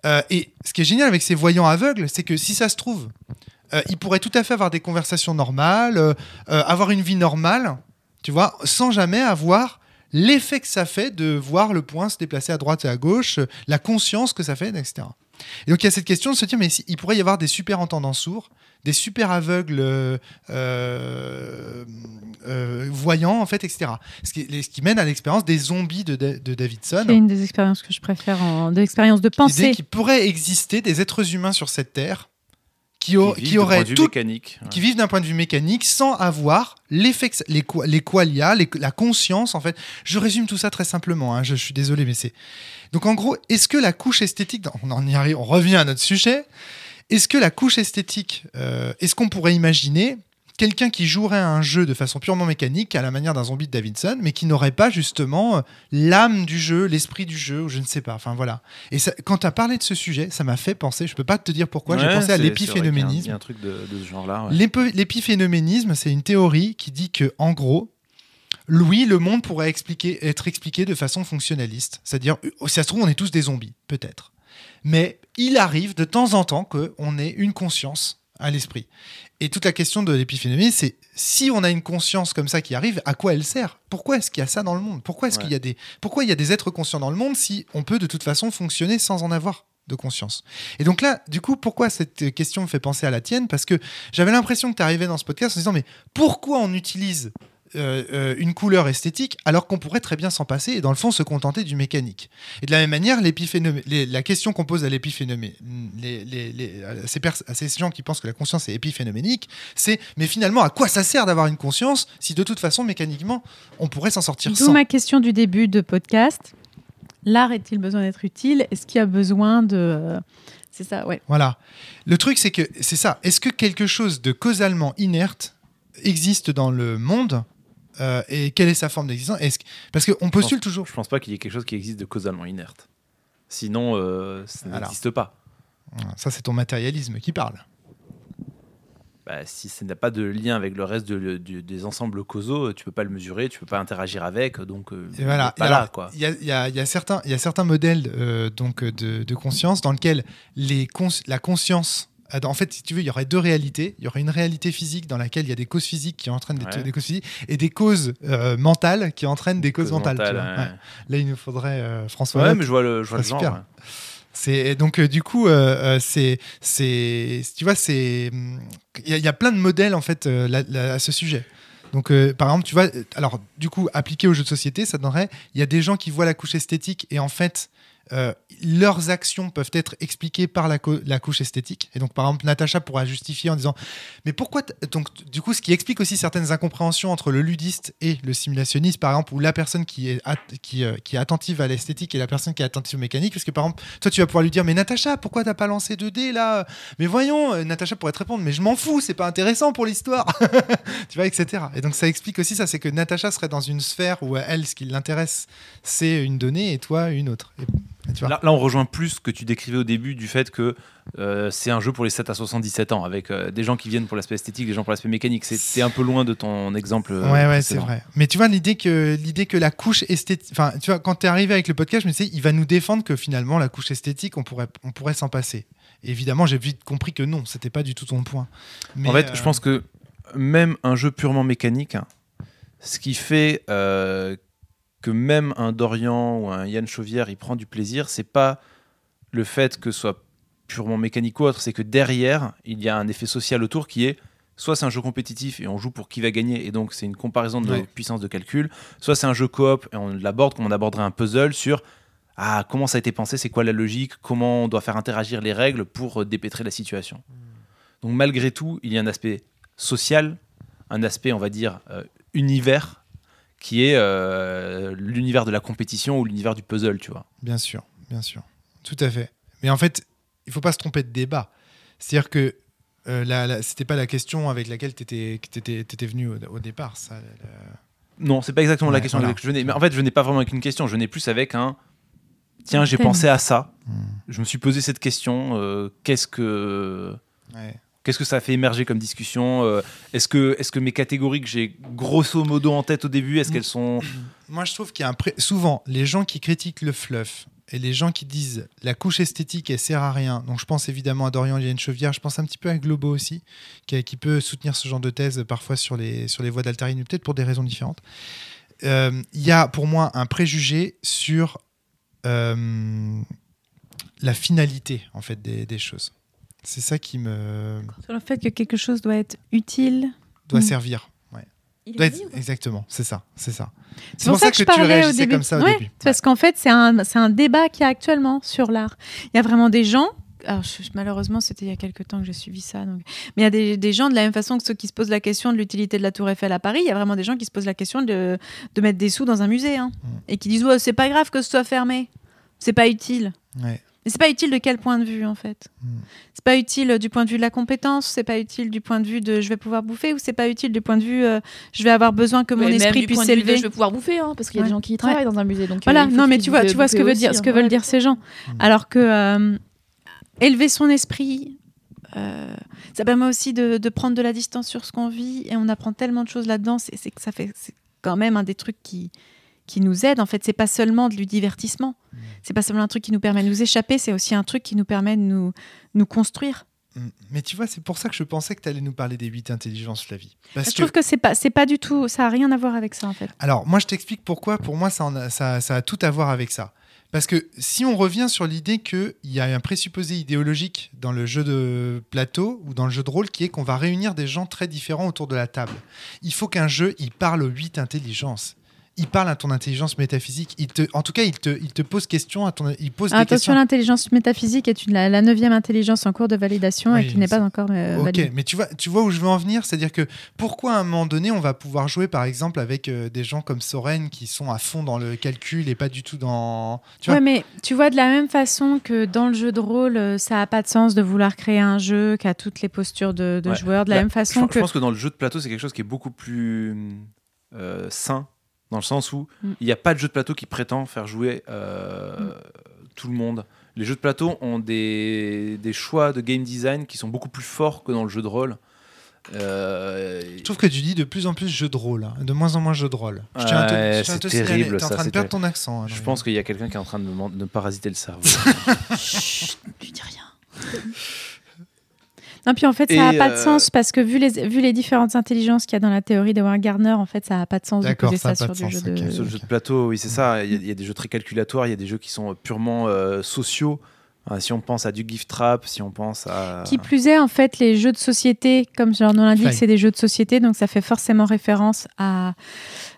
A: Euh, Et ce qui est génial avec ces voyants aveugles, c'est que si ça se trouve, euh, ils pourraient tout à fait avoir des conversations normales, euh, avoir une vie normale, tu vois, sans jamais avoir l'effet que ça fait de voir le point se déplacer à droite et à gauche, la conscience que ça fait, etc. Et donc il y a cette question de se dire, mais si- il pourrait y avoir des super entendants sourds, des super aveugles euh, euh, euh, voyants, en fait, etc. Ce qui, ce qui mène à l'expérience des zombies de, Da- de Davidson.
C: C'est une des expériences que je préfère, en... de l'expérience de
A: L'idée
C: pensée.
A: qu'il pourrait exister des êtres humains sur cette Terre qui, auraient tout,
B: mécanique.
A: qui vivent d'un point de vue mécanique sans avoir l'effet les, les qualia, les- la conscience en fait. Je résume tout ça très simplement, hein, je, je suis désolé mais c'est... Donc en gros, est-ce que la couche esthétique, on en y arrive, on revient à notre sujet, est-ce que la couche esthétique, euh, est-ce qu'on pourrait imaginer quelqu'un qui jouerait à un jeu de façon purement mécanique à la manière d'un zombie de Davidson, mais qui n'aurait pas justement euh, l'âme du jeu, l'esprit du jeu, ou je ne sais pas, enfin voilà. Et ça- quand tu as parlé de ce sujet, ça m'a fait penser, je peux pas te dire pourquoi, j'ai pensé à l'épiphénoménisme.
B: Il y a un truc de, de ce genre-là. ouais.
A: L'épiphénoménisme, c'est une théorie qui dit que, en gros, Louis, le monde pourrait expliquer, être expliqué de façon fonctionnaliste. C'est-à-dire, euh, si ça se trouve, on est tous des zombies, peut-être. Mais il arrive de temps en temps qu'on ait une conscience à l'esprit. Et toute la question de l'épiphénoménisme, c'est si on a une conscience comme ça qui arrive, à quoi elle sert? Pourquoi est-ce qu'il y a ça dans le monde? Pourquoi est-ce
B: Ouais.
A: qu'il y a des pourquoi il y a des êtres conscients dans le monde si on peut de toute façon fonctionner sans en avoir de conscience? Et donc là, du coup, pourquoi cette question me fait penser à la tienne? Parce que j'avais l'impression que tu arrivais dans ce podcast en disant mais pourquoi on utilise euh, euh, une couleur esthétique alors qu'on pourrait très bien s'en passer et dans le fond se contenter du mécanique. Et de la même manière, les- la question qu'on pose à à, ces à ces gens qui pensent que la conscience est épiphénoménique, c'est mais finalement à quoi ça sert d'avoir une conscience si de toute façon mécaniquement on pourrait s'en sortir
C: D'où
A: sans
C: ma question du début de podcast. L'art est-il besoin d'être utile? Est-ce qu'il y a besoin de... euh, C'est ça, ouais.
A: Voilà. Le truc, c'est que c'est ça. Est-ce que quelque chose de causalement inerte existe dans le monde? Euh, et quelle est sa forme d'existence Parce qu'on postule toujours.
B: Je pense pas qu'il y ait quelque chose qui existe de causalement inerte. Sinon, euh, ça n'existe pas.
A: Ça, c'est ton matérialisme qui parle.
B: Bah, si ça n'a pas de lien avec le reste de- des ensembles causaux, tu peux pas le mesurer, tu peux pas interagir avec, donc euh,
A: Et voilà.
B: il est pas
A: Et
B: là
A: alors,
B: quoi.
A: Il y a, il y a- il y a certains, il y a certains modèles euh, donc de, de conscience dans lesquels les cons- la conscience euh, en fait, si tu veux, il y aurait deux réalités. Il y aurait une réalité physique dans laquelle il y a des causes physiques qui entraînent des,
B: Ouais.
A: des causes physiques et des causes euh, mentales qui entraînent des causes,
B: Cause
A: mentales.
B: ouais.
A: Ouais. Là, il nous faudrait euh, François.
B: Ouais, mais je vois le, je vois le genre.
A: super.
B: ouais.
A: C'est donc euh, du coup, euh, c'est, c'est, tu vois, c'est, il y, a- il y a plein de modèles en fait euh, à ce sujet. Donc, par exemple, tu vois, alors du coup, appliqué aux jeux de société, ça donnerait, il y a des gens qui voient la couche esthétique et en fait, euh, leurs actions peuvent être expliquées par la, co- la couche esthétique. Et donc, par exemple, Natacha pourra justifier en disant, mais pourquoi donc du coup, ce qui explique aussi certaines incompréhensions entre le ludiste et le simulationniste, par exemple, ou la personne qui est euh, qui est attentive à l'esthétique et la personne qui est attentive au mécanique, parce que par exemple, toi, tu vas pouvoir lui dire, mais Natacha, pourquoi t'as pas lancé 2D là? Mais voyons, euh, Natacha pourrait te répondre, mais je m'en fous, c'est pas intéressant pour l'histoire, tu vois, etc. Et donc ça explique aussi ça, c'est que Natacha serait dans une sphère où elle, ce qui l'intéresse, c'est une donnée et toi une autre. Tu vois.
B: Là, là, on rejoint plus ce que tu décrivais au début du fait que euh, c'est un jeu pour les 7 à 77 ans, avec euh, des gens qui viennent pour l'aspect esthétique, des gens pour l'aspect mécanique. C'est- un peu loin de ton exemple. euh,
A: Ouais, ouais, c'est vrai. Mais tu vois, l'idée que, que la couche esthétique. Enfin, tu vois, quand t'es arrivé avec le podcast, je me disais, il va nous défendre que finalement, la couche esthétique, on pourrait, on pourrait s'en passer. Et évidemment, j'ai vite compris que non, c'était pas du tout ton point. Mais,
B: en fait, je pense que même un jeu purement mécanique, hein, ce qui fait euh, que même un Dorian ou un Yann Chauvière, il prend du plaisir, c'est pas le fait que ce soit purement mécanique ou autre, c'est que derrière, il y a un effet social autour qui est soit c'est un jeu compétitif et on joue pour qui va gagner et donc c'est une comparaison de
A: Ouais.
B: nos puissances de calcul, soit c'est un jeu coop et on l'aborde comme on aborderait un puzzle sur ah, comment ça a été pensé, c'est quoi la logique, comment on doit faire interagir les règles pour euh, dépêtrer la situation. Donc malgré tout, il y a un aspect social, un aspect, on va dire, euh, univers, qui est euh, l'univers de la compétition ou l'univers du puzzle, tu vois.
A: Bien sûr, bien sûr. Tout à fait. Mais en fait, il faut pas se tromper de débat. C'est-à-dire que euh, c'était pas la question avec laquelle tu étais, venu au, au départ. Ça, la-
B: Non, c'est pas exactement la question
A: voilà.
B: avec laquelle je venais. Mais en fait, je n'ai pas vraiment avec une question, je n'ai plus avec un. Tiens, j'ai pensé à ça.
A: Hmm.
B: Je me suis posé cette question. euh, qu'est-ce que
A: Ouais.
B: Qu'est-ce que ça a fait émerger comme discussion Euh, Est-ce que, mes catégories que j'ai grosso modo en tête au début, est-ce qu'elles sont
A: Moi, je trouve qu'il y a un pré- souvent les gens qui critiquent le fluff et les gens qui disent la couche esthétique elle sert à rien. Donc je pense évidemment à Dorian Liane Chevière, je pense un petit peu à Globo aussi, qui, peut soutenir ce genre de thèse parfois sur les voies d'Altarini, peut-être pour des raisons différentes. euh, il y a pour moi un préjugé sur euh, la finalité en fait des choses. C'est ça qui me
C: Sur le fait que quelque chose doit être utile.
A: doit
C: Mm.
A: servir. Ouais.
D: Il
A: Doit
D: est
A: être-
D: dit ou pas
A: exactement, c'est ça, c'est ça.
C: C'est pour ça que, je
A: tu
C: parlais au
A: réagissais
C: début.
A: comme ça au
C: Ouais,
A: début.
C: Parce qu'en fait, c'est un, c'est un débat qu'il y a actuellement sur l'art. Il y a vraiment des gens. Alors, je- malheureusement, c'était il y a quelques temps que j'ai suivi ça. Donc... Mais il y a des, des gens, de la même façon que ceux qui se posent la question de l'utilité de la Tour Eiffel à Paris, il y a vraiment des gens qui se posent la question de, de mettre des sous dans un musée. hein.
A: Mm.
C: Et qui disent ouais, c'est pas grave que ce soit fermé. C'est pas utile.
A: Ouais.
C: Mais c'est pas utile de quel point de vue, en fait
A: Mm.
C: C'est pas utile euh, du point de vue de la compétence, c'est pas utile du point de vue de je vais pouvoir bouffer, ou c'est pas utile du point de vue euh, je vais avoir besoin que mon
D: Ouais,
C: esprit
D: du
C: puisse
D: point de vue de
C: s'élever.
D: Je vais pouvoir bouffer, hein, parce qu'il y a
C: Ouais.
D: des gens qui y travaillent dans un musée. Donc, euh,
C: Voilà, non, mais tu vois, tu vois ce que, veut dire,
D: aussi,
C: ce que
D: hein.
C: veulent
D: Ouais.
C: dire ces gens. Alors que euh, élever son esprit, euh, ça permet aussi de, de prendre de la distance sur ce qu'on vit et on apprend tellement de choses là-dedans. C'est c'est que ça fait c'est quand même un des trucs qui qui nous aide. En fait, c'est pas seulement du divertissement. C'est pas seulement un truc qui nous permet de nous échapper. C'est aussi un truc qui nous permet de nous nous construire.
A: Mm. Mais tu vois, c'est pour ça que je pensais que tu allais nous parler des huit intelligences, Flavie. Parce
C: je
A: que
C: trouve que c'est pas c'est pas du tout. Ça a rien à voir avec ça en fait.
A: Alors, moi, je t'explique pourquoi. Pour moi, ça, en a, ça, ça a tout à voir avec ça. Parce que si on revient sur l'idée qu'il y a un présupposé idéologique dans le jeu de plateau ou dans le jeu de rôle qui est qu'on va réunir des gens très différents autour de la table, il faut qu'un jeu, il parle aux huit intelligences. Il parle à ton intelligence métaphysique. Il te, en tout cas, il te, il te pose question à ton, il pose des
C: Attention,
A: questions.
C: l'intelligence métaphysique est une, la, la neuvième intelligence en cours de validation et qui n'est pas encore euh,
A: Ok,
C: validée.
A: mais tu vois, tu vois où je veux en venir, c'est-à-dire que pourquoi à un moment donné on va pouvoir jouer par exemple avec euh, des gens comme Soren qui sont à fond dans le calcul et pas du tout dans. Tu vois?
C: Ouais, mais tu vois, de la même façon que dans le jeu de rôle, euh, ça n'a pas de sens de vouloir créer un jeu qui a toutes les postures de, de
B: Ouais.
C: joueurs, de la
B: Bah,
C: même
B: Je,
C: façon
B: je
C: que.
B: pense que dans le jeu de plateau, c'est quelque chose qui est beaucoup plus euh, sain, dans le sens où
C: Mm.
B: il n'y a pas de jeu de plateau qui prétend faire jouer euh,
C: Mm.
B: tout le monde. Les jeux de plateau ont des, des choix de game design qui sont beaucoup plus forts que dans le jeu de rôle. Euh,
A: Je trouve que tu dis de plus en plus jeu de rôle, hein, de moins en moins jeu de rôle. Je tiens à te-
B: Ouais,
A: à
B: c'est
A: te
B: terrible,
A: T'es en
B: ça,
A: train de perdre ton accent. hein,
B: je pense qu'il y a quelqu'un qui est en train de me, de me parasiter le cerveau.
C: Chut, tu dis rien. Non, puis en fait, ça n'a pas de
B: euh,
C: sens parce que vu les, vu les différentes intelligences qu'il y a dans la théorie de Howard Gardner, en fait, ça n'a pas de sens de poser
A: ça
C: ça, sur
A: de
C: du
A: sens,
C: jeu de.
A: ok.
B: Sur le jeu de plateau, oui, c'est ça. Il y, a, il y a des jeux très calculatoires, il y a des jeux qui sont purement euh, sociaux. Ah, si on pense à du gift trap, si on pense à.
C: Qui plus est, en fait, les jeux de société, comme leur nom l'indique, c'est des jeux de société, donc ça fait forcément référence à.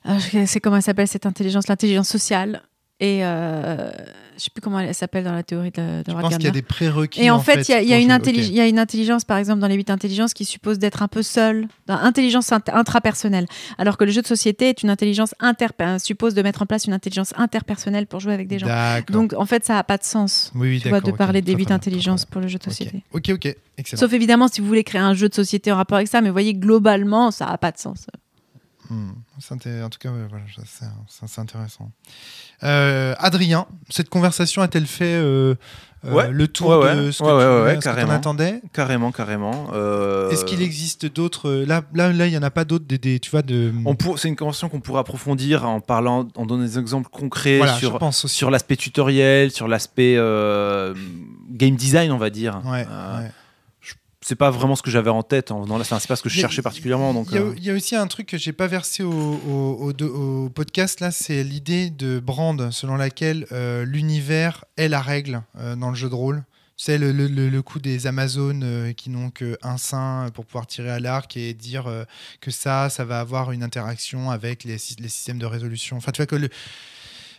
C: à- c'est comment elle s'appelle cette intelligence L'intelligence sociale. Et euh, je sais plus comment elle s'appelle dans la théorie de, de
A: Je pense qu'il y a des prérequis.
C: Et en fait, il y a- y, une
A: jouer.
C: intelli-
A: Ok.
C: il y a une intelligence, par exemple, dans les huit intelligences, qui suppose d'être un peu dans- intelligence int- intrapersonnelle. Alors que le jeu de société est une intelligence inter euh, suppose de mettre en place une intelligence interpersonnelle pour jouer avec des gens. Donc, en fait, ça n'a pas de sens.
A: oui, oui,
C: Tu vois, de parler des huit intelligences pour le jeu de société.
A: Ok, ok, ok, excellent.
C: Sauf évidemment si vous voulez créer un jeu de société en rapport avec ça, mais vous voyez, globalement, ça n'a pas de sens.
A: Inté- En tout cas, ouais, voilà, c'est intéressant. Euh, Adrien, cette conversation a-t-elle fait euh, euh, le tour
B: Ouais,
A: de ce que tu attendais?
B: Carrément, carrément.
A: Est-ce qu'il existe d'autres Là, là, là, il y en a pas d'autres. Des, des- tu vois, de.
B: on pour- C'est une conversation qu'on pourrait approfondir en parlant, en donnant des exemples concrets
A: voilà,
B: sur, sur l'aspect tutoriel, sur l'aspect game design, on va dire.
A: Ouais, ouais.
B: C'est pas vraiment ce que j'avais en tête. En venant là. C'est pas ce que je cherchais particulièrement. Donc,
A: Il y, a,
B: euh,
A: il y a aussi un truc que j'ai pas versé au, au- au- de- au podcast là, c'est l'idée de Brand selon laquelle euh, l'univers est la règle euh, dans le jeu de rôle. C'est le, le- le- coup des Amazones qui n'ont qu'un sein pour pouvoir tirer à l'arc et dire que ça, ça va avoir une interaction avec les, les systèmes de résolution. Enfin, tu vois que le,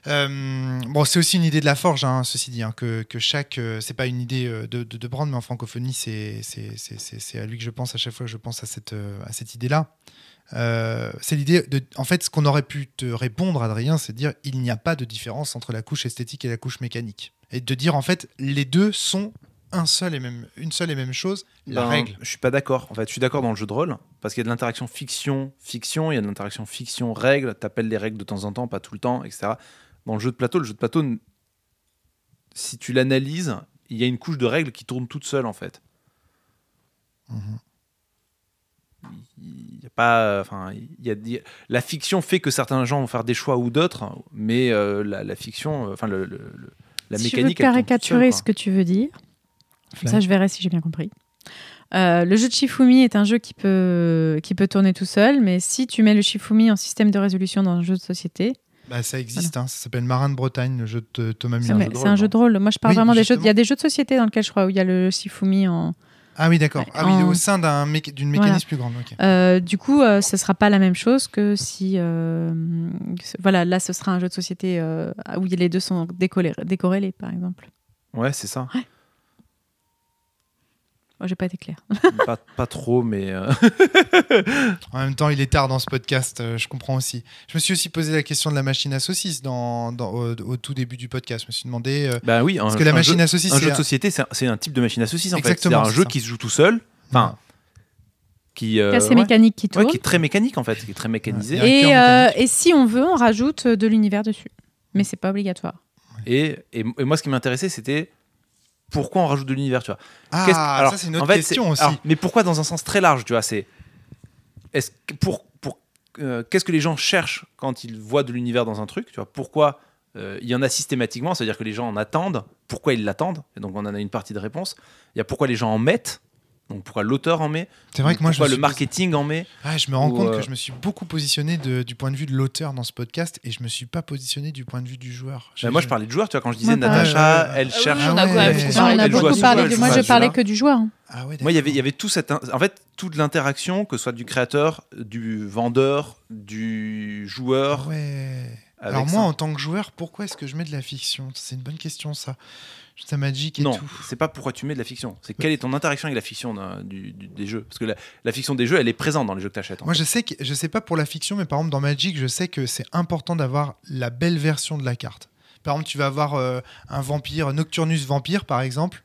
A: euh, bon, c'est aussi une idée de la forge, hein, ceci dit, hein, que, que chaque. euh, c'est pas une idée euh, de, de, de Brand, mais en francophonie, c'est c'est- c'est- c'est- c'est à lui que je pense à chaque fois que je pense à cette, à cette idée-là. Euh, c'est l'idée de. En fait, ce qu'on aurait pu te répondre, Adrien, c'est de dire il n'y a pas de différence entre la couche esthétique et la couche mécanique. Et de dire, en fait, les deux sont un seul et même, une seule et même chose, la
B: Ben,
A: règle.
B: Je suis pas d'accord. En fait, je suis d'accord dans le jeu de rôle parce qu'il y a de l'interaction fiction, fiction, il y a de l'interaction fiction, règle. T'appelles les règles de temps en temps, pas tout le temps, etc. Dans le jeu de plateau, le jeu de plateau, si tu l'analyses, il y a une couche de règles qui tourne toute seule en fait. Il y a pas, enfin, il y a, il y a- la fiction fait que certains gens vont faire des choix ou d'autres, mais euh, la, la fiction, euh, enfin, le, le- le- la
C: si
B: mécanique.
C: tu veux caricaturer
B: seule,
C: ce que tu veux dire, ça je verrai si j'ai bien compris. Euh, le jeu de Shifumi est un jeu qui peut, qui peut tourner tout seul, mais si tu mets le Shifumi en système de résolution dans un jeu de société,
A: Bah, ça existe, hein, ça s'appelle Marin de Bretagne, le jeu de Thomas
B: de
C: c'est un jeu de rôle. Moi, je parle
A: Oui,
C: vraiment des jeux. Il y a des jeux de société dans lesquels je crois où il y a le Shifumi en.
A: Ah oui, d'accord. Ah oui, au sein d'un méca- d'une mécanisme plus grande. ok.
C: Euh, du coup, euh, ce sera pas la même chose que si, euh, voilà, là, ce sera un jeu de société euh, où les deux sont décorrélés, par exemple.
B: Ouais, c'est ça.
C: Moi, j'ai pas été clair.
B: pas, pas trop, mais. euh,
A: En même temps, il est tard dans ce podcast, euh, je comprends aussi. Je me suis aussi posé la question de la machine à saucisses dans, dans- au, au tout début du podcast. Je me suis demandé. euh,
B: Bah oui, un,
A: parce que la
B: un
A: machine
B: jeu,
A: à saucisses,
B: un jeu
A: c'est
B: de société, c'est un, type de machine à saucisses en fait.
A: Exactement,
B: C'est un jeu
A: ça.
B: qui se joue tout seul. Enfin, qui. euh,
C: Il y a ces
B: ouais.
C: mécaniques qui
B: Ouais,
C: tournent.
B: qui est très mécanique en fait, qui est très mécanisé.
C: Et, euh,
A: mécanique.
C: si on veut, on rajoute de l'univers dessus. Mais c'est pas obligatoire.
B: Et, et, et moi, ce qui m'intéressait, c'était pourquoi on rajoute de l'univers, tu vois.
A: Ah,
B: alors,
A: ça, c'est une
B: en
A: autre
B: fait,
A: question aussi.
B: alors, mais pourquoi dans un sens très large, tu vois C'est est-ce que pour pour euh, qu'est-ce que les gens cherchent quand ils voient de l'univers dans un truc, tu vois Pourquoi euh, il y en a systématiquement, c'est-à-dire que les gens en attendent. Pourquoi ils l'attendent Et donc on en a une partie de réponse. Il y a pourquoi les gens en mettent. Donc pourquoi l'auteur en met
A: C'est vrai que moi, je
B: le
A: suis
B: marketing en met
A: Ah, je me rends
B: Ou,
A: compte
B: euh,
A: que je me suis beaucoup positionné de- du point de vue de l'auteur dans ce podcast et je me suis pas positionné du point de vue du joueur.
B: Bah, moi, je parlais de joueurs, tu vois, quand je disais. Natacha,
A: Ouais, ouais.
B: elle
D: Ah oui,
B: cherche.
D: on a quand même
A: ouais.
D: beaucoup
A: Ça,
D: parlé
C: on a beaucoup parlé. de- Moi, je parlais que du joueur. hein.
A: Ah ouais,
B: Moi, il y avait, il y avait tout cette, en fait, toute l'interaction, que ce soit du créateur, du vendeur, du joueur.
A: Ah Alors
B: ça.
A: moi, en tant que joueur, pourquoi est-ce que je mets de la fiction? C'est une bonne question, ça. Ça Magic et
B: non,
A: tout.
B: c'est pas pourquoi tu mets de la fiction. C'est quelle est ton interaction avec la fiction d'un- du- du- des jeux. Parce que la, la fiction des jeux, elle est présente dans les jeux que tu achètes.
A: Moi, je sais que je sais pas pour la fiction, mais par exemple dans Magic, je sais que c'est important d'avoir la belle version de la carte. Par exemple, tu vas avoir euh, un vampire, Nocturnus vampire, par exemple.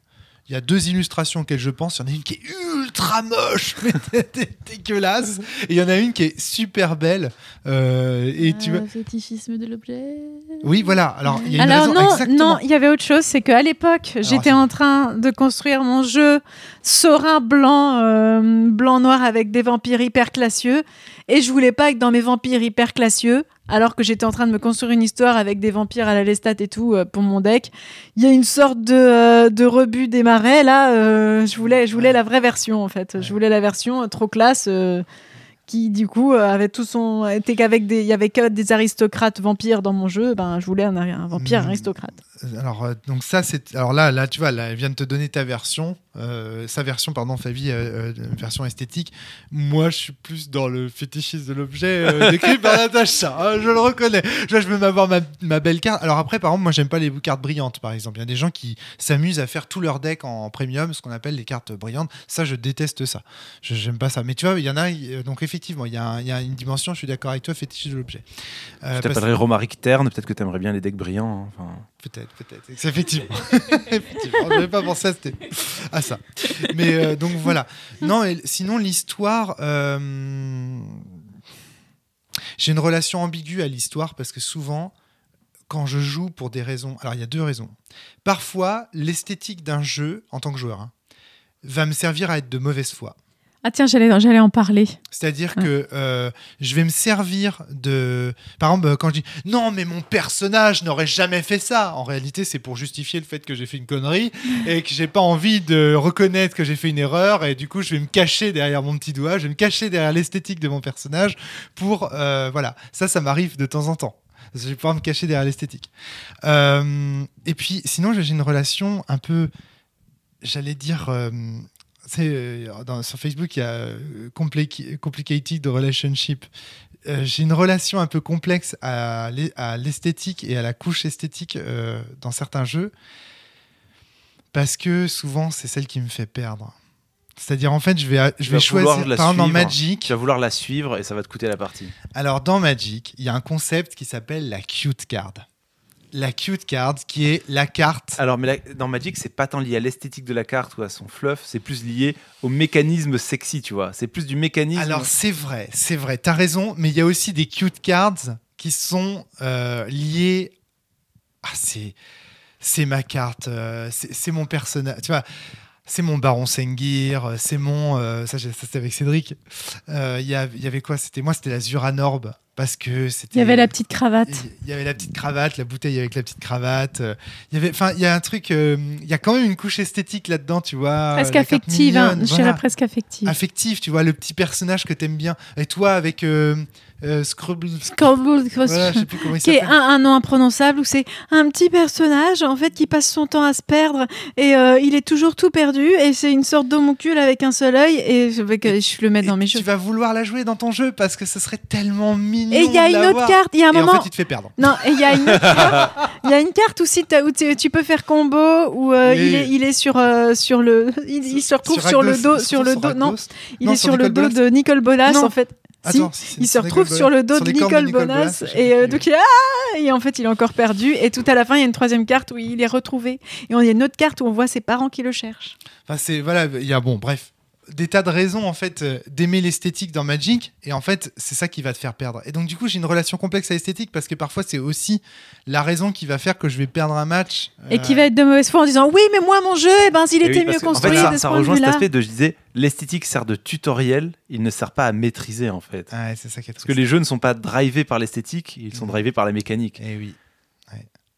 A: Il y a deux illustrations auxquelles je pense. Il y en a une qui est ultra moche, mais dé- dé- dégueulasse, et il y en a une qui est super belle. Euh, et tu
D: Ah,
A: vois.
D: fétichisme de l'objet.
A: Oui, voilà. Alors, il y a une
C: Alors
A: raison
C: non,
A: exactement.
C: non, il y avait autre chose, c'est qu'à l'époque, j'étais en train de construire mon jeu Sorin blanc, euh, blanc noir avec des vampires hyper classieux, et je voulais pas que dans mes vampires hyper classieux, alors que j'étais en train de me construire une histoire avec des vampires à la lestat et tout euh, pour mon deck, il y a une sorte de, euh, de rebut des marais là. euh, je voulais, je voulais la vraie version en fait. Je voulais la version trop classe. qui du coup avait tout son était qu'avec des il y avait que des aristocrates vampires dans mon jeu ben je voulais un, un vampire
A: Hmm.
C: aristocrate
A: Alors, euh, donc ça, c'est. Alors là, là, tu vois, là, elle vient de te donner ta version, euh, sa version, pardon, Fabi, euh, euh, version esthétique. Moi, je suis plus dans le fétichisme de l'objet décrit par Natacha. hein, je le reconnais. Je, je veux m'avoir ma, ma belle carte. Alors après, par exemple, moi, j'aime pas les cartes brillantes, par exemple. Il y a des gens qui s'amusent à faire tout leur deck en premium, ce qu'on appelle les cartes brillantes. Ça, je déteste ça. Je j'aime pas ça. Mais tu vois, il y en a. Donc effectivement, il y, a il y a une dimension. Je suis d'accord avec toi, fétichisme de l'objet. Parce-
B: t'appellerais Romaric Terne, peut-être que tu aimerais bien les decks brillants. hein,
A: Peut-être, peut-être. Effectivement. Effectivement. Je n'avais pas pensé à, ça. Mais euh, donc voilà. Non, sinon, l'histoire. euh, J'ai une relation ambiguë à l'histoire parce que souvent, quand je joue pour des raisons. Alors, il y a deux raisons. Parfois, l'esthétique d'un jeu, en tant que joueur, hein, va me servir à être de mauvaise foi.
C: Ah tiens j'allais j'allais en parler
A: C'est-à-dire
C: Ouais.
A: que euh, je vais me servir de... Par exemple, quand je dis « Non, mais mon personnage n'aurait jamais fait ça », en réalité, c'est pour justifier le fait que j'ai fait une connerie et que j'ai pas envie de reconnaître que j'ai fait une erreur et du coup, je vais me cacher derrière mon petit doigt, je vais me cacher derrière l'esthétique de mon personnage pour... euh, voilà, ça, ça m'arrive de temps en temps. Je vais pouvoir me cacher derrière l'esthétique. Euh, et puis, sinon, j'ai une relation un peu, j'allais dire, euh, c'est euh, dans- sur Facebook, il y a euh, compli- complicated relationship. Euh, j'ai une relation un peu complexe à l'e- à l'esthétique et à la couche esthétique euh, dans certains jeux parce que souvent c'est celle qui me fait perdre. C'est-à-dire en fait, je vais, je vais choisir
B: la
A: par exemple dans
B: suivre.
A: Magic.
B: tu vas vouloir la suivre et ça va te coûter la partie.
A: Alors, dans Magic, il y a un concept qui s'appelle la cute card. La cute card, qui est la carte.
B: Alors, mais la- dans Magic, c'est pas tant lié à l'esthétique de la carte ou à son fluff, c'est plus lié au mécanisme sexy, tu vois. C'est plus du mécanisme.
A: Alors, c'est vrai, c'est vrai, t'as raison, mais il y a aussi des cute cards qui sont euh, liés. Ah, c'est. C'est ma carte, euh, c'est mon personnage. Tu vois, c'est mon Baron Sengir, euh, c'est mon. euh, ça, c'était avec Cédric. Euh, Il y, avait quoi? C'était moi, c'était la Zuranorb. Parce que c'était.
C: Il y avait la petite cravate.
A: Il y avait la petite cravate, la bouteille avec la petite cravate. euh, Il y avait, enfin, il y a un truc. euh, Il y a quand même une couche esthétique là-dedans, tu vois.
C: Presque
A: la carte
C: affective, hein, je dirais presque affective.
A: Affective, tu vois, le petit personnage que t'aimes bien. Et toi, avec euh, euh, Scrubble.
C: Scrabble,
A: Voilà, je sais plus comment il
C: qui est un, un nom imprononçable où c'est un petit personnage en fait qui passe son temps à se perdre et euh, il est toujours tout perdu et c'est une sorte d'homoncule avec un seul œil et je veux que je le mette dans mes jeux.
A: Tu vas vouloir la jouer dans ton jeu parce que ce serait tellement mignon.
C: Et il y a une autre carte, il y a un
A: Et
C: moment
A: en fait, il te fait perdre.
C: Non, il y a une carte, il y a une carte aussi t'as- où tu peux faire combo où euh, il, est, il est sur sur le il, il se retrouve sur, le dos sur le dos non il
A: Non,
C: est
A: sur
C: le dos
A: Bolas.
C: de Nicole Bolas
A: Non.
C: en fait.
A: Attends, si,
C: il se retrouve
A: Nicole
C: sur le dos
A: Sur
C: de Nicole Bonas et euh, donc il est ah et en fait il est encore perdu. Et tout à la fin il y a une troisième carte où il est retrouvé. Et on il y a une autre carte où on voit ses parents qui le cherchent.
A: Enfin, c'est voilà, il y a bon, bref, des tas de raisons en fait euh, d'aimer l'esthétique dans Magic et en fait c'est ça qui va te faire perdre. Et donc du coup j'ai une relation complexe à l'esthétique parce que parfois c'est aussi la raison qui va faire que je vais perdre un match.
C: Et
A: euh,
C: qui va être de mauvaise foi en disant oui mais moi mon jeu eh ben s'il
B: Et
C: était
B: oui,
C: mieux
B: en
C: construit
B: fait, ça,
C: de ce
B: ça
C: point de
B: rejoint cet aspect de je disais l'esthétique sert de tutoriel, il ne sert pas à maîtriser en fait.
A: Ouais, c'est ça qui est
B: Parce que les jeux ne sont pas drivés par l'esthétique, ils sont
A: Mhm.
B: drivés par la mécanique.
A: Eh oui.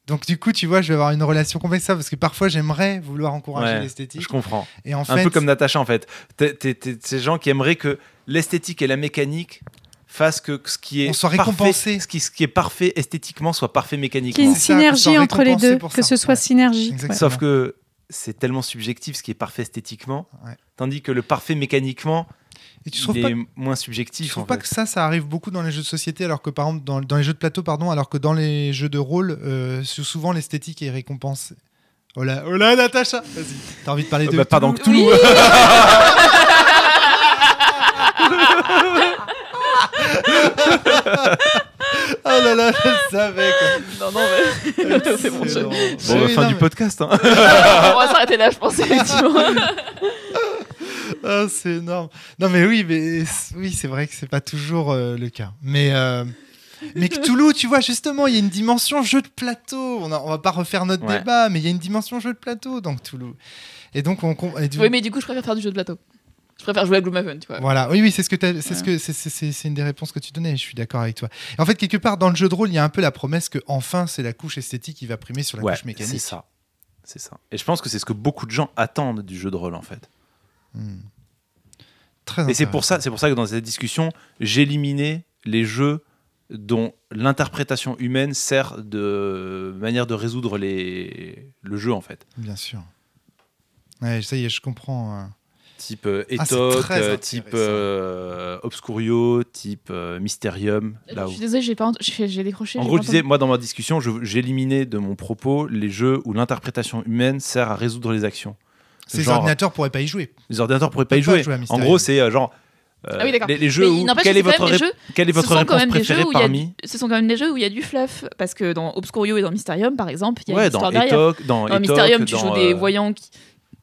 A: Donc du coup, tu vois, je vais avoir une relation complexe parce que parfois j'aimerais vouloir encourager
B: Ouais,
A: l'esthétique
B: Je comprends.
A: et en
B: Un
A: fait
B: peu comme Natacha en fait. T'es- t'es- t'es- Ces gens qui aimeraient que l'esthétique et la mécanique fassent que ce qui est
A: On soit
B: parfait-
A: récompensé.
B: ce qui, ce qui est parfait esthétiquement soit parfait
C: Qu'il y ait
B: mécaniquement.
C: une
A: ça,
C: synergie entre les deux,
A: pour
C: que
A: ça.
C: ce soit
A: Ouais. Exactement.
B: Sauf que c'est tellement subjectif ce qui est parfait esthétiquement,
A: Ouais.
B: tandis que le parfait mécaniquement,
A: et tu
B: il
A: trouves
B: est
A: pas
B: moins
A: Tu
B: subjectif.
A: trouves
B: en
A: pas
B: fait.
A: que ça, ça arrive beaucoup dans les jeux de société, alors que par exemple dans, dans les jeux de plateau, pardon, alors que dans les jeux de rôle, euh, sou- souvent l'esthétique est récompensée. Oh là, oh là, Natacha, vas-y. T'as envie de parler
B: Euh,
A: de
B: bah, pas dans
A: Cthulhu
B: Cthulhu.
A: Oh là là, je le savais. quoi.
D: Non, non, mais c'est bon. je-.
B: Bon,
A: Oui,
B: fin
A: non,
B: du
A: mais-
B: podcast. hein.
D: On va s'arrêter là, je pense, effectivement.
A: Ah, c'est énorme. Non, mais oui, mais oui, c'est vrai que c'est pas toujours euh, le cas. Mais euh, mais Cthulhu, tu vois, justement, il y a une dimension jeu de plateau. On, a- on va pas refaire notre
B: Ouais.
A: débat, mais il y a une dimension jeu de plateau dans Cthulhu. Et donc on, com- et du-
D: Oui, mais du coup, je préfère faire du jeu de plateau. Je préfère jouer à Gloomhaven, tu vois.
A: Voilà, oui, oui, c'est ce que c'est
D: Ouais.
A: ce que c'est- c'est c'est- c'est une des réponses que tu donnais. Je suis d'accord avec toi. Et en fait, quelque part dans le jeu de rôle, il y a un peu la promesse que enfin, c'est la couche esthétique qui va primer sur la
B: Ouais,
A: couche
B: c'est
A: mécanique.
B: ça. C'est ça. Et je pense que c'est ce que beaucoup de gens attendent du jeu de rôle en fait.
A: Hmm. Très
B: Et c'est pour ça, c'est pour ça que dans cette discussion, j'éliminais les jeux dont l'interprétation humaine sert de manière de résoudre les... le jeu en fait.
A: Bien sûr. Ouais, ça y est, je comprends. euh.
B: Type euh,
A: Ah,
B: Etoc, euh, type euh, Obscurio, type euh, Mysterium. Là
D: Je
B: où...
D: suis désolée, j'ai pas ent- j'ai j'ai décroché.
B: En gros, je disais, moi dans ma discussion, je- j'éliminais de mon propos les jeux où l'interprétation humaine sert à résoudre les actions.
A: Ces
B: Genre-
A: ordinateurs pourraient pas y jouer.
B: Les ordinateurs pourraient pas y
A: pas
B: jouer. en gros, c'est euh, genre euh,
D: Ah oui, d'accord.
B: les, les jeux où
D: il n'empêche
B: quelle
D: que
B: est votre
D: jeux-
B: quelle est
D: Ce
B: votre
D: sont quand
B: réponse
D: même des
B: préférée
D: jeux où il y a
B: parmi
D: du- Ce sont quand même des jeux où il y a du fluff. Parce que dans Obscurio et dans Mysterium, par exemple, il y a
B: ouais,
D: une histoire
B: dans
D: derrière.
B: Etoc, dans,
D: Dans
B: Etoc,
D: Mysterium, tu
B: dans,
D: joues des
B: euh,
D: voyants qui,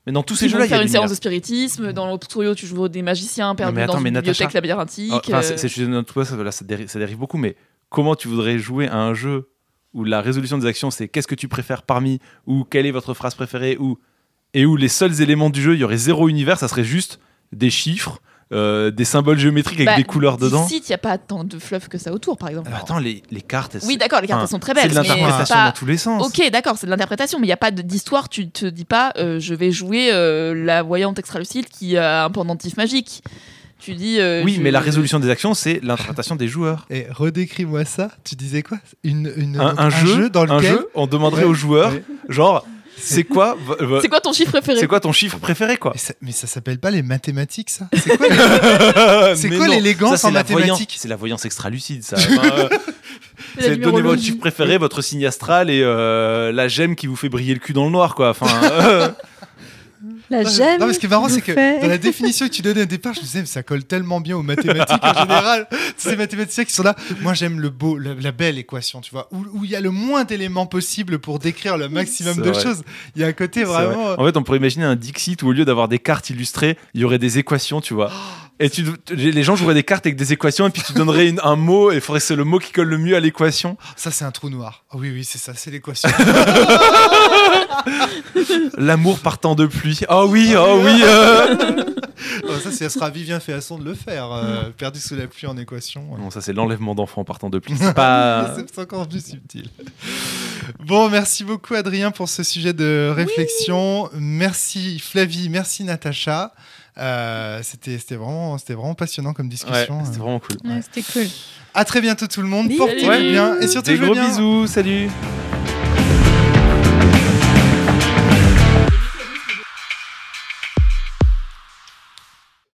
B: Mais dans tous ces jeux-là, il y a
D: faire une séance de spiritisme. Dans Obscurio, tu joues des magiciens perdus
B: mais attends,
D: dans une
B: mais
D: bibliothèque labyrinthique.
B: Ah, Enfin, c'est- ça dérive beaucoup, mais comment tu voudrais jouer à un jeu où la résolution des actions c'est qu'est-ce que tu préfères parmi ou quelle est votre phrase préférée ou et où les seuls éléments du jeu, il y aurait zéro univers, ça serait juste des chiffres, euh, des symboles géométriques avec
D: bah,
B: des couleurs dedans.
D: D'ici, il n'y a pas tant de fluff que ça autour, par exemple.
B: Alors, attends, les, les cartes, elles-
D: oui, d'accord, les cartes elles sont très
B: c'est
D: belles.
B: de
D: c'est
B: l'interprétation
D: pas-
B: dans tous les sens.
D: Ok, d'accord, c'est de l'interprétation, mais il n'y a pas de- d'histoire. Tu te dis pas, euh, je vais jouer euh, la voyante extralucide qui a un pendentif magique. Tu dis. euh,
B: Oui,
D: je-
B: mais la résolution des actions, c'est l'interprétation des joueurs.
A: Et redécris-moi ça. Tu disais quoi? Une, une-
B: Un, un jeu,
A: dans
B: un
A: lequel
B: jeu, on demanderait
A: Ouais,
B: aux joueurs,
A: ouais.
B: genre, c'est quoi,
D: C'est quoi ton chiffre préféré
B: c'est quoi ton chiffre préféré, quoi
A: Mais ça, s'appelle pas les mathématiques, ça C'est quoi, l'élégance en mathématiques
B: C'est la voyance extralucide, ça. Enfin, euh, donner votre chiffre préféré, votre signe astral et euh, la gemme qui vous fait briller le cul dans le noir, quoi. Enfin, euh,
C: La
A: Non,
C: gemme.
A: Non, mais ce qui est marrant, c'est que dans la définition que tu donnais au départ, je me disais, mais ça colle tellement bien aux mathématiques en général. Ces mathématiciens qui sont là. Moi, j'aime le beau, la, la belle équation, tu vois, où où il y a le moins d'éléments possibles pour décrire le maximum de
B: vrai.
A: choses. Il y a un côté
B: vrai.
A: vraiment. euh,
B: En fait, on pourrait imaginer un Dixit où au lieu d'avoir des cartes illustrées, il y aurait des équations, tu vois. Et tu, les gens joueraient des cartes avec des équations et puis tu donnerais une- un mot et il faudrait que c'est le mot qui colle le mieux à l'équation.
A: Ça, c'est un trou noir. Ah oui, oui, c'est ça, c'est l'équation.
B: L'amour partant de pluie. Oh oui, oh oui. euh.
A: Oh, ça, ça sera Vivien Féasson de le faire. euh, perdu sous la pluie en équation.
B: Non, ça c'est l'enlèvement d'enfants partant de pli. C'est pas.
A: C'est encore plus subtil. Bon, merci beaucoup Adrien pour ce sujet de réflexion. Merci Flavie, merci Natacha. Euh, c'était c'était vraiment, c'était vraiment passionnant comme
B: Ouais,
A: discussion.
B: c'était vraiment cool.
C: Ouais, C'était cool.
A: À très bientôt tout le monde. Portez-vous bien et surtout
B: Des gros
A: bien.
B: bisous, salut.